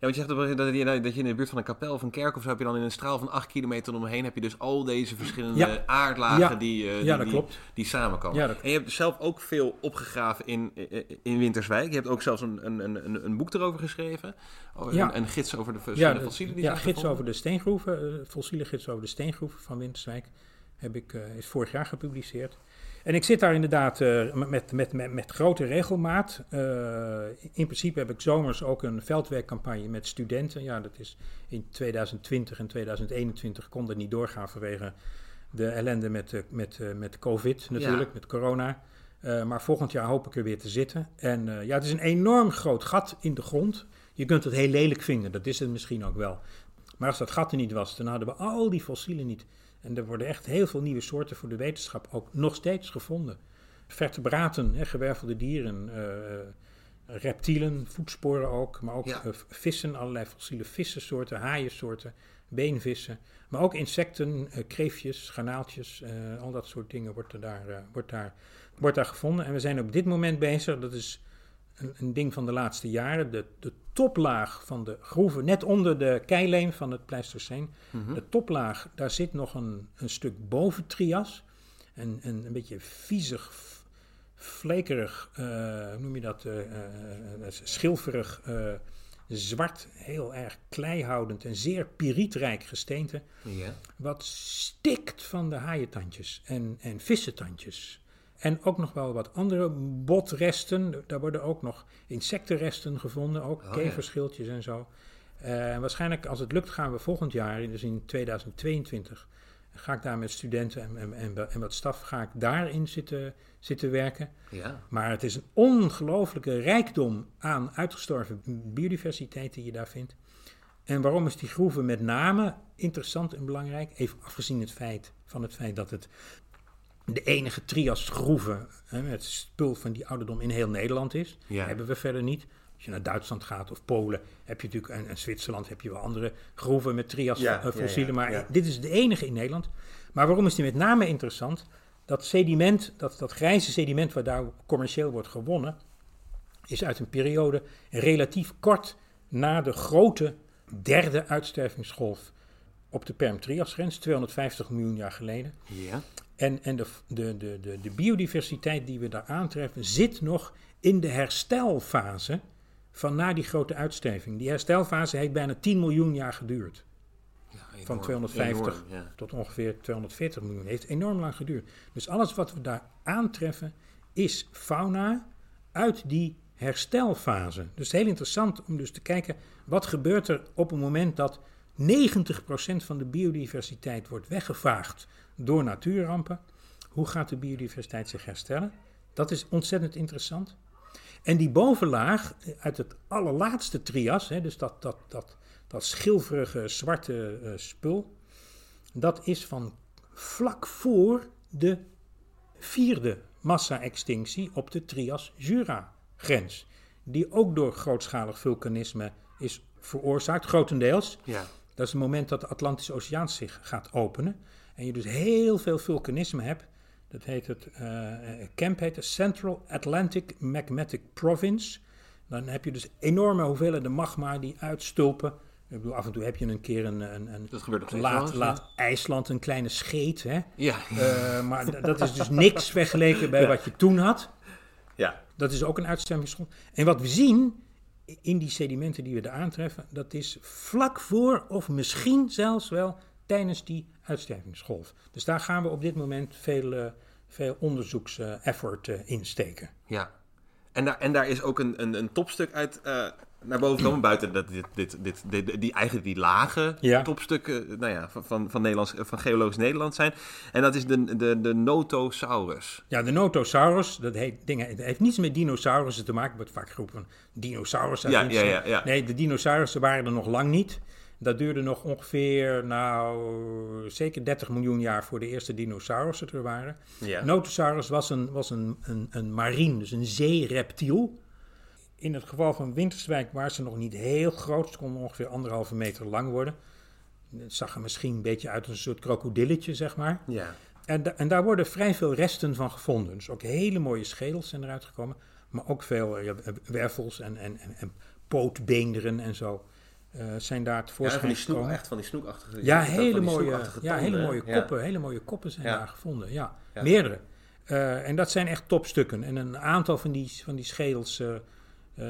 Ja, want je zegt dat dat je, dat je in de buurt van een kapel of een kerk of zo heb je dan in een straal van 8 kilometer omheen heb je dus al deze verschillende Ja. aardlagen Ja. die, eh, die, die, samenkomen. Dat En je hebt zelf ook veel opgegraven in, in, in Winterswijk. Je hebt ook zelfs een, een, een, een boek erover geschreven. Oh, Ja. Een, een gids over de fossielen die ja gids gevonden. over de steengroeven, eh, fossiele gids over de steengroeven van Winterswijk, heb ik, eh, is vorig jaar gepubliceerd. En ik zit daar inderdaad eh, met, met, met, met grote regelmaat. Eh, in principe heb ik zomers ook een veldwerkcampagne met studenten. Ja, dat is in 2020 en 2021 kon dat niet doorgaan vanwege de ellende met, eh, met, met COVID natuurlijk, Ja. met corona. Maar volgend jaar hoop ik er weer te zitten. En ja, het is een enorm groot gat in de grond. Je kunt het heel lelijk vinden, dat is het misschien ook wel. Maar als dat gat er niet was, dan hadden we al die fossielen niet. En er worden echt heel veel nieuwe soorten voor de wetenschap ook nog steeds gevonden. Vertebraten, hè, gewervelde dieren, eh, reptielen, voetsporen ook, maar ook Ja. eh, vissen, allerlei fossiele vissensoorten, haaiensoorten, beenvissen. Maar ook insecten, eh, kreefjes, garnaaltjes, eh, al dat soort dingen wordt, er daar, eh, wordt, daar, wordt daar gevonden. En we zijn op dit moment bezig, dat is een, een ding van de laatste jaren, de, de toplaag van de groeven, net onder de keileem van het Pleisterceen. Mhm. De toplaag, daar zit nog een, een stuk boven trias. En, en een beetje viezig, f- vlekerig, eh, hoe noem je dat, eh, schilferig, zwart, heel erg kleihoudend en zeer pirietrijk gesteente. Ja. Wat stikt van de haaientandjes en, en vissentandjes. En ook nog wel wat andere botresten. Daar worden ook nog insectenresten gevonden, ook Oh, ja. keverschildjes en zo. Eh, waarschijnlijk, als het lukt, gaan we volgend jaar, dus in 2022, ga ik daar met studenten en, en, en, en wat staf, ga ik daarin zitten, zitten werken. ja. Maar het is een ongelooflijke rijkdom aan uitgestorven biodiversiteit die je daar vindt. En waarom is die groeven met name interessant en belangrijk? Even afgezien het feit, van het feit dat het de enige triasgroeven hè, met spul van die ouderdom in heel Nederland is. Ja. Hebben we verder niet. Als je naar Duitsland gaat of Polen, heb je natuurlijk, en, en Zwitserland heb je wel andere groeven met trias Ja, eh, fossielen. ja, maar dit is de enige in Nederland. Maar waarom is die met name interessant? Dat sediment, dat, dat grijze sediment wat daar commercieel wordt gewonnen, is uit een periode relatief kort na de grote derde uitstervingsgolf op de Perm-Triasgrens, 250 miljoen jaar geleden. Ja. En, en de, de, de, de, de biodiversiteit die we daar aantreffen zit nog in de herstelfase van na die grote uitsterving. Die herstelfase heeft bijna 10 miljoen jaar geduurd. Ja, Van enorm, 250 enorm, ja. tot ongeveer 240 miljoen. Heeft enorm lang geduurd. Dus alles wat we daar aantreffen is fauna uit die herstelfase. Dus heel interessant om dus te kijken wat gebeurt er op het moment dat 90% van de biodiversiteit wordt weggevaagd door natuurrampen. Hoe gaat de biodiversiteit zich herstellen? Dat is ontzettend interessant. En die bovenlaag eh, uit het allerlaatste trias, hè, dus dat, dat, dat, dat schilferige zwarte eh, spul, dat is van vlak voor de vierde massa-extinctie op de Trias-Jura-grens. Die ook door grootschalig vulkanisme is veroorzaakt, grotendeels. Ja. Dat is het moment dat de Atlantische Oceaan zich gaat openen. En je dus heel veel vulkanisme hebt. Dat heet het, eh, camp heet het Central Atlantic Magmatic Province. Dan heb je dus enorme hoeveelheden magma die uitstulpen. Ik bedoel, af en toe heb je een keer een, een, een Dat gebeurt laat, ja. laat IJsland een kleine scheet. Hè? Ja. Eh, maar dat is dus niks vergeleken bij wat je toen had. ja. Dat is ook een uitstervingsgolf. En wat we zien in die sedimenten die we daar aantreffen, dat is vlak voor of misschien zelfs wel tijdens die uitstervingsgolf. Dus daar gaan we op dit moment veel, eh, veel onderzoeks-effort eh, in steken. Ja. En daar, en daar is ook een, een, een topstuk uit eh, naar boven gekomen. Buiten dat, dit, dit, dit, dit- die, eigenlijk die lage Ja. topstukken nou ja, van, van, van, Nederlands, van geologisch Nederland zijn. En dat is de, de, de Notosaurus. Ja, de Notosaurus, dat heet, dingen, het heeft niets met dinosaurussen te maken. wordt vaak geroepen van dinosaurus. Ja, ja, ja, ja. Nee, de dinosaurussen waren er nog lang niet. Dat duurde nog ongeveer, nou, zeker 30 miljoen jaar voor de eerste dinosaurussen er waren. Ja. Notosaurus was een, was een, een, een marien, dus een zeereptiel. In het geval van Winterswijk waren ze nog niet heel groot. Ze konden ongeveer anderhalve meter lang worden. Het zag er misschien een beetje uit als een soort krokodilletje, zeg maar. Ja. En, da- en daar worden vrij veel resten van gevonden. Dus ook hele mooie schedels zijn eruit gekomen. Maar ook veel eh, ja, wervels en, en, en, en pootbeenderen en zo eh, zijn daar Ja, van tevoorschijn die snoek, gekomen. echt van die snoekachtige. Ja, hele mooie, ja, hele mooie hè? Ja. koppen, hele mooie koppen zijn daar gevonden. Ja, meerdere. Eh, en dat zijn echt topstukken. En een aantal van die, van die schedels eh,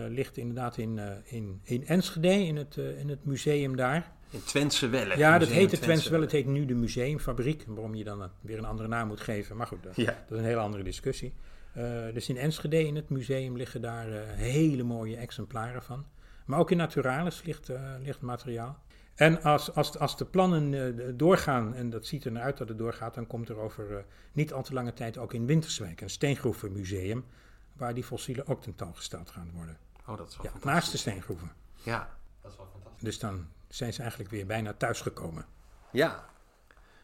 ligt inderdaad in, in, in Enschede, in het, in het museum daar. In Twentse Welle. Ja, dat heette Twents wel. Het heet nu de museumfabriek. Waarom je dan weer een andere naam moet geven. Maar goed, dat, dat is een hele andere discussie. Dus in Enschede, in het museum, liggen daar hele mooie exemplaren van. Maar ook in Naturalis ligt, eh, ligt materiaal. En als, als, als de plannen eh, doorgaan, en dat ziet er naar uit dat het doorgaat, dan komt er over eh, niet al te lange tijd ook in Winterswijk een steengroevenmuseum, waar die fossielen ook tentoongesteld gaan worden. Oh, dat is wel Ja, fantastisch. naast de steengroeven. Ja, dat is wel fantastisch. Dus dan zijn ze eigenlijk weer bijna thuisgekomen. Ja.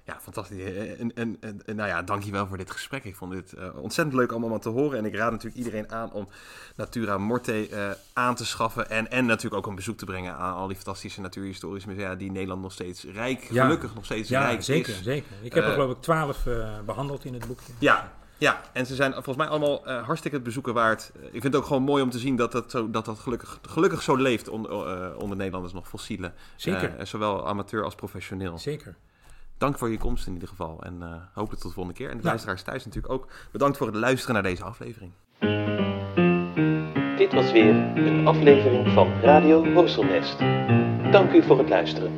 Ja, fantastisch. En, en, en, en nou ja, dankjewel voor dit gesprek. Ik vond dit eh, ontzettend leuk allemaal te horen. En ik raad natuurlijk iedereen aan om Natura Morte eh, aan te schaffen. En, en natuurlijk ook een bezoek te brengen aan al die fantastische natuurhistorische musea die Nederland nog steeds rijk, Ja. gelukkig nog steeds Ja, rijk zeker, is. zeker. Ik heb er Eh, geloof ik twaalf eh, behandeld in het boekje. Ja, ja, en ze zijn volgens mij allemaal eh, hartstikke het bezoeken waard. Eh, ik vind het ook gewoon mooi om te zien dat dat, zo, dat, dat gelukkig, gelukkig zo leeft onder, eh, onder Nederlanders nog fossielen. Zeker. Eh, zowel amateur als professioneel. Zeker. Dank voor je komst in ieder geval. En eh, hopelijk tot de volgende keer. En de Ja. luisteraars thuis natuurlijk ook. Bedankt voor het luisteren naar deze aflevering. Dit was weer een aflevering van Radio Horselnest. Dank u voor het luisteren.